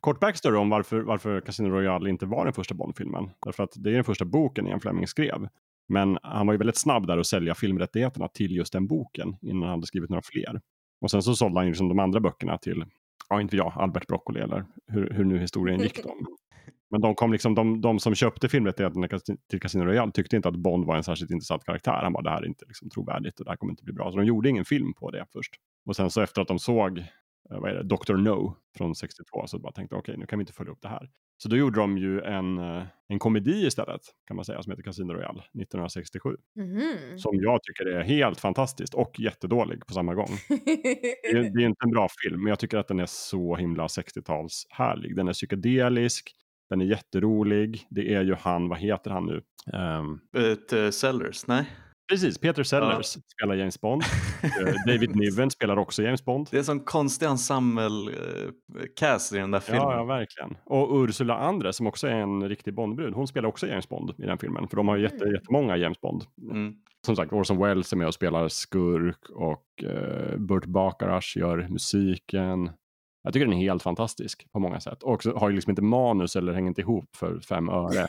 Kort backstory om varför, varför Casino Royale inte var den första Bond-filmen. Därför att det är den första boken Ian Fleming skrev. Men han var ju väldigt snabb där att sälja filmrättigheterna till just den boken innan han hade skrivit några fler. Och sen så sålde han ju liksom de andra böckerna till, ja inte jag, Albert Broccoli eller hur, hur nu historien gick då. Men de, kom liksom, de, de som köpte filmrättigheterna till Casino Royale tyckte inte att Bond var en särskilt intressant karaktär. Han bara, det här är inte liksom trovärdigt och det här kommer inte bli bra. Så de gjorde ingen film på det först. Och sen så efter att de såg vad är det, Dr. No från 62 så bara tänkte okej, okay, nu kan vi inte följa upp det här. Så då gjorde de ju en, eh, en komedi istället, kan man säga, som heter Casino Royale 1967. Mm. Som jag tycker är helt fantastiskt och jättedålig på samma gång. det, är, det är inte en bra film, men jag tycker att den är så himla 60-tals härlig. Den är psykedelisk, den är jätterolig. Det är ju han, vad heter han nu? Um... Uh, Sellers, nej? Precis, Peter Sellers ja. spelar James Bond. *laughs* Eh, David Niven spelar också James Bond. Det är en sån konstig ensemble-cast i den där filmen. Ja, ja, verkligen. Och Ursula Andres som också är en riktig Bondbrud, hon spelar också James Bond i den filmen. För de har ju jätte, mm. jättemånga James Bond. Mm. Som sagt, Orson Welles är med och spelar skurk och uh, Burt Bacharach gör musiken. Jag tycker den är helt fantastisk på många sätt. Och har ju liksom inte manus eller hänger inte ihop för fem öre. *laughs*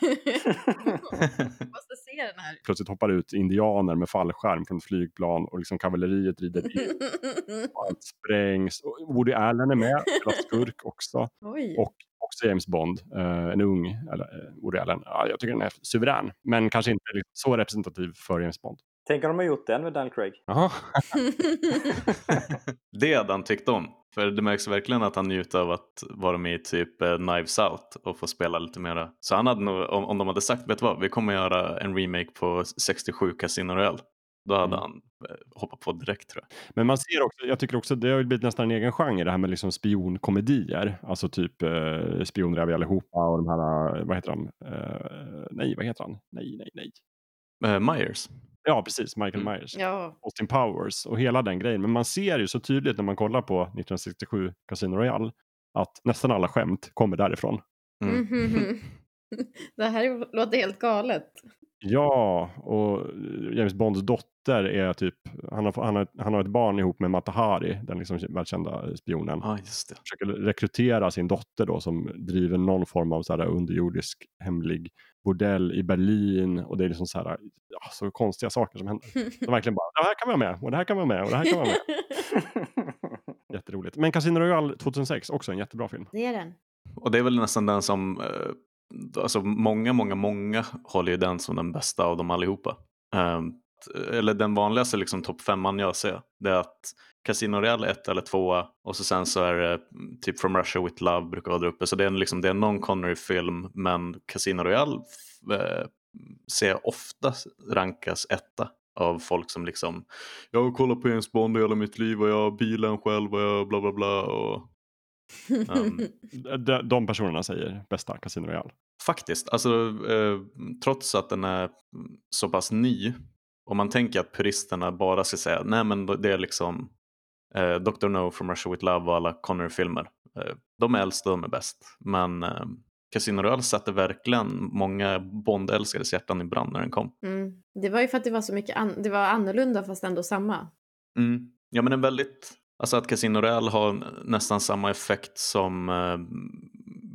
måste se den här. Plötsligt hoppar ut indianer med fallskärm från flygplan och liksom kavalleriet rider in. allt sprängs. Och Woody Allen är med, spelar skurk också. Oj. Och också James Bond, uh, en ung eller, uh, Woody Allen. Ja, jag tycker den är suverän, men kanske inte liksom så representativ för James Bond. Tänk om de har gjort den med Dan Craig. *laughs* *laughs* det hade han tyckt om. För det märks verkligen att han njuter av att vara med i typ eh, Knives Out och få spela lite mera. Så han hade nog, om, om de hade sagt, vet du vad, vi kommer göra en remake på 67 Casino Royale. Då hade mm. han eh, hoppat på direkt tror jag. Men man ser också, jag tycker också det har blivit nästan en egen genre det här med liksom spionkomedier. Alltså typ eh, Spioner är vi allihopa och de här, vad heter han? Eh, nej, vad heter han? Nej, nej, nej. Uh, Myers. Ja, precis. Michael mm. Myers. Ja. Austin Powers och hela den grejen. Men man ser ju så tydligt när man kollar på 1967 Casino Royale att nästan alla skämt kommer därifrån. Mm. Mm. *laughs* det här låter helt galet. Ja, och James Bonds dotter är typ, han har, han har, han har ett barn ihop med Matahari, den liksom välkända spionen. Ah, just det. Försöker rekrytera sin dotter då som driver någon form av så här underjordisk hemlig bordell i Berlin och det är liksom så här, ja, så konstiga saker som händer. *laughs* De verkligen bara, det här kan vara med och det här kan vara med och det här kan vara med. *laughs* Jätteroligt. Men Casino Royale 2006, också en jättebra film. Det är den. Och det är väl nästan den som eh, alltså många, många, många håller ju den som den bästa av dem allihopa. Um, eller den vanligaste liksom topp femman jag ser, det är att Casino Real 1 eller 2 och så sen så är det mm, typ From Russia With Love brukar vara där uppe. Så det är, liksom, det är någon Connery-film men Casino Royale eh, ser jag ofta rankas etta av folk som liksom jag har kollat på James Bond hela mitt liv och jag har bilen själv och jag bla bla bla och *laughs* Um, de, de personerna säger bästa Casino Royale. Faktiskt, alltså eh, trots att den är så pass ny och man tänker att puristerna bara ska säga nej men det är liksom eh, Dr. No from Russia with Love och alla Connery-filmer. Eh, de är äldst och de är bäst. Men eh, Casino Royale satte verkligen många Bond-älskares hjärtan i brand när den kom. Mm. Det var ju för att det var så mycket an det var annorlunda fast ändå samma. Mm. Ja men en väldigt Alltså att Casino Royale har nästan samma effekt som uh,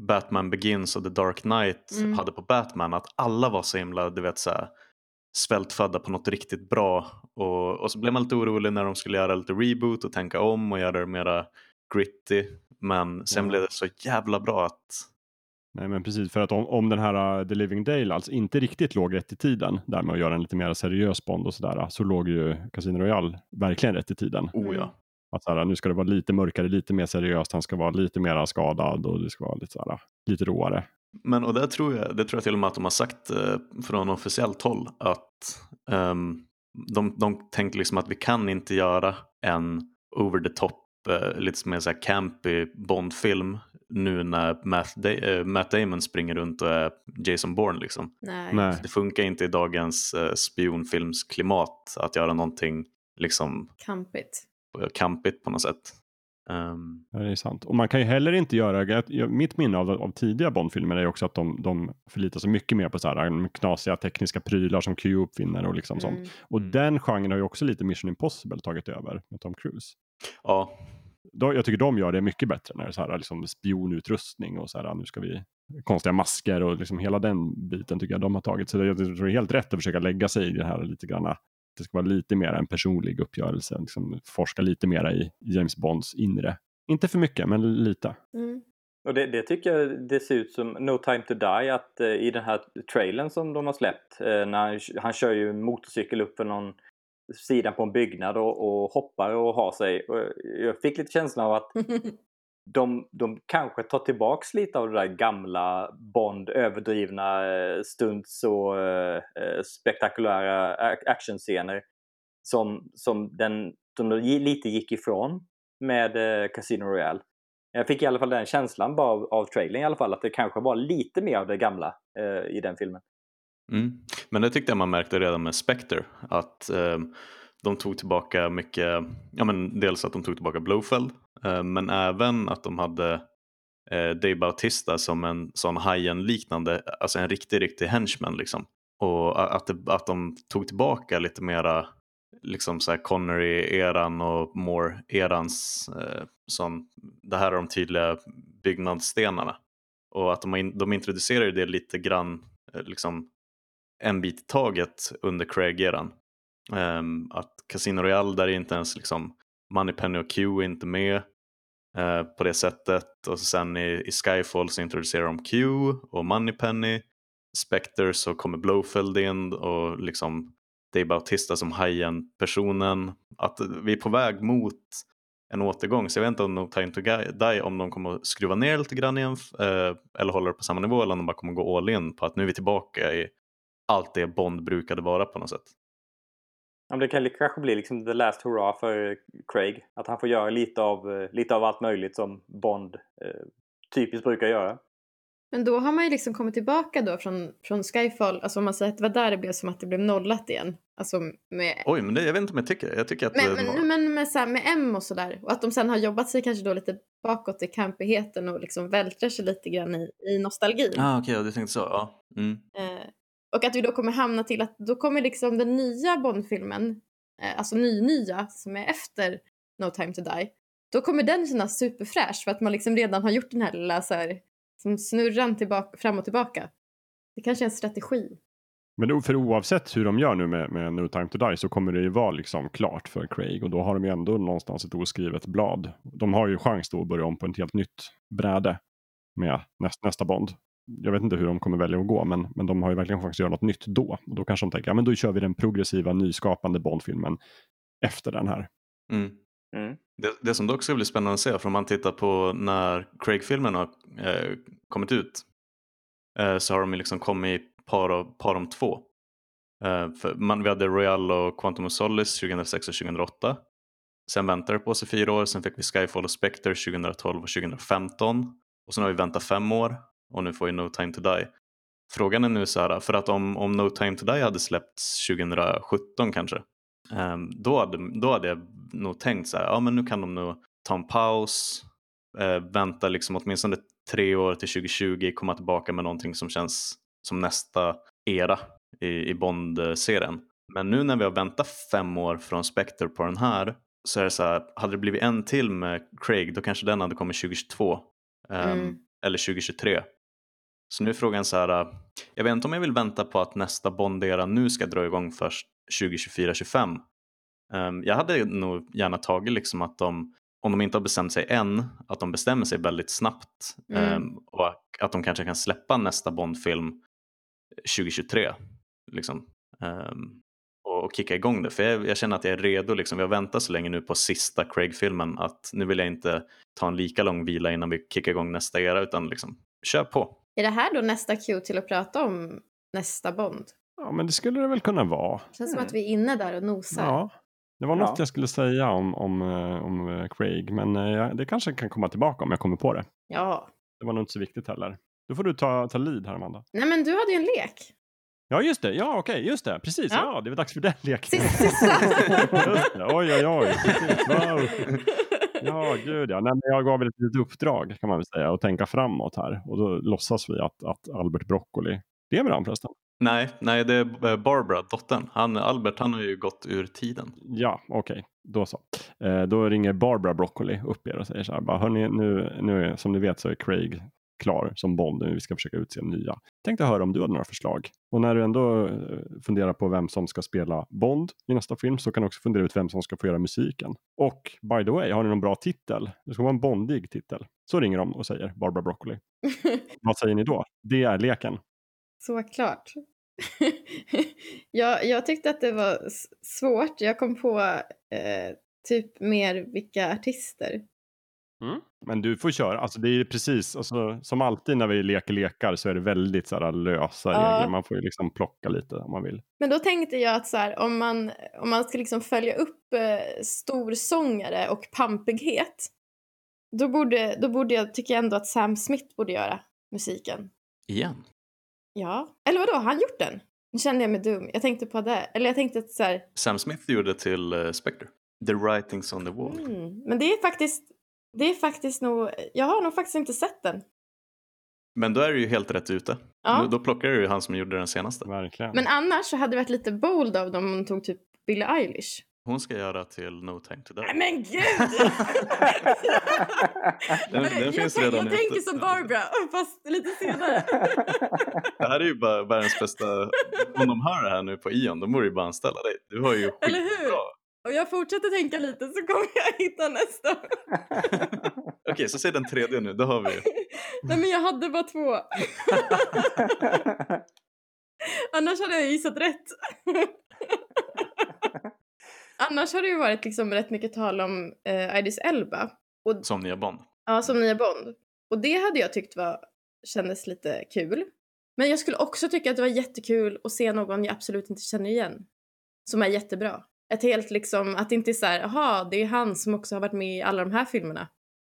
Batman Begins och The Dark Knight mm. hade på Batman. Att alla var så himla, du vet så här, svältfödda på något riktigt bra. Och, och så blev man lite orolig när de skulle göra lite reboot och tänka om och göra det mera gritty. Men sen mm. blev det så jävla bra att Nej men precis, för att om, om den här uh, The Living Dale alltså inte riktigt låg rätt i tiden, där med att göra en lite mer seriös Bond och sådär, så låg ju Casino Royale verkligen rätt i tiden. Oh ja. Att så här, nu ska det vara lite mörkare, lite mer seriöst, han ska vara lite mer skadad och det ska vara lite, så här, lite råare. Men och det tror jag, det tror jag till och med att de har sagt eh, från officiellt håll att um, de, de tänkte liksom att vi kan inte göra en over the top, eh, lite mer så här campy Bondfilm nu när Matt, da eh, Matt, Damon springer runt och är Jason Bourne liksom. Nej. Det funkar inte i dagens eh, spionfilmsklimat att göra någonting liksom Kampigt kampigt på något sätt. Um... Ja, det är sant. Och man kan ju heller inte göra, mitt minne av, av tidiga Bondfilmer är också att de, de förlitar sig mycket mer på så här, knasiga tekniska prylar som Q uppfinner och liksom mm. sånt. Och mm. den genren har ju också lite Mission Impossible tagit över med Tom Cruise. Ja. Då, jag tycker de gör det mycket bättre när det är så här, liksom spionutrustning och så här, nu ska vi konstiga masker och liksom hela den biten tycker jag de har tagit. Så jag tror det är helt rätt att försöka lägga sig i det här lite granna det ska vara lite mer en personlig uppgörelse, liksom forska lite mer i James Bonds inre. Inte för mycket, men lite. Mm. Och det, det tycker jag det ser ut som No time to die att eh, i den här trailern som de har släppt eh, när han, han kör ju motorcykel upp för någon sidan på en byggnad och, och hoppar och har sig. Och jag fick lite känslan av att *laughs* de, de kanske tar tillbaks lite av det där gamla Bond, överdrivna eh, stunts och eh, eh spektakulära actionscener som, som den, de lite gick ifrån med eh, Casino Royale. Jag fick i alla fall den känslan bara av, av trailern i alla fall att det kanske var lite mer av det gamla eh, i den filmen. Mm. Men det tyckte jag man märkte redan med Spectre att eh, de tog tillbaka mycket, ja men dels att de tog tillbaka Blowfeld Eh, men även att de hade eh, Dave Bautista som en sån Hajen-liknande, alltså en riktig, riktig henchman liksom. Och att, det, att de tog tillbaka lite mera liksom så Connery-eran och Moore-erans eh, som det här är de tydliga byggnadsstenarna. Och att de, de introducerar det lite grann eh, liksom en bit i taget under Craig-eran. Eh, att Casino Royale där är inte ens liksom Moneypenny och Q är inte med Eh, på det sättet och sen i, i Skyfall så introducerar de Q och Moneypenny. Spectre så kommer Blowfield in och liksom Dave Bautista som Hajen-personen. Att vi är på väg mot en återgång. Så jag vet inte om No Time To Die om de kommer att skruva ner lite grann igen eh, eller håller på samma nivå eller om de bara kommer gå all in på att nu är vi tillbaka i allt det Bond brukade vara på något sätt. Ja, det kan kanske bli liksom the last hurra för Craig. Att han får göra lite av, eh, lite av allt möjligt som Bond eh, typiskt brukar göra. Men då har man ju liksom kommit tillbaka då från, från Skyfall, alltså om man säger att det var där det blev som att det blev nollat igen. Alltså med... Oj, men det, jag vet inte om jag tycker Jag tycker att men, men, men med, så här, med M och sådär. Och att de sen har jobbat sig kanske då lite bakåt i campigheten och liksom vältrar sig lite grann i, i nostalgin. Ah, okej, okay, du tänkte så. Ja. Mm. Eh, och att vi då kommer hamna till att då kommer liksom den nya Bondfilmen, eh, alltså ny-nya som är efter No time to die, då kommer den kännas superfräsch för att man liksom redan har gjort den här lilla så här, som snurran tillbaka, fram och tillbaka. Det kanske är en strategi. Men för oavsett hur de gör nu med, med No time to die så kommer det ju vara liksom klart för Craig och då har de ju ändå någonstans ett oskrivet blad. De har ju chans då att börja om på ett helt nytt bräde med näst, nästa Bond. Jag vet inte hur de kommer välja att gå men, men de har ju verkligen chans att göra något nytt då. Och då kanske de tänker, ja men då kör vi den progressiva nyskapande Bondfilmen efter den här. Mm. Mm. Det, det som dock ska bli spännande att se, för om man tittar på när Craig-filmen har eh, kommit ut eh, så har de liksom kommit par, av, par om två. Eh, för man, vi hade Royal och Quantum of Solace 2006 och 2008. Sen väntade det på sig fyra år, sen fick vi Skyfall och Spectre 2012 och 2015. Och sen har vi väntat fem år och nu får vi No Time To Die. Frågan är nu så här, för att om, om No Time To Die hade släppts 2017 kanske, um, då, hade, då hade jag nog tänkt så här, ja men nu kan de nog ta en paus, uh, vänta liksom åtminstone tre år till 2020, komma tillbaka med någonting som känns som nästa era i, i Bond-serien. Men nu när vi har väntat fem år från Spectre på den här så är det så här, hade det blivit en till med Craig då kanske den hade kommit 2022 um, mm. eller 2023. Så nu är frågan så här, jag vet inte om jag vill vänta på att nästa Bond-era nu ska dra igång först 2024-25. Um, jag hade nog gärna tagit liksom att de, om de inte har bestämt sig än, att de bestämmer sig väldigt snabbt mm. um, och att de kanske kan släppa nästa Bond-film 2023. Liksom. Um, och, kicka igång det. För jag, jag, känner att jag är redo. Liksom. Vi har väntat så länge nu på sista Craig-filmen att nu vill jag inte ta en lika lång vila innan vi kickar igång nästa era utan liksom, kör på. Är det här då nästa cue till att prata om nästa Bond? Ja, men det skulle det väl kunna vara. Det känns mm. som att vi är inne där och nosar. Ja, det var något ja. jag skulle säga om, om, eh, om eh, Craig, men eh, det kanske kan komma tillbaka om jag kommer på det. Ja. Det var nog inte så viktigt heller. Då får du ta, ta lead här, Amanda. Nej, men du hade ju en lek. Ja, just det. Ja, okej, just det. Precis. Ja, ja det var dags för den leken. Sista. *laughs* oj, oj, oj. Wow. *laughs* Ja, gud ja. Nej, men jag gav ett litet uppdrag kan man väl säga och tänka framåt här. Och då låtsas vi att, att Albert Broccoli, lever han förresten? Nej, nej, det är Barbara, dottern. Han, Albert han har ju gått ur tiden. Ja, okej. Okay. Då så. Eh, då ringer Barbara Broccoli upp er och säger så här. Bara, Hörrni, nu, nu som ni vet så är Craig klar som Bond nu vi ska försöka utse nya. Tänkte höra om du hade några förslag. Och när du ändå eh, funderar på vem som ska spela Bond i nästa film så kan du också fundera ut vem som ska få göra musiken. Och by the way, har ni någon bra titel? Det ska vara en bondig titel. Så ringer de och säger Barbara Broccoli. *laughs* Vad säger ni då? Det är leken. Såklart. *laughs* jag, jag tyckte att det var svårt. Jag kom på eh, typ mer vilka artister. Mm. Men du får köra, alltså det är precis, alltså, som alltid när vi leker lekar så är det väldigt så här, lösa ja. regler, man får ju liksom plocka lite om man vill. Men då tänkte jag att så här, om, man, om man ska liksom följa upp eh, storsångare och pampighet, då borde, då borde jag, tycker jag ändå att Sam Smith borde göra musiken. Igen? Ja, eller vadå, har han gjort den? Nu kände jag mig dum. Jag tänkte på det. Eller jag tänkte att så här... Sam Smith gjorde till uh, Spectre. The writings on the wall. Mm. Men det är faktiskt, det är faktiskt nog, jag har nog faktiskt inte sett den. Men då är du ju helt rätt ute. Ja. Då, då plockar du ju han som gjorde den senaste. Verkligen. Men annars så hade det varit lite bold av dem om de tog typ Billie Eilish. Hon ska göra till No Time To Die. Men gud! *laughs* *laughs* den, den jag, finns jag, redan jag tänker som Barbara, fast lite senare. det här är ju bara världens bästa... Om de hör det här nu på Ion, då borde ju bara anställa dig. Du har ju Eller hur? Bra. Om jag fortsätter tänka lite så kommer jag *laughs* hitta nästa. *laughs* Okej, okay, så säg den tredje nu, då har vi *laughs* Nej men jag hade bara två. Annars hade jag gissat rätt. Annars har det ju varit liksom rätt mycket tal om eh, Idris Elba. Och, som nya Bond? Ja, som nya Bond. Och det hade jag tyckt var, kändes lite kul. Men jag skulle också tycka att det var jättekul att se någon jag absolut inte känner igen. Som är jättebra. Ett helt liksom, att det inte är så här, jaha, det är han som också har varit med i alla de här filmerna.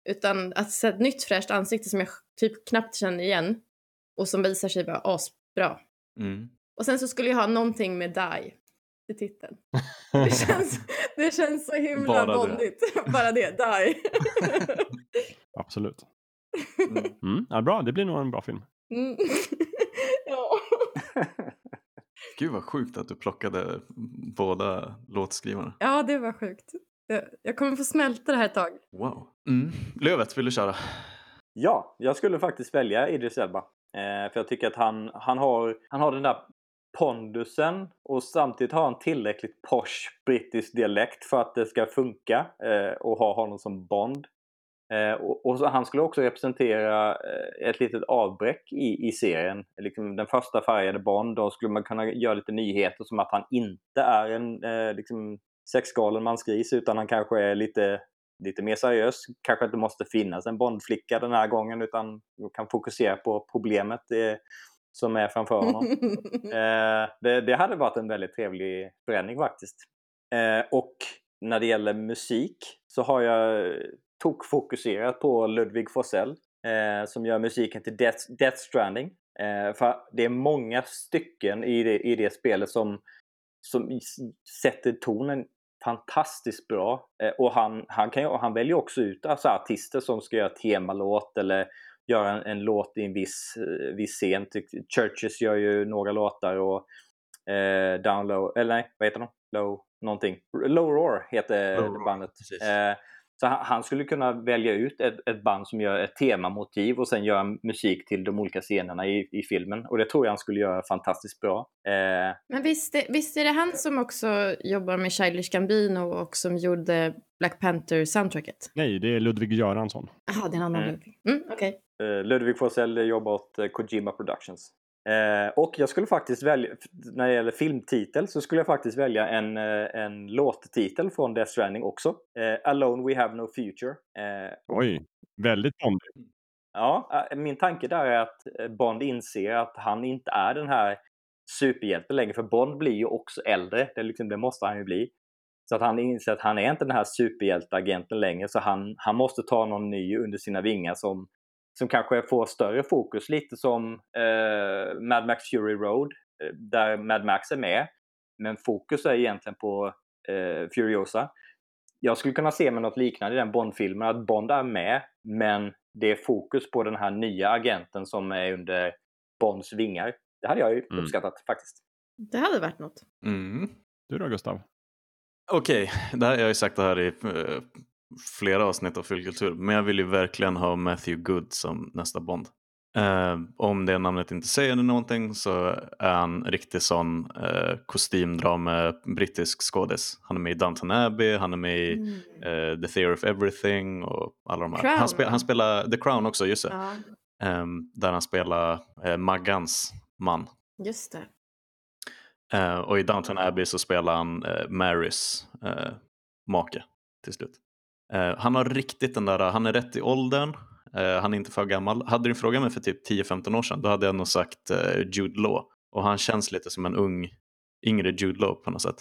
Utan att se ett nytt fräscht ansikte som jag typ knappt känner igen. Och som visar sig vara asbra. Mm. Och sen så skulle jag ha någonting med Die i titeln. Det *laughs* känns, det känns så himla Bara bondigt. Det. *laughs* Bara det, Die. Absolut. *laughs* Mm. Mm, ja, bra, det blir nog en bra film. Gud vad sjukt att du plockade båda låtskrivarna. Ja, det var sjukt. Jag, jag kommer få smälta det här ett tag. Wow. Mm. Lövet, vill du köra? Ja, jag skulle faktiskt välja Idris Elba. Eh, för jag tycker att han, han, har, han har den där pondusen och samtidigt har han tillräckligt posh brittisk dialekt för att det ska funka eh, och ha honom som Bond. Eh, och, och han skulle också representera eh, ett litet avbräck i, i serien. Liksom den första färgade Bond, då skulle man kunna göra lite nyheter som att han inte är en eh, liksom sexgalen mansgris utan han kanske är lite, lite mer seriös. Kanske inte måste finnas en Bondflicka den här gången utan kan fokusera på problemet eh, som är framför honom. *laughs* eh, det, det, hade varit en väldigt trevlig förändring faktiskt. Eh, och när det gäller musik så har jag tokfokuserat på Ludvig Forsell eh, som gör musiken till Death, Death Stranding. Eh, för det är många stycken i det, i det spelet som, som sätter tonen fantastiskt bra. Eh, och han, han, kan, han väljer också ut alltså, artister som ska göra temalåt eller göra en, en låt i en viss, eh, viss scen. Churches gör ju några låtar och eh, Down Low, eller nej, vad heter de? Low någonting. Low Roar heter Low bandet. Eh, så han, skulle kunna välja ut ett, ett, band som gör ett temamotiv och sen göra musik till de olika scenerna i, i filmen. Och det tror jag han skulle göra fantastiskt bra. Eh... Men visst, visst är det han som också jobbar med Childish Gambino och som gjorde Black Panther-soundtracket? Nej, det är Ludvig Göransson. Jaha, det är en annan mm. Ludvig. Mm, okay. eh, Ludvig Forsell jobbar åt eh, Kojima Productions. Eh, och jag skulle faktiskt välja, när det gäller filmtitel, så skulle jag faktiskt välja en, eh, en låttitel från Death Stranding också. Eh, Alone We Have No Future. Eh, Oj, väldigt Bondigt. Ja, eh, min tanke där är att eh, Bond inser att han inte är den här superhjälten längre, för Bond blir ju också äldre. Det, liksom, det måste han ju bli. Så att han inser att han är inte den här superhjälteagenten längre, så han, han måste ta någon ny under sina vingar som som kanske får större fokus, lite som eh, Mad Max Fury Road, eh, där Mad Max är med. Men fokus är egentligen på eh, Furiosa. Jag skulle kunna se mig något liknande i den Bond-filmen, att Bond är med, men det är fokus på den här nya agenten som är under Bonds vingar. Det hade jag ju mm. uppskattat faktiskt. Det hade varit något. Mm. Du då Gustav? Okej, okay. jag har ju sagt det här i eh, flera avsnitt av Fyllkultur. Men jag vill ju verkligen ha Matthew Good som nästa Bond. Eh, om det namnet inte säger någonting så är han riktig sån eh, kostymdrama brittisk skådis. Han är med i Downton Abbey, han är med i Mm. eh, The Theory of Everything och alla de här. Crown, han, spel, han spelar The Crown också, just det. Ja, Ehm, där han spelar eh, Maggans man. just det. Eh, och i Downton Abbey så spelar han eh, Marys eh, make till slut. Eh, han har riktigt den där, han är rätt i åldern, eh, han är inte för gammal. Hade du frågat mig för typ 10-15 år sedan då hade jag nog sagt eh, Jude Law. Och han känns lite som en ung, yngre Jude Law på något sätt.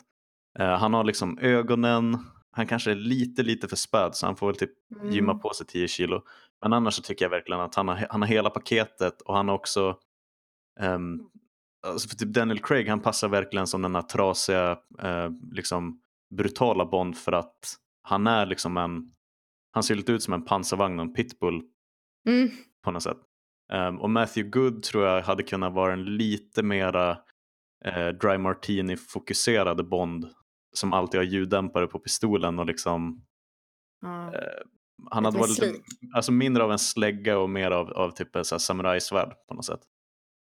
Eh, han har liksom ögonen, han kanske är lite, lite för späd så han får väl typ Mm. gymma på sig 10 kilo. Men annars så tycker jag verkligen att han har, han har hela paketet och han har också ehm, alltså för typ Daniel Craig han passar verkligen som den här trasiga eh, liksom brutala Bond för att han är liksom en han ser lite ut som en pansarvagn och en pitbull Mm. på något sätt. Ehm, och Matthew Good tror jag hade kunnat vara en lite mera eh, dry martini fokuserade Bond som alltid har ljuddämpare på pistolen och liksom Ja. Eh, han hade varit lite, alltså mindre av en slägga och mer av, av typ en samurajsvärd på något sätt.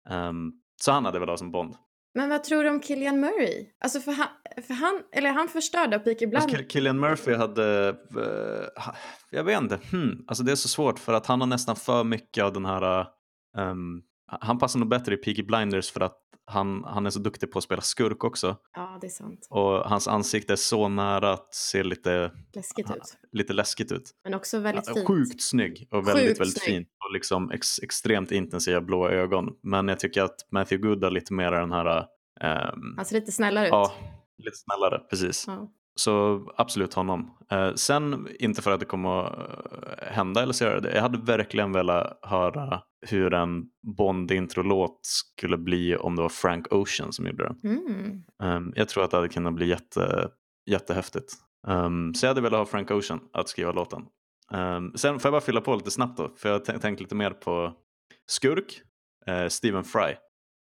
Ehm, så han hade väl som Bond. Men vad tror du om Killian Murray? Alltså för han, för han eller han förstörde Peaky Fast Blinders. Kill- Killian Murphy hade, ha- jag vet inte, hmm, alltså det är så svårt för att han har nästan för mycket av den här, ehm, han passar nog bättre i Peaky Blinders för att han, han är så duktig på att spela skurk också. Ja, det är sant. Och hans ansikte är så nära att se lite, Läskigt ut. lite läskigt ut. Men också väldigt fint. Sjukt snygg och väldigt, Sjukt väldigt snygg. fin. Och liksom ex, extremt intensiva blåa ögon. Men jag tycker att Matthew Good har lite mer den här, ehm, Han ser lite snällare ut. ja, lite snällare, precis. Ja. Så absolut honom. Eh, sen, inte för att det kommer att eh, hända eller så göra det. Jag hade verkligen velat höra hur en Bond-introlåt skulle bli om det var Frank Ocean som gjorde den. Mm. Um, jag tror att det hade kunnat bli jätte, jättehäftigt. Um, så jag hade velat ha Frank Ocean att skriva låten. Um, sen får jag bara fylla på lite snabbt då, för jag har tänkt lite mer på Skurk, eh, Stephen Fry.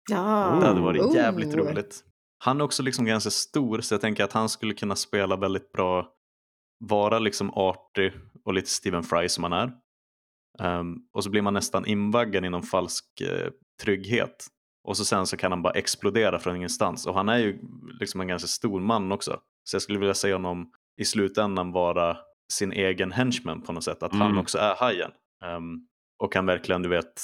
Ja. Det hade varit jävligt Oh. roligt. Han är också liksom ganska stor så jag tänker att han skulle kunna spela väldigt bra, vara liksom artig och lite Stephen Fry som han är. Um, och så blir man nästan invaggad i någon falsk eh, trygghet. Och så sen så kan han bara explodera från ingenstans. Och han är ju liksom en ganska stor man också. Så jag skulle vilja se honom i slutändan vara sin egen henchman på något sätt. Att han Mm. också är hajen. Um, och kan verkligen, du vet,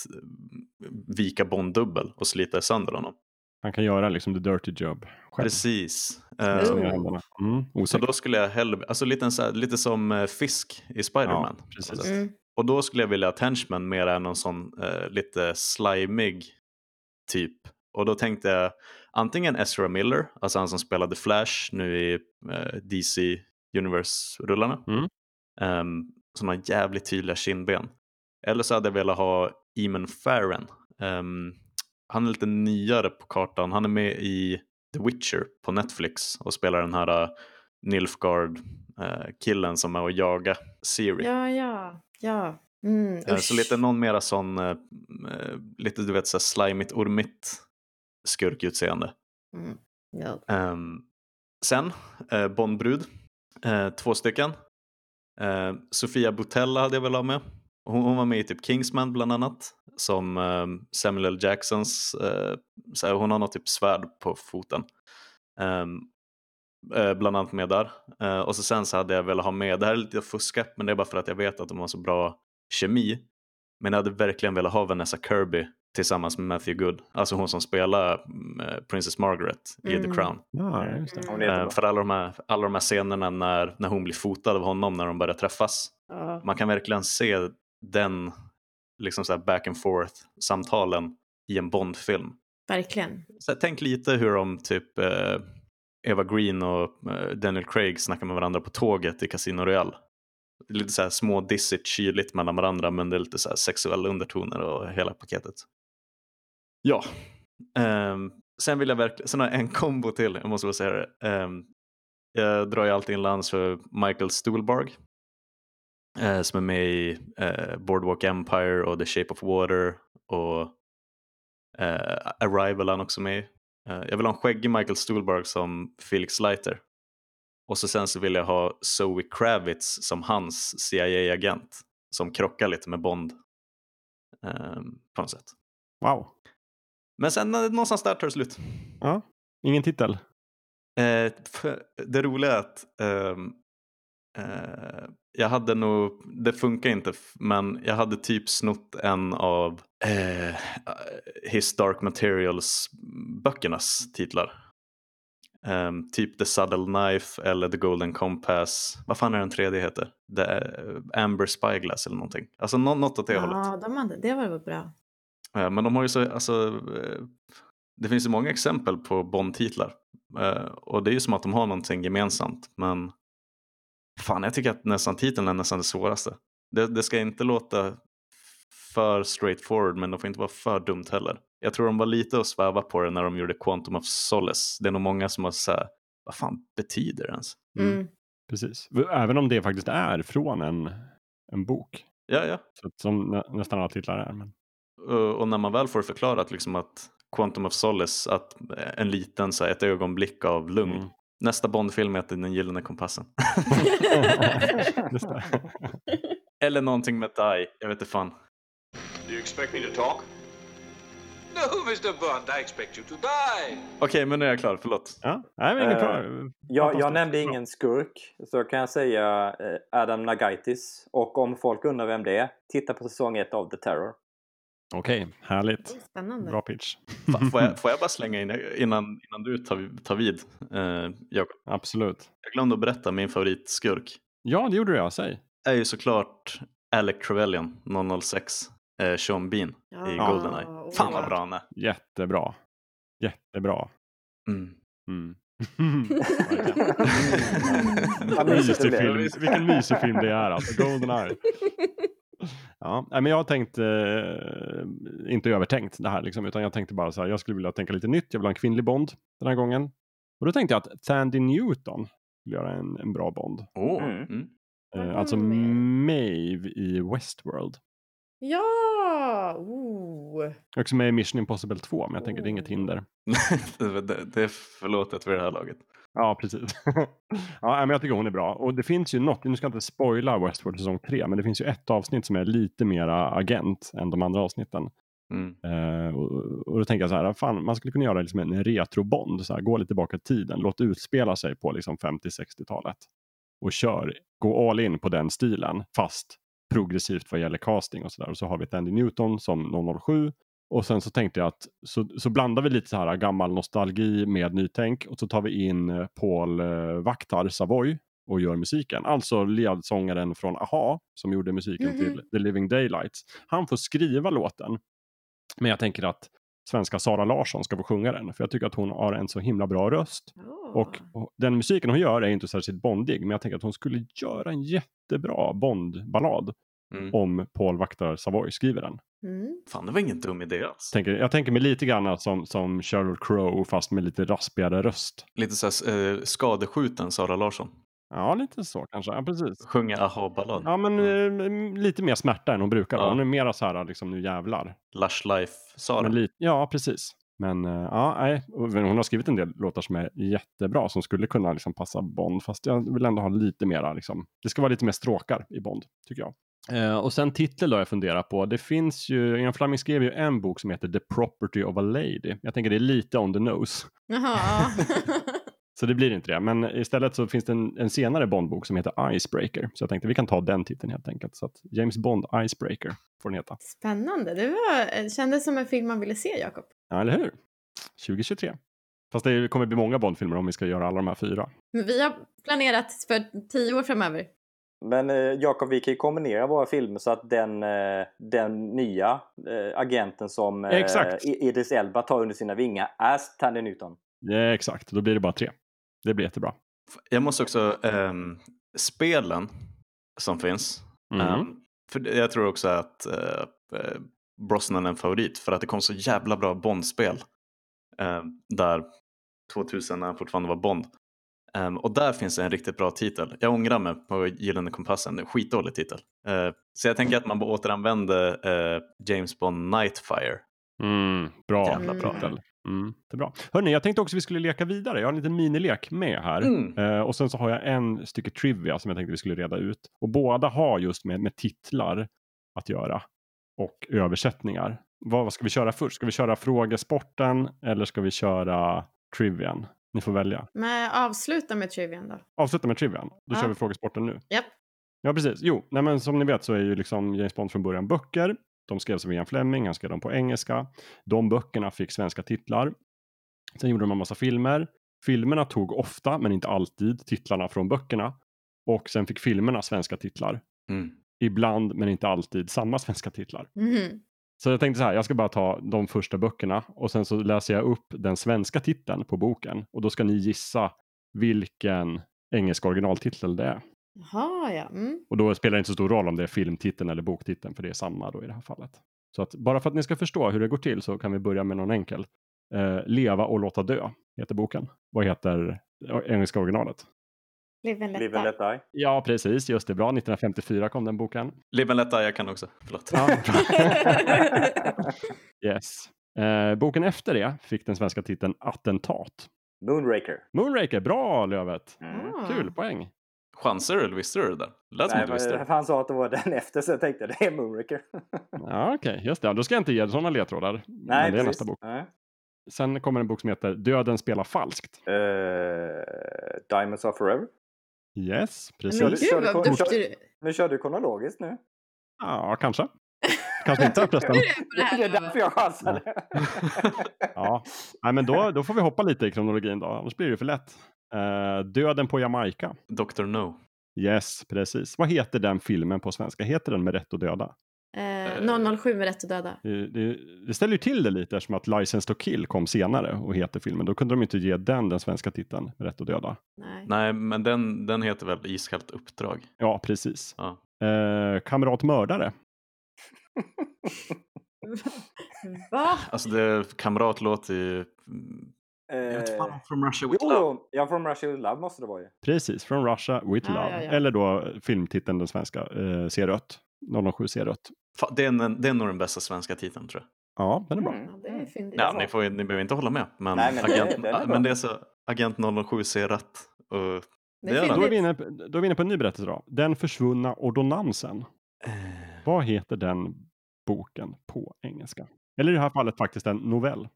vika Bond-dubbel och slita sönder honom. Han kan göra liksom the dirty job själv. Precis. Mm. Händerna. Mm, så då skulle jag hellre, alltså lite, så här, lite som eh, Fisk i Spider-Man. Ja. Mm. Och då skulle jag vilja att Henchman mer är någon sån eh, lite slimig typ. Och då tänkte jag antingen Ezra Miller, alltså han som spelade Flash nu i eh, DC Universe-rullarna. Mm. Um, som har jävligt tydliga kindben. Eller så hade jag velat ha Eamon Farren. Ehm, han är lite nyare på kartan. Han är med i The Witcher på Netflix och spelar den här uh, Nilfgaard-killen som är och jaga Siri. Ja, ja, ja. Mm, Eh, Så lite någon mera sån, lite du vet så slimigt, ormigt skurkutseende. Mm. Ja. Ehm, sen, Bondbrud, eh, två stycken. Eh, Sofia Botella hade jag väl ha med. Hon, hon var med i typ Kingsman bland annat. Som eh, Samuel L. Jacksons, eh, hon har något typ svärd på foten. Ehm, eh, bland annat med där. Eh, och så sen så hade jag velat ha med, det här är lite att fuska, men det är bara för att jag vet att de har så bra kemi. Men jag hade verkligen velat ha Vanessa Kirby tillsammans med Matthew Good. Alltså hon som spelar mm, eh, Princess Margaret i The Mm. Crown. Ja, just det. Hon är Eh, för alla de, här, alla de här scenerna när, när hon blir fotad av honom när de börjar träffas. Ja. Man kan verkligen se den liksom så här back and forth samtalen i en Bond-film. Verkligen. Så här, tänk lite hur de typ eh, Eva Green och eh, Daniel Craig snackar med varandra på tåget i Casino Royale. Det är Lite så här små dissigt, kyligt mellan varandra men det är lite så här sexuella undertoner och hela paketet. Ja. Um, sen vill jag verkligen, sen har jag en kombo till, jag måste bara säga det. Um, jag drar ju alltid en lans för Michael Stuhlbarg. uh, som är med i uh, Boardwalk Empire och The Shape of Water och uh, Arrival är han också med i. Jag vill ha en skäggig Michael Stuhlbarg som Felix Leiter. Och så sen så vill jag ha Zoe Kravitz som hans CIA-agent som krockar lite med Bond. um, på något sätt. Wow. Men sen eh, någonstans där tar det slut. Ja. Ingen titel? Eh, det roliga är att ehm, eh, jag hade nog, det funkar inte, men jag hade typ snott en av eh, His Dark Materials böckernas titlar. Ehm, typ The Subtle Knife eller The Golden Compass. Vad fan är den tredje heter? The eh, Amber Spyglass eller någonting. Alltså nå- något åt det hållet. Ja, de hade, det var väl bra. Eh, Men de har ju så, alltså, eh, det finns ju många exempel på Bond-titlar. Eh, Och det är ju som att de har någonting gemensamt. Men fan, jag tycker att nästan titeln är nästan det svåraste. Det, det ska inte låta för straightforward, men de får inte vara för dumt heller. Jag tror de var lite att sväva på det när de gjorde Quantum of Solace. Det är nog många som har sagt, vad fan betyder det ens? Mm. Mm. Precis. Även om det faktiskt är från en, en bok. Ja, ja. Så som nä, nästan alla titlar är. Men... Och och när man väl får förklarat liksom att Quantum of Solace, att en liten, så här, ett ögonblick av lugn. Mm. Nästa Bondfilm heter Den gyllene kompassen. *laughs* Eller någonting med Die, jag vet inte fan. Do you expect me to talk? No, Mr. Bond, I expect you to die. Okej, men nu är jag klar, förlåt. Ja, nej, men ingen Eh, klar. Jag, jag nämnde ingen skurk, så kan jag säga eh, Adam Nagaitis. Och om folk undrar vem det är, titta på säsong ett av The Terror. Okej, härligt. Spännande. Bra pitch. Får jag, *laughs* får jag bara slänga in innan, innan du tar, tar vid? Eh, Jakob? Absolut. Jag glömde att berätta min favoritskurk. Ja, det gjorde jag. Säg. är ju såklart Alec Trevelyan, 006, eh, Sean Bean i Ja. Goldeneye. Oh, Fan vad bra han är. Jättebra. Jättebra. Mm. Mm. *laughs* *laughs* Vilken mysig film det är alltså. Goldeneye. Ja, men jag har tänkt, eh, inte övertänkt det här liksom, utan jag tänkte bara så här, jag skulle vilja tänka lite nytt, jag vill ha en kvinnlig Bond den här gången. Och då tänkte jag att Tandy Newton skulle göra en, en bra Bond. Åh, Mm. mm. Eh, Mm. alltså Maeve i Westworld. Ja! Oh. Också med i Mission Impossible 2, men jag tänker det är inget Oh. hinder. *laughs* det, det, det är förlåtet vid det här laget. Ja, precis. *laughs* ja, men jag tycker hon är bra. Och det finns ju något, nu ska jag inte spoila Westworld säsong 3, men det finns ju ett avsnitt som är lite mera agent än de andra avsnitten. Mm. Eh, och, och då tänker jag så här, fan, man skulle kunna göra liksom en retro-Bond, så här, gå lite tillbaka i tiden, låt utspela sig på liksom 50-60-talet. Och kör, gå all in på den stilen, fast progressivt vad gäller casting och sådär. Och så har vi ett Andy Newton som 007. Och sen så tänkte jag att så, så blandar vi lite så här gammal nostalgi med nytänk och så tar vi in eh, Paul eh, Vaktar Savoy och gör musiken. Alltså ledsångaren från AHA som gjorde musiken Mhm. till The Living Daylights. Han får skriva låten. Men jag tänker att svenska Sara Larsson ska få sjunga den. För jag tycker att hon har en så himla bra röst. Oh. Och, och den musiken hon gör är inte särskilt bondig. Men jag tänker att hon skulle göra en jättebra Bond-ballad. Mm. Om Paul Vaktar Savoy skriver den. Mm. Fan, det var ingen dum idé alls. Tänker, jag tänker mig lite grann som, som Sheryl Crow fast med lite raspigare röst. Lite så här, eh, skadeskjuten Sara Larsson. Ja, lite så kanske. Ja, precis. Sjunger aha-ballad. Ja, men eh, lite mer smärta än hon brukar. Ja. Hon är mera så här, liksom, nu jävlar. Lush Life-Sara. Ja, precis. Men eh, ja, nej. Hon har skrivit en del låtar som är jättebra som skulle kunna liksom, passa Bond. Fast jag vill ändå ha lite mera, liksom, det ska vara lite mer stråkar i Bond, tycker jag. Eh, och sen titel då jag funderar på. Det finns ju, Ian Fleming skrev ju en bok som heter The Property of a Lady. Jag tänker det är lite on the nose. Jaha. *laughs* Så det blir inte det. Men istället så finns det en, en senare Bond-bok som heter Icebreaker. Så jag tänkte vi kan ta den titeln helt enkelt. Så James Bond Icebreaker får den heta. Spännande. Det var, kändes som en film man ville se, Jakob. Ja, eller hur? 2023. Fast det kommer bli många Bond-filmer om vi ska göra alla de här fyra. Men vi har planerat för tio år framöver. Men eh, Jakob, vi kan ju kombinera våra filmer så att den, eh, den nya eh, agenten som eh, Exakt. Idris Elba tar under sina vingar är Tandy Newton. Ja, exakt, då blir det bara tre. Det blir jättebra. Jag måste också, ehm, spelen som finns. Mm. för jag tror också att eh, eh, Brosnan är en favorit för att det kom så jävla bra Bond-spel. ehm, där 2000 när han fortfarande var Bond. Ehm, och där finns det en riktigt bra titel. Jag ångrar mig på Gyllene kompassen, en skitdålig titel. Eh, så jag tänker att man bara återanvänder eh, James Bond Nightfire. Mm, bra Jävla bra. titel. Mm, det är bra. Hörni, jag tänkte också vi skulle leka vidare. Jag har en liten minilek med här. Mm. Eh, och sen så har jag en stycke trivia som jag tänkte vi skulle reda ut. Och båda har just med, med titlar att göra. och översättningar. Vad, vad ska vi köra först? Ska vi köra frågesporten eller ska vi köra trivian? Ni får välja. Men avsluta med trivian då. Avsluta med trivian. Då Ja. kör vi frågesporten nu. Japp. Ja, precis. Jo, nej, men som ni vet så är ju liksom James Bond från början böcker. De skrevs av Ian Fleming, han skrev dem på engelska. De böckerna fick svenska titlar. Sen gjorde de en massa filmer. Filmerna tog ofta, men inte alltid, titlarna från böckerna. Och sen fick filmerna svenska titlar. Mm. Ibland, men inte alltid, samma svenska titlar. Mhm. Så jag tänkte så här, jag ska bara ta de första böckerna och sen så läser jag upp den svenska titeln på boken. Och då ska ni gissa vilken engelsk originaltitel det är. Jaha, ja. Mm. Och då spelar det inte så stor roll om det är filmtiteln eller boktiteln, för det är samma då i det här fallet. Så att bara för att ni ska förstå hur det går till så kan vi börja med någon enkel. Eh, Leva och låta dö heter boken. Vad heter engelska originalet? Live and Live and let die. Ja, precis. Just det. Bra. 1954 kom den boken. Live and let die, jag kan också. Förlåt. Ja, *laughs* yes. Eh, boken efter det fick den svenska titeln Attentat. Moonraker. Moonraker, bra Lövet! Mm. Ah. Kul, poäng. Chanser eller visste du det där? Lät som Nej, du visste han sa att det var den efter så jag tänkte det är Moonraker. *laughs* Ja, Okej, just det. Då ska jag inte ge sådana ledtrådar. Nej, men det är precis. nästa bok. Nej. Sen kommer en bok som heter Döden spelar falskt. Eh, Diamonds are forever. Yes, Men precis. Kör gud du- vad kör- duktig du Nu kör du kronologiskt nu. Ja, kanske. Kanske inte förresten. Det är därför jag chansade. Ja, Nej, men då, då får vi hoppa lite i kronologin då, annars blir det för lätt. Eh, Döden på Jamaica. Dr. No. Yes, precis. Vad heter den filmen på svenska? Heter den Med rätt att döda? Eh, 007 med rätt att döda. Det, det, det ställer ju till det lite eftersom att License to Kill kom senare och heter filmen. Då kunde de inte ge den den svenska titeln, Med rätt att döda. Nej. Nej, men den, den heter väl Iskallt uppdrag? Ja, precis. Ja. Eh, Kamrat mördare. *laughs* Va? Alltså det, kamrat låter ju... Jag vet inte Eh, fan, From Russia with jo, Love. ja, From Russia with Love måste det vara ju. Precis, From Russia with Ja, Love. ja, ja. Eller då filmtiteln den svenska, eh, Se rött. 007 Se rött. Fan, det, är en, det är nog den bästa svenska titeln tror jag. Ja, den är bra. Mm. Det är. Ja, ni, får, ni behöver inte hålla med. Men, Nej, men det- agent, det är men det är så, Agent 007 ser rätt. Och Det det är Då är, vi inne, på- då är vi inne på en ny berättelse då. Den försvunna ordonnansen. Eh, Vad heter den boken på engelska? Eller i det här fallet faktiskt en novell.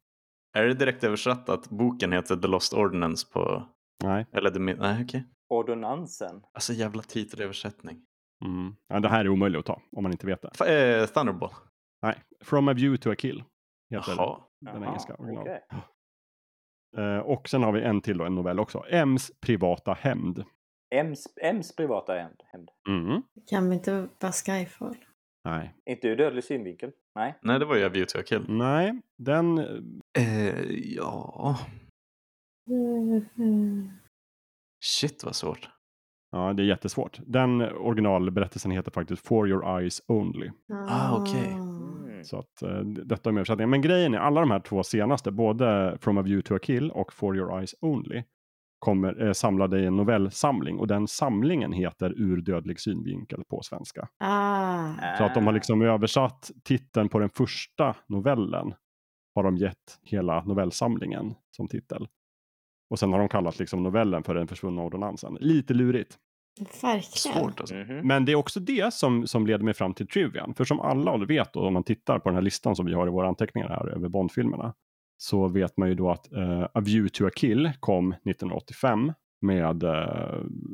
Är det direkt översatt att boken heter The Lost Ordinance på... Nej. Eller The, nej, okej. Ordonnansen. Alltså jävla titelöversättning. Mm. Ja, det här är omöjligt att ta om man inte vet det. Fa- eh, Thunderball. Nej. From a view to a kill. Heter Jaha. den Jaha, engelska okej. *gasps* Eh, och sen har vi en till då, en novell också. M's privata hämnd. M's, M's privata hämnd. Mm. Kan vi inte vara Skyfall? Nej. Inte ur dödlig synvinkel. Nej. Nej, det var ju A View to a Kill. Nej, den... Eh, ja, Mm. shit vad svårt. Ja, det är jättesvårt. Den originalberättelsen heter faktiskt For your eyes only. Ah, okej. Mm. Så att eh, detta är med översättningen. Men grejen är, alla de här två senaste, både From a view to a kill och For your eyes only, kommer eh, samlade i en novellsamling. Och den samlingen heter Ur dödlig synvinkel på svenska. Ah. Så att de har liksom översatt titeln på den första novellen. Har de gett hela novellsamlingen som titel. Och sen har de kallat liksom novellen för Den försvunna ordonnansen. Lite lurigt. Verkligen. Svårt alltså. Mhm. Men det är också det som, som leder mig fram till trivian. För som alla vet då, om man tittar på den här listan som vi har i våra anteckningar här över Bondfilmerna. Så vet man ju då att eh, A View to a Kill kom 1985 med eh,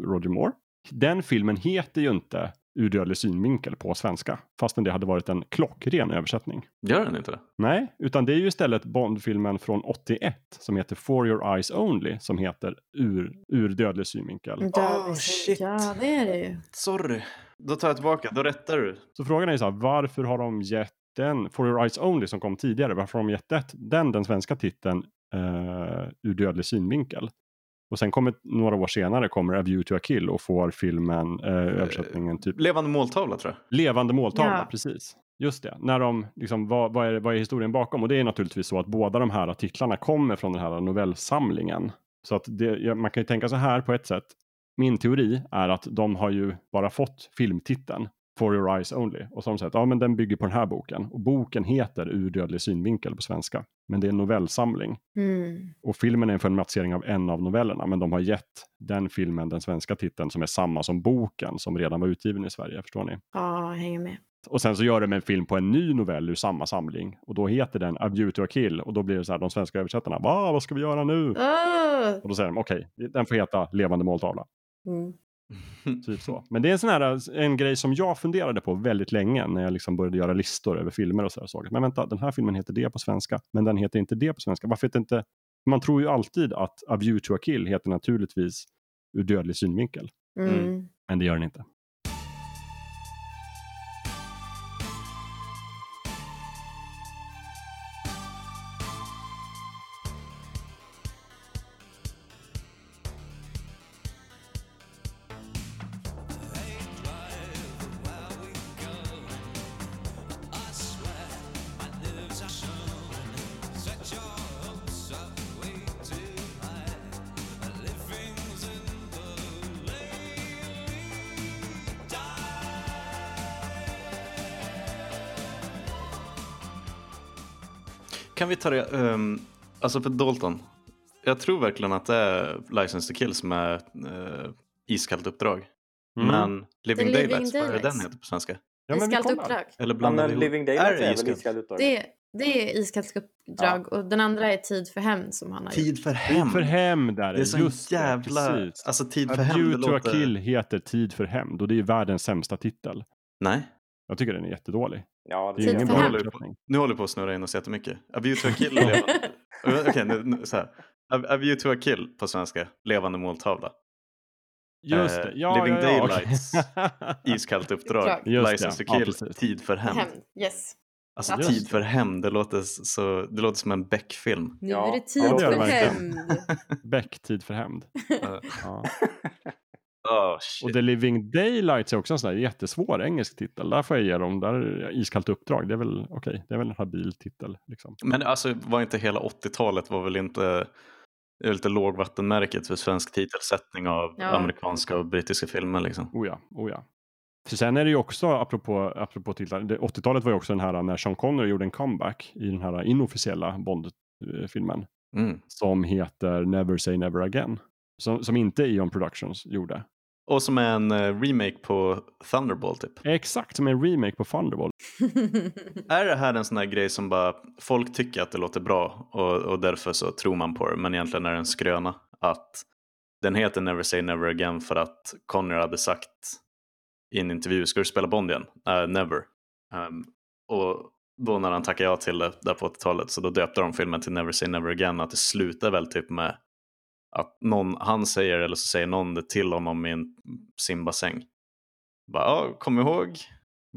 Roger Moore. Den filmen heter ju inte Ur dödlig synvinkel på svenska. Fastän det hade varit en klockren översättning. Gör den inte det? Nej, utan det är ju istället Bondfilmen från 81 som heter For your eyes only som heter Ur, ur dödlig synvinkel. Oh, shit. Ja, det är det ju. Sorry. Då tar jag tillbaka, då rättar du. Så frågan är så här, varför har de gett den, For Your Eyes Only som kom tidigare, varför har de gett det, den den svenska titeln eh, ur dödlig synvinkel? Och sen kommer några år senare kommer A View to a Kill och får filmen, eh, översättningen typ Levande måltavla tror jag. Levande måltavla, Ja. precis. Just det, när de, liksom, vad, vad, är, vad är historien bakom? Och det är naturligtvis så att båda de här titlarna kommer från den här novellsamlingen. Så att det, man kan ju tänka så här på ett sätt. Min teori är att de har ju bara fått filmtiteln For your eyes only. Och så har de sagt, ja men den bygger på den här boken. Och boken heter Ur dödlig synvinkel på svenska. Men det är en novellsamling. Mm. Och filmen är en filmatisering av en av novellerna. Men de har gett den filmen den svenska titeln som är samma som boken som redan var utgiven i Sverige. Förstår ni? Ja, hänger med. Och sen så gör de en film på en ny novell ur samma samling. Och då heter den A to a Kill. Och då blir det så här, de svenska översättarna, Va, vad ska vi göra nu? Ah! Och då säger de, okej, den får heta Levande måltavla. Mm. *laughs* Typ så. Men det är en sån här, en grej som jag funderade på väldigt länge när jag liksom började göra listor över filmer och så. Såg. Men vänta, den här filmen heter det på svenska, men den heter inte det på svenska. Varför heter inte... Man tror ju alltid att A View to a Kill heter naturligtvis ur dödlig synvinkel. Mm. Men det gör den inte. Kan vi ta det, um, alltså för Dalton. Jag tror verkligen att det är License to Kill som är uh, iskallt uppdrag. Mm. Men Living, The Living Daylights, vad är Daylights. den heter på svenska? Ja, Iskallt uppdrag. Eller Ja, blandar ihop? Living Daylights är, det väl iskallt? iskallt utdrag? Det, det är iskallt uppdrag och den andra är Tid för hämnd som han har gjort. Tid för Tid hem. för hämnd där Det är så just jävla... precis. alltså Tid för A hem, View to a låter... Kill heter Tid för hämnd och det är ju världens sämsta titel. Nej, Jag tycker den är jättedålig. Ja, Det är Tid ingen bra hämnd. översättning. nu håller vi på att snurra in oss jättemycket. A View to a Kill är. Okej, nu, nu, så här. A, A View to a Kill på svenska, levande måltavla. Just Eh, det, ja, Living ja, ja. Daylights. *laughs* Iskallt uppdrag. Just License det, to ja, Kill, precis. Tid för hämnd. Yes. Alltså Just Tid det. för hämnd, det låter, så, det låter som en Beck-film. Nu Ja, är det tid ja, det är för det hämnd. *laughs* Beck, Tid för hämnd. Uh, Ja. *laughs* oh, Och. The Living Daylights är också en sån där jättesvår engelsk titel. Där får jag ge dem, där är iskallt uppdrag. Det är väl okej, det är väl en habil titel. Liksom. Men alltså var inte hela 80-talet var väl inte det är lite lågvattenmärket för svensk titelsättning av Ja. amerikanska och brittiska filmer liksom. Oh ja, oh ja. För sen är det ju också, apropå, apropå titlar, det- 80-talet var ju också den här när Sean Connery gjorde en comeback i den här inofficiella Bond-filmen. Mm. Som heter Never Say Never Again. Som, som inte Eon Productions gjorde. Och som är en eh, remake på Thunderball typ. Exakt som en remake på Thunderbolt. *laughs* Är det här en sån här grej som bara folk tycker att det låter bra och, och därför så tror man på det men egentligen är det en skröna att den heter Never Say Never Again för att Connery hade sagt i en intervju, ska du spela Bond igen? Uh, never. Um, och då när han tackade ja till det där på 80-talet så då döpte de filmen till Never Say Never Again att det slutar väl typ med att någon, han säger eller så säger någon det till honom i en simbassäng. Bara, ja, kom ihåg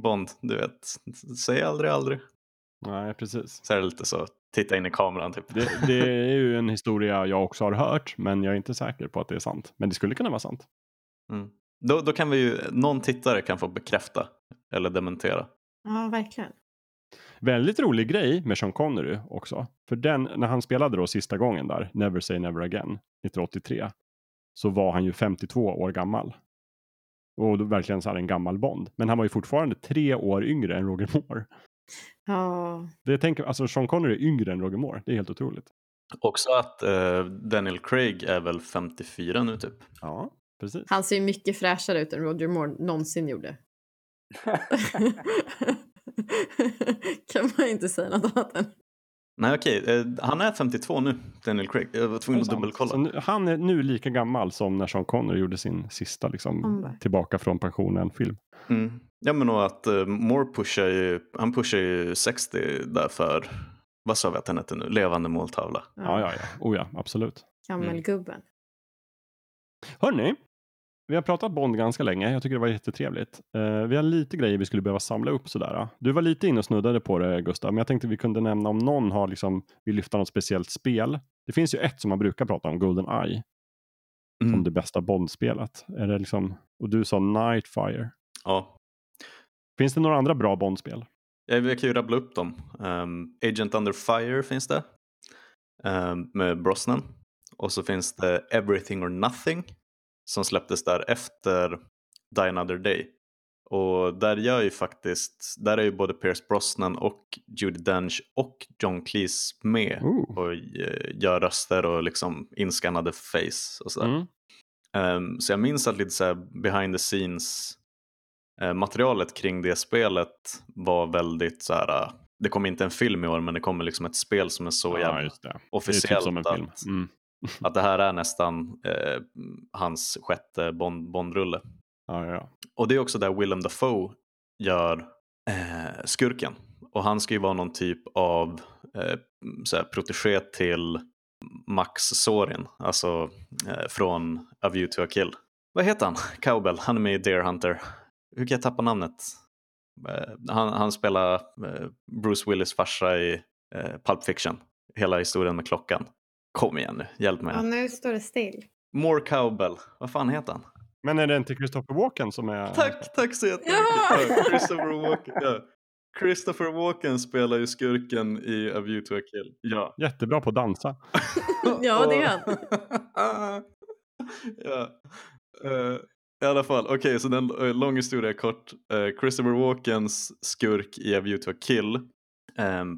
Bond, du vet, säg aldrig aldrig. Nej, precis. Så är det lite så, titta in i kameran typ. Det, *laughs* det är ju en historia jag också har hört, men jag är inte säker på att det är sant. Men det skulle kunna vara sant. Mm. Då, då kan vi ju, någon tittare kan få bekräfta eller dementera. ja, verkligen. Väldigt rolig grej med Sean Connery också. För den, när han spelade då sista gången där, Never Say Never Again, 1983, så var han ju 52 år gammal. Och då verkligen så här en gammal Bond. Men han var ju fortfarande tre år yngre än Roger Moore. Ja, Det tänker, alltså Sean Connery är yngre än Roger Moore. Det är helt otroligt. Också att eh, Daniel Craig är väl 54 nu typ. Ja, precis. han ser ju mycket fräschare ut än Roger Moore någonsin gjorde. *laughs* *laughs* kan man inte säga något annat än. Nej okej, eh, han är 52 nu, Daniel Craig. Jag var tvungen att Så dubbelkolla. nu, han är nu lika gammal som när Sean Connery gjorde sin sista liksom, Comeback. tillbaka från pensionen-film. Mm. Ja men och att uh, Moore pushar ju, han pushar ju 60 där för, vad sa vi att den hette nu, levande måltavla. Ja, ja, ja. Oh ja, absolut. Gammelgubben. Hörni, vi har pratat Bond ganska länge. Jag tycker det var jättetrevligt. Eh, vi har lite grejer vi skulle behöva samla upp sådär. Du var lite inne och snuddade på det Gustav, men jag tänkte vi kunde nämna om någon har liksom, vill lyfta något speciellt spel. Det finns ju ett som man brukar prata om, Golden Eye, som Mm. det bästa Bond-spelet. Är det liksom, och du sa Nightfire. Ja, Finns det några andra bra Bond-spel? Ja, vi kan ju rabbla upp dem. Um, Agent Under Fire finns det. Um, med Brosnan. Och så finns det Everything or Nothing. Som släpptes där efter Die Another Day. Och där gör ju faktiskt, där är ju både Pierce Brosnan och Judi Dench och John Cleese med. Ooh. Och eh, gör röster och liksom inskannade face och sådär. Mm. Um, så jag minns att lite så behind the scenes eh, materialet kring det spelet var väldigt så här, eh, det kommer inte en film i år men det kommer liksom ett spel som är så Ja, jävla. Det är typ att, det här är nästan eh, hans sjätte Bond- Bondrulle. Ja, ja. Och det är också där Willem Dafoe gör eh, skurken. Och han ska ju vara någon typ av eh, så här, protegé till Max Sorin, alltså eh, från A View to a Kill. Vad heter han? *laughs* Cowbell, han är med i Deer Hunter. Hur kan jag tappa namnet? Eh, han, han spelar eh, Bruce Willis farsa i eh, Pulp Fiction. Hela historien med klockan. Kom igen nu, hjälp mig. Ja, nu står det still. More Cowbell, vad fan heter han? Men är det inte Christopher Walken som är... Tack, tack så jättemycket. Ja! Christopher Walken. Ja. Christopher Walken spelar ju skurken i A View to a Kill. Ja. Jättebra på att dansa. *laughs* Ja, det är han. *laughs* ja. Eh, I alla fall, okej, så den uh, lång historia kort. Eh, Christopher Walkens skurk i A View to a Kill. ehm,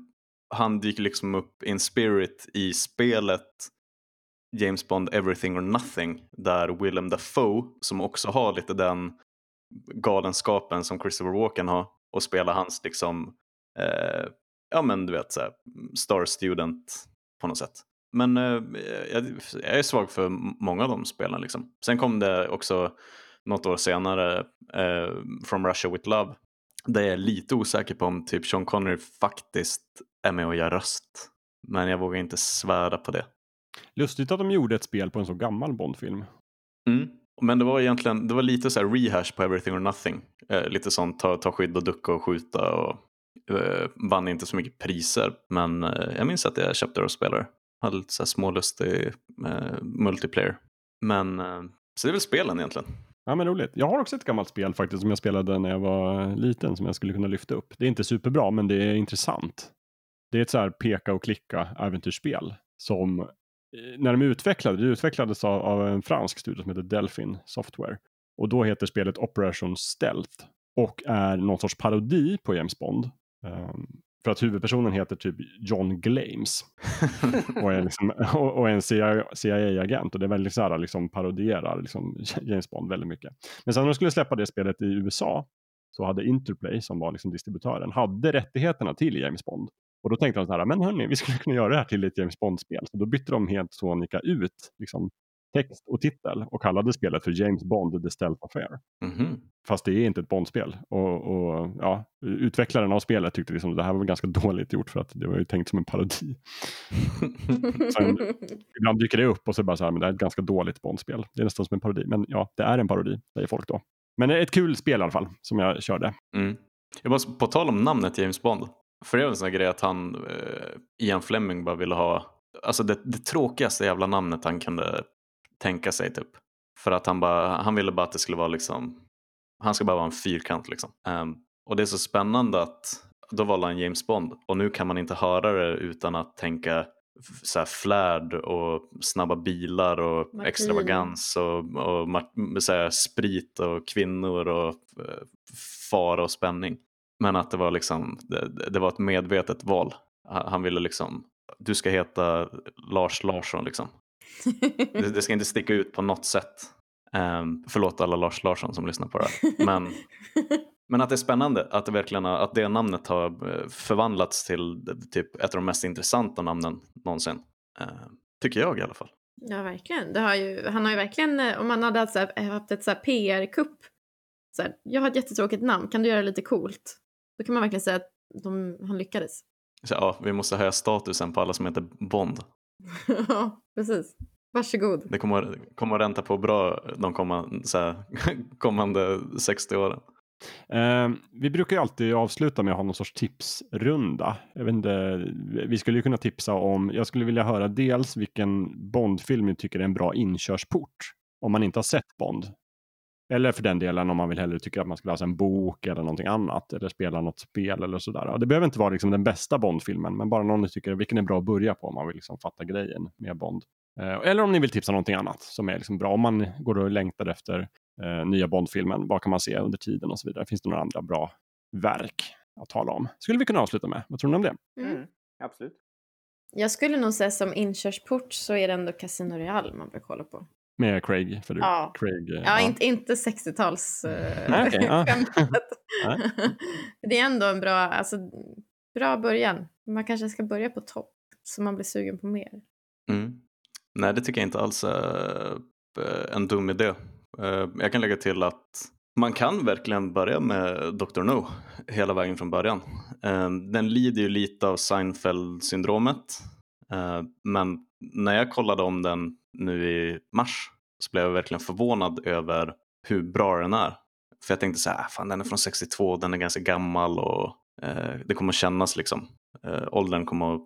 han dyker liksom upp in spirit i spelet James Bond Everything or Nothing där Willem Dafoe som också har lite den galenskapen som Christopher Walken har och spelar hans liksom eh, ja men du vet så här, star student på något sätt. Men eh, jag, jag är svag för många av de spelen liksom. Sen kom det också något år senare eh, From Russia With Love där jag är lite osäker på om typ Sean Connery faktiskt är med och gör röst. Men jag vågar inte svära på det. Lustigt att de gjorde ett spel på en så gammal Bondfilm. Mm. Men det var egentligen, det var lite så här rehash på Everything or Nothing. Eh, lite sånt, ta, ta skydd och ducka och skjuta och eh, vann inte så mycket priser. Men eh, jag minns att jag köpte det och spelade. Hade lite så här smålustig eh, multiplayer. Men, eh, så det är väl spelen egentligen. Ja men roligt. Jag har också ett gammalt spel faktiskt som jag spelade när jag var liten som jag skulle kunna lyfta upp. Det är inte superbra men det är intressant. Det är ett så här peka och klicka äventyrsspel som eh, när de utvecklade, det utvecklades av, av en fransk studio som heter Delphin Software. Och då heter spelet Operation Stealth och är någon sorts parodi på James Bond. Ehm, för att huvudpersonen heter typ John Glames *laughs* och är, liksom, och, och är en CIA-agent och det är väldigt så här, liksom parodierar liksom *laughs* James Bond väldigt mycket. Men sen när de skulle släppa det spelet i USA så hade Interplay som var liksom distributören hade rättigheterna till James Bond. Och då tänkte de så här, men hörni, vi skulle kunna göra det här till ett James Bond-spel. Så då bytte de helt sonika ut liksom, text och titel och kallade spelet för James Bond The Stealth Affair. Mhm. Fast det är inte ett Bond-spel. Och, och ja, utvecklaren av spelet tyckte liksom det här var ganska *laughs* dåligt gjort för att det var ju tänkt som en parodi. *laughs* Sen, ibland dyker det upp och så bara så här, men det är ett ganska dåligt Bond-spel. Det är nästan som en parodi. Men ja, det är en parodi, säger folk då. Men ett kul spel i alla fall, som jag körde. Mm. Jag bara, på tal om namnet James Bond. För det är en sån här grej att han, eh, Ian Fleming bara ville ha, alltså det, det tråkigaste jävla namnet han kunde tänka sig typ. För att han bara, han ville bara att det skulle vara liksom, han ska bara vara en fyrkant liksom. Ehm, och det är så spännande att då valde han James Bond och nu kan man inte höra det utan att tänka så här flärd och snabba bilar och Martini. extravagans och, och så här sprit och kvinnor och eh, fara och spänning. Men att det var liksom, det, det var ett medvetet val. Han han ville liksom, du ska heta Lars Larsson liksom. Det, det ska inte sticka ut på något sätt. Um, förlåt alla Lars Larsson som lyssnar på det här. Men, *laughs* men att det är spännande att det verkligen har, att det namnet har eh, förvandlats till typ ett av de mest intressanta namnen någonsin. Eh, tycker jag i alla fall. Ja, verkligen. Det har ju, han har ju verkligen, eh, om man hade haft, så här, haft ett PR-kupp, jag har ett jättetråkigt namn, kan du göra det lite coolt? Då kan man verkligen säga att de, han lyckades. Så, ja, vi måste höja statusen på alla som heter Bond. *laughs* ja, precis. Varsågod. Det kommer, kommer att ränta på bra de kommande, så här, *laughs* kommande 60 åren. Eh, vi brukar ju alltid avsluta med att ha någon sorts tipsrunda. Jag vet inte, vi skulle ju kunna tipsa om, jag skulle vilja höra dels vilken Bondfilm ni tycker är en bra inkörsport. Om man inte har sett Bond. Eller för den delen om man vill hellre tycka att man ska läsa en bok eller någonting annat. Eller spela något spel eller sådär. Ja, det behöver inte vara liksom den bästa Bond-filmen. Men bara någon ni tycker vilken är bra att börja på om man vill liksom fatta grejen med Bond. Eh, eller om ni vill tipsa någonting annat som är liksom bra. Om man går och längtar efter eh, nya Bond-filmen. Vad kan man se under tiden och så vidare. Finns det några andra bra verk att tala om? Skulle vi kunna avsluta med. Vad tror ni om det? Mm. Mm, absolut. Jag skulle nog säga som inkörsport så är det ändå Casino Real man bör kolla på. Med Craig. För du, Ja. Craig eh, Ja, Inte, inte 60-tals Nej, okej, *laughs* ja. Det är ändå en bra, alltså, bra början. Man kanske ska börja på topp så man blir sugen på mer. Mm. Nej, det tycker jag inte alls är eh, en dum idé. Eh, Jag kan lägga till att man kan verkligen börja med Dr. No hela vägen från början. Eh, Den lider ju lite av Seinfeld-syndromet. Men när jag kollade om den nu i mars så blev jag verkligen förvånad över hur bra den är. För jag tänkte så här, "Ah, fan den är från 62, den är ganska gammal och eh, det kommer kännas liksom. Eh, åldern kommer att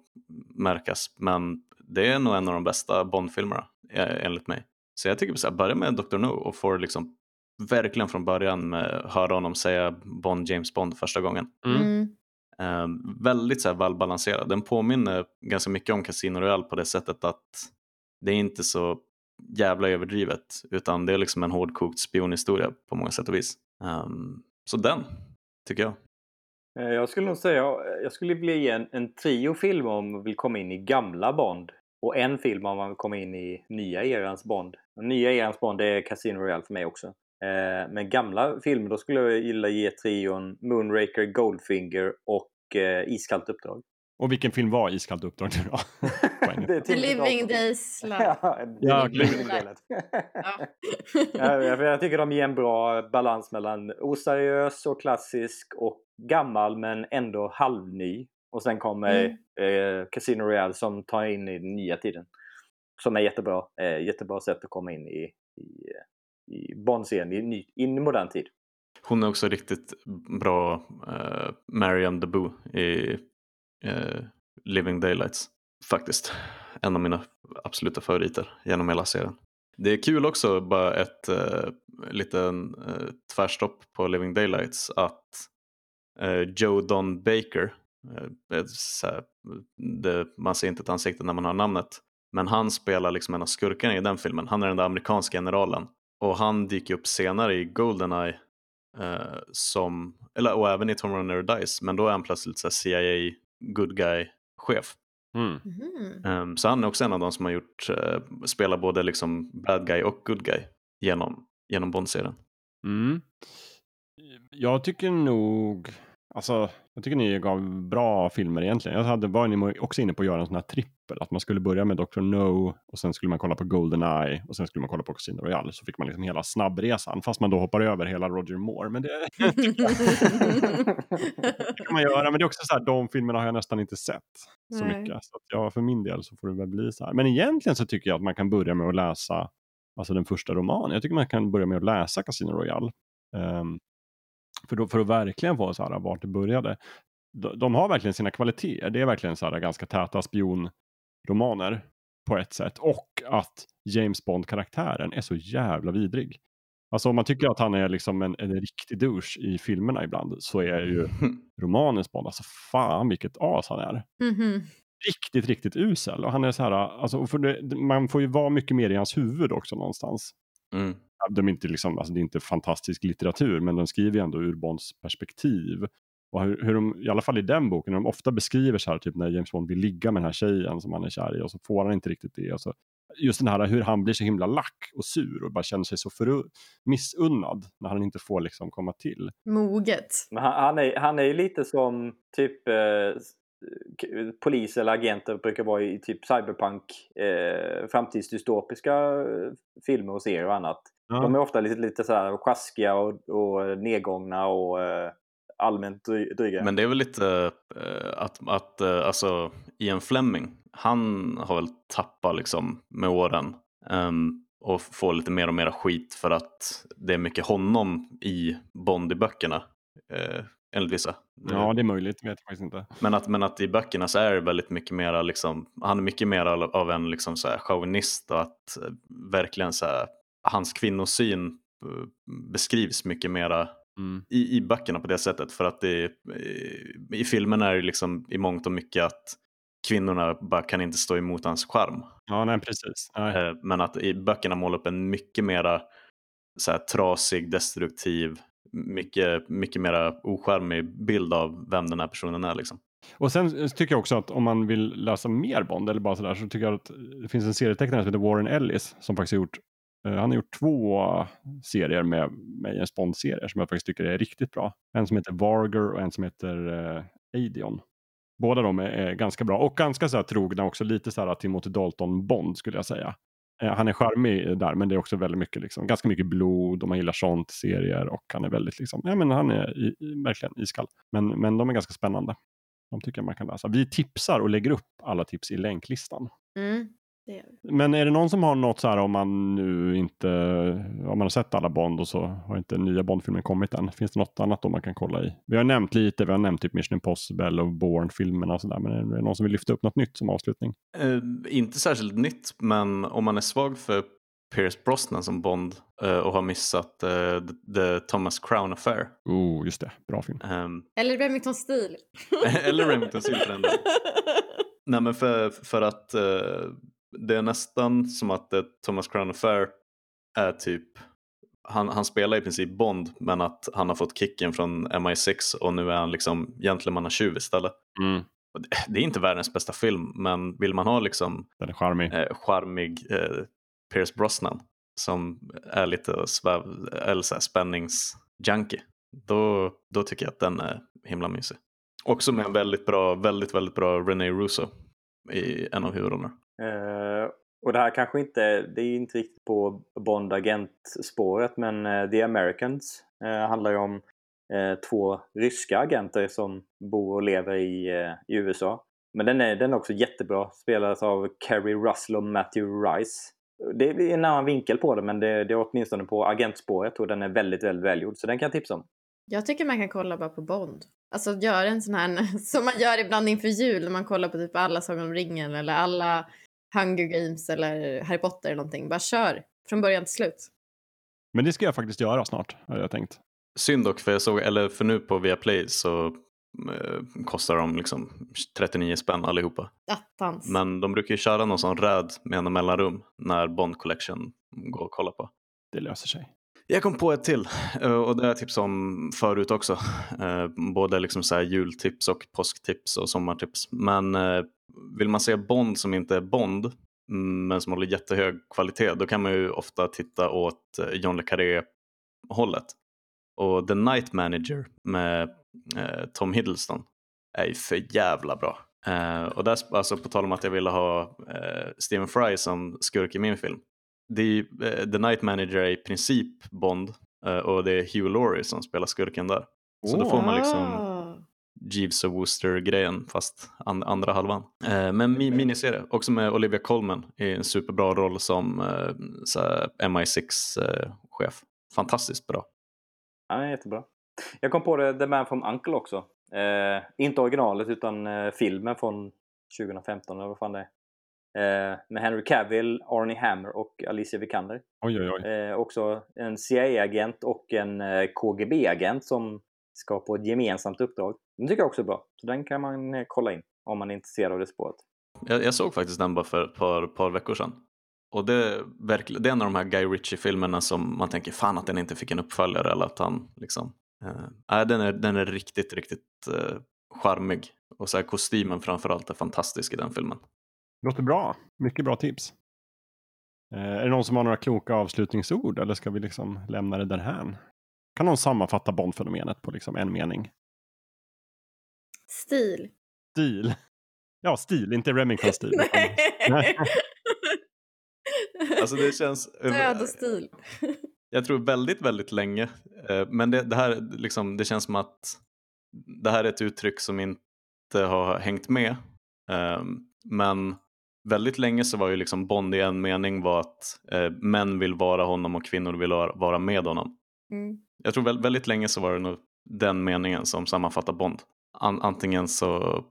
märkas. Men det är nog en av de bästa Bond-filmerna eh, enligt mig. Så jag tycker så här, börja med Dr. No och får liksom verkligen från början med, höra honom säga Bond, James Bond första gången. Mm. Mm. Eh, väldigt så här välbalanserad. Den påminner ganska mycket om Casino Royale på det sättet att det är inte så jävla överdrivet utan det är liksom en hårdkokt spionhistoria på många sätt och vis. Um, så den, tycker jag. Eh, jag skulle nog säga, eh, jag skulle vilja ge en, en trio filmer om man vill komma in i gamla Bond. Och en film om man vill komma in i nya erans Bond. Och nya erans Bond är Casino Royale för mig också. Eh, men gamla filmer då skulle jag gilla ge trion Moonraker, Goldfinger och eh, Iskallt uppdrag. Och vilken film var Iskallt uppdrag nu då? *laughs* Det är The Living. Days Love. Ja, living Ja. *laughs* Ja, jag, tycker de ger en bra balans mellan oseriös och klassisk och gammal men ändå halvny. Och sen kommer eh, Casino Royale som tar in i den nya tiden. Som är jättebra. Eh, jättebra sätt att komma in i, i, i Bond-serien i, ny- in i modern tid. Hon är också riktigt bra uh, Marianne DeBoo i eh, Living Daylights. Faktiskt. En av mina absoluta favoriter genom hela serien. Det är kul också, bara ett uh, liten uh, tvärstopp på Living Daylights, att uh, Joe Don Baker, uh, så här, det, man ser inte ett ansikte när man har namnet, men han spelar liksom en av skurkarna i den filmen. Han är den där amerikanska generalen. Och han dyker upp senare i Goldeneye eh, som, eller, och även i Tom Runner Dice, men då är han plötsligt CIA good guy-chef. Mm. Um, så han är också en av de som har gjort, uh, spelar både liksom bad guy och good guy genom, genom Bond-serien. Mm. Jag tycker nog, alltså, jag tycker ni gav bra filmer egentligen. Jag hade, var ni också inne på att göra en sån här trippel, att man skulle börja med Dr. No och sen skulle man kolla på Goldeneye och sen skulle man kolla på Casino Royale. Så fick man liksom hela snabbresan, fast man då hoppar över hela Roger Moore. Men det, *laughs* det kan man göra, men det är också så här, de filmerna har jag nästan inte sett så Nej. mycket. Så att ja, för min del så får det väl bli så här. Men egentligen så tycker jag att man kan börja med att läsa alltså den första romanen. Jag tycker man kan börja med att läsa Casino Royale. Ehm, för, då, för att verkligen få så här, vart det började. De, de har verkligen sina kvaliteter. Det är verkligen så här, ganska täta spionromaner på ett sätt. Och att James Bond-karaktären är så jävla vidrig. Alltså om man tycker att han är liksom en, en riktig douche i filmerna ibland så är ju *laughs* romanens Bond, alltså fan vilket as han är. Mhm. Riktigt, riktigt usel. Och han är så här, alltså, för det, man får ju vara mycket mer i hans huvud också någonstans. Mm. De är inte liksom, alltså det är inte fantastisk litteratur, men de skriver ju ändå ur Bonds perspektiv. Och hur, hur de, i alla fall i den boken, de ofta beskriver så här, typ när James Bond vill ligga med den här tjejen som han är kär i och så får han inte riktigt det. Och så, just den här hur han blir så himla lack och sur och bara känner sig så för, missunnad när han inte får liksom komma till. Moget. Men han, han, är, han är ju lite som typ eh, polis eller agenter brukar vara i typ cyberpunk, eh, framtidsdystopiska eh, filmer och serier och annat. Ja. De är ofta lite, lite så här sjaskiga och, och nedgångna och eh, allmänt dry- dryga. Men det är väl lite eh, att, att eh, alltså Ian Fleming, han har väl tappat liksom med åren ehm, och får lite mer och mer skit för att det är mycket honom i Bond i böckerna. Eh, enligt vissa. Ja, det är möjligt, vet jag faktiskt inte. Men att, men att i böckerna så är det väldigt mycket mera, liksom, han är mycket mer av en liksom så här chauvinist och att eh, verkligen så här, hans kvinnosyn eh, beskrivs mycket mera Mm. i, i böckerna på det sättet. För att det, i, i filmen är det liksom i mångt och mycket att kvinnorna bara kan inte stå emot hans charm. Ja, nej precis. Nej. Eh, Men att i böckerna målar upp en mycket mera så här, trasig, destruktiv, mycket, mycket mera ocharmig bild av vem den här personen är. Liksom. Och sen eh, tycker jag också att om man vill läsa mer Bond eller bara sådär så tycker jag att det finns en serietecknare som heter Warren Ellis som faktiskt har gjort eh, han har gjort två serier med, med en Bond-serie som jag faktiskt tycker är riktigt bra. En som heter Varger och en som heter eh, Adion. Båda de är, är, ganska bra och ganska så här, trogna också, lite så här Timothy Dalton Bond skulle jag säga. Eh, han är charmig där, men det är också väldigt mycket, liksom, ganska mycket blod och man gillar sånt serier och han är väldigt, liksom, ja men han är i, i, verkligen iskall. Men, men de är ganska spännande. De tycker jag man kan läsa. Vi tipsar och lägger upp alla tips i länklistan. Mm. Men är det någon som har något så här om man nu inte, om man har sett alla Bond och så har inte nya Bond-filmer kommit än. Finns det något annat då man kan kolla i? Vi har nämnt lite, vi har nämnt typ Mission Impossible och Bourne-filmerna och sådär. Men är det någon som vill lyfta upp något nytt som avslutning? Uh, inte särskilt nytt, men om man är svag för Pierce Brosnan som Bond uh, och har missat uh, the, the, Thomas Crown Affair. Oh, just det. Bra film. Um, eller Remington Steel. *laughs* eller Remington Steel för den *laughs* Nej men för, för att det är nästan som att Thomas Crown Affair är typ han, han spelar i princip Bond men att han har fått kicken från MI6 och nu är han liksom gentlemannatjuv istället. Mm. Det, är inte världens bästa film men vill man ha liksom Den är charmig, eh, charmig eh, Pierce Brosnan som är lite sväv, eller så här, spänningsjunkie då, då tycker jag att den är himla mysig. Också med en väldigt bra, väldigt, väldigt bra René Russo i en av huvudrollerna. Eh, och det här kanske inte, det är inte riktigt på Bond-agentspåret men uh, The Americans uh, handlar ju om två ryska agenter som bor och lever i, i USA. Men den är, den är också jättebra, spelas av Kerry Russell och Matthew Rice. Det är en annan vinkel på det men det, det är åtminstone på agentspåret och den är väldigt, väldigt välgjord så den kan jag tipsa om. Jag tycker man kan kolla bara på Bond. Alltså göra en sån här *laughs* som man gör ibland inför jul när man kollar på typ alla Sagan om ringen eller alla Hunger Games eller Harry Potter eller någonting. Bara kör från början till slut. Men det ska jag faktiskt göra snart, har jag tänkt. Synd dock, för jag såg, eller för nu på Viaplay så eh, kostar de liksom 39 spänn allihopa. Attans. Men de brukar ju köra någon sån röd med en mellanrum när Bond Collection går att kolla på. Det löser sig. Jag kom på ett till eh, och det har jag tipsat om förut också. Eh, både liksom så jultips och påsktips och sommartips. Men eh, vill man se Bond som inte är Bond mm, men som håller jättehög kvalitet då kan man ju ofta titta åt eh, John le Carré hållet. Och The Night Manager med eh, Tom Hiddleston är ju för jävla bra. Eh, och där, alltså på tal om att jag ville ha Stephen Fry som skurk i min film det är, The Night Manager är i princip Bond och det är Hugh Laurie som spelar skurken där. Så oh. då får man liksom. Ah. Jeeves och Wooster-grejen fast an andra halvan. Uh, men mi miniserie, också med Olivia Colman i en superbra roll som MI6-chef. Fantastiskt bra. Ja, jättebra. Jag kom på det, The Man from Uncle också. inte originalet utan filmen från 2015 eller vad fan det är. Eh, med Henry Cavill, Arnie Hammer och Alicia Vikander. Oj, oj, oj. Eh, också en CIA-agent och en eh, KGB-agent som ska på ett gemensamt uppdrag. Den tycker jag också är bra. Så den kan man eh, kolla in om man är intresserad av det spåret. Jag, jag såg faktiskt den bara för ett par, par veckor sedan. Och det, det är en av de här Guy Ritchie-filmerna som man tänker fan att den inte fick en uppföljare eller att han liksom... Eh, den, är, den är riktigt, riktigt eh, charmig. Och så här, kostymen framförallt är fantastisk i den filmen. Låter bra. Mycket bra tips. Eh, är det någon som har några kloka avslutningsord eller ska vi liksom lämna det därhän? Kan någon sammanfatta Bondfenomenet på liksom en mening? Stil. Stil. Ja, stil, inte Remington-stil. *laughs* Nej. *laughs* alltså det känns... Död och stil. Jag tror väldigt, väldigt länge. Eh, men det, det här liksom, det känns som att det här är ett uttryck som inte har hängt med. Ehm, men väldigt länge så var ju liksom Bond i en mening var att eh, män vill vara honom och kvinnor vill vara med honom. Mm. Jag tror väldigt, väldigt länge så var det nog den meningen som sammanfattar Bond. An antingen så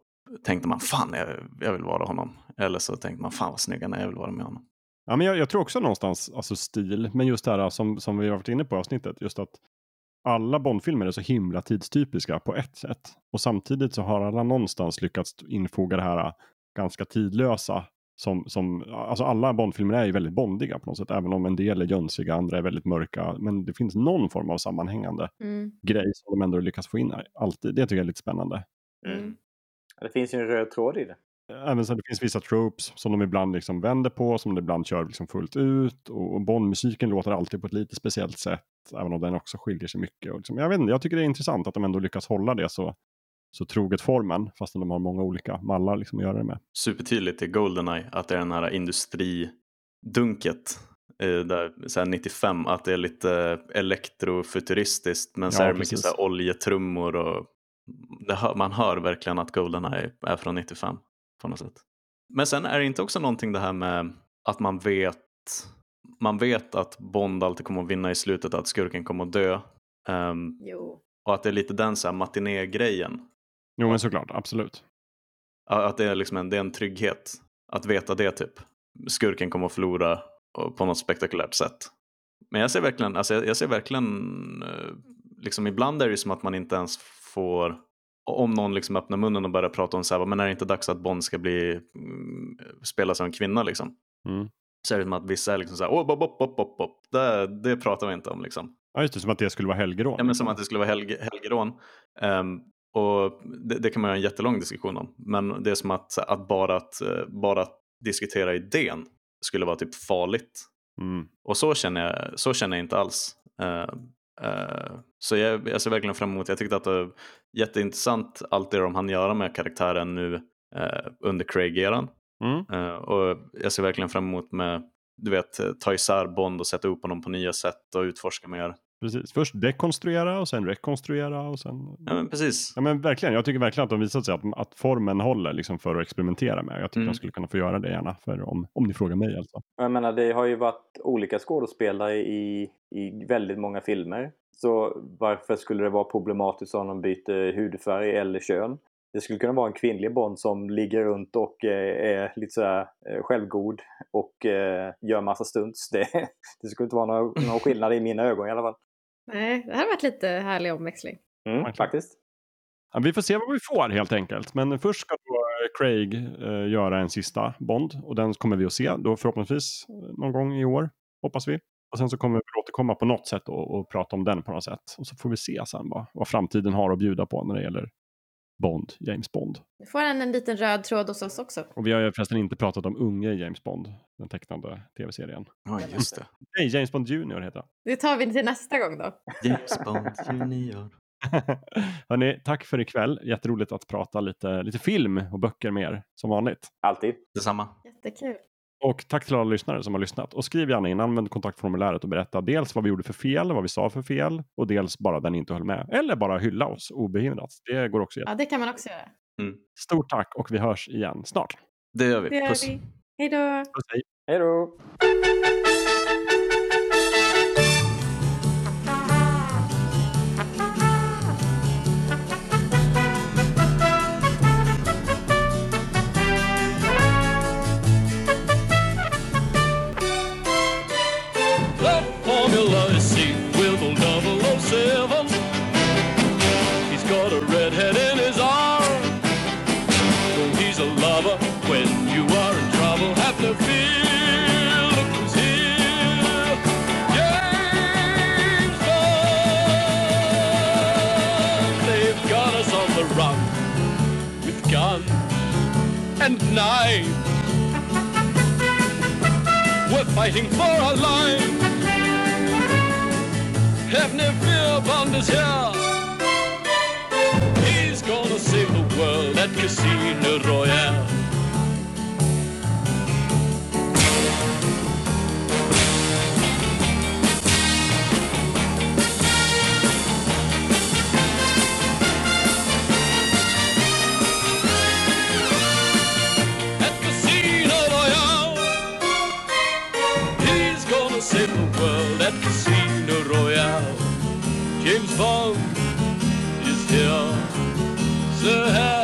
tänkte man fan jag, jag, vill vara honom. Eller så tänkte man fan vad snygg han är, jag vill vara med honom. Ja, men jag, jag, tror också någonstans alltså stil, men just det här som, som vi har varit inne på i avsnittet, just att alla Bondfilmer är så himla tidstypiska på ett sätt. Och samtidigt så har alla någonstans lyckats infoga det här ganska tidlösa som, som, alltså alla Bondfilmer är ju väldigt bondiga på något sätt, även om en del är jönsiga, andra är väldigt mörka. Men det finns någon form av sammanhängande mm. grej som de ändå lyckas få in. Alltid. Det tycker jag är lite spännande. Mm. Det finns ju en röd tråd i det. även så det finns vissa tropes som de ibland liksom vänder på, som de ibland kör liksom fullt ut. Och, och Bond-musiken låter alltid på ett lite speciellt sätt, även om den också skiljer sig mycket. Och liksom, jag, vet inte, jag tycker det är intressant att de ändå lyckas hålla det så, så troget formen, fastän de har många olika mallar liksom att göra det med. Supertydligt i Goldeneye att det är den här industridunket eh, där, så här 95, att det är lite elektrofuturistiskt men så Ja, är det mycket så här oljetrummor och det hör, man hör verkligen att Goldeneye är från 95 på något sätt. Men sen är det inte också någonting det här med att man vet man vet att Bond alltid kommer att vinna i slutet, att skurken kommer att dö. Jo. och att det är lite den så här matiné-grejen. Jo, men såklart, absolut. Att det är, liksom en, det är en trygghet att veta det typ. Skurken kommer att förlora på något spektakulärt sätt. Men jag ser verkligen, alltså jag, jag ser verkligen, eh, liksom ibland är det som att man inte ens får, om någon liksom öppnar munnen och börjar prata om så här, men är det inte dags att Bond ska bli, mm, spela som en kvinna liksom? Mm. Så är det som att vissa är liksom så här, oh, bop, bop, bop, bop. Det, det pratar vi inte om liksom. Ja, just det, som att det skulle vara helgerån. Ja, men som att det skulle vara helge, helgerån. Ehm, och det, det kan man ha en jättelång diskussion om. Men det är som att, att, bara, att eh, bara att diskutera idén skulle vara typ farligt. Mm. Och så känner jag, så känner jag inte alls. Eh, eh, så jag, jag ser verkligen fram emot, jag tyckte att det var jätteintressant allt det de hann göra med karaktären nu under Craig-eran. Mm. Och jag ser verkligen fram emot med, du vet, ta isär Bond och sätta upp honom på nya sätt och utforska mer. Precis, först dekonstruera och sen rekonstruera och sen... Ja men precis. Ja men verkligen, jag tycker verkligen att de visat sig att, att formen håller liksom för att experimentera med. Jag tycker Mm. de skulle kunna få göra det gärna, för om, om ni frågar mig alltså. Jag menar, det har ju varit olika skådespelare i, i väldigt många filmer. Så varför skulle det vara problematiskt om de byter hudfärg eller kön? Det skulle kunna vara en kvinnlig Bond som ligger runt och eh, är lite sådär eh, självgod och eh, gör massa stunts. Det, *laughs* det skulle inte vara någon, någon skillnad i mina ögon i alla fall. Nej, det här har varit lite härlig omväxling. Mm, faktiskt. Ja, vi får se vad vi får helt enkelt. Men först ska då eh, Craig eh, göra en sista Bond och den kommer vi att se då förhoppningsvis eh, någon gång i år, hoppas vi. Och sen så kommer vi återkomma på något sätt och, och prata om den på något sätt. Och så får vi se sen vad, vad framtiden har att bjuda på när det gäller Bond, James Bond. Nu får han en liten röd tråd hos oss också. Och vi har ju förresten inte pratat om unge James Bond, den tecknade tv-serien. Ja just det. *laughs* Nej, James Bond Junior heter han. Det tar vi till nästa gång då. James Bond junior. *laughs* Hörrni, tack för ikväll. Jätteroligt att prata lite, lite film och böcker med er, som vanligt. Alltid. Detsamma. Jättekul. Och tack till alla lyssnare som har lyssnat. Och skriv gärna in, använd kontaktformuläret och berätta dels vad vi gjorde för fel, vad vi sa för fel och dels bara ni inte höll med. Eller bara hylla oss obehindrat. Det går också jätte. Ja, det kan man också göra. Stort tack och vi hörs igen snart. Det gör vi. Det gör Puss. vi. Hej då! Hej då! And knife. We're fighting for our life. Have fear, Bond is here. He's gonna save the world at Casino Royale. vote is here. So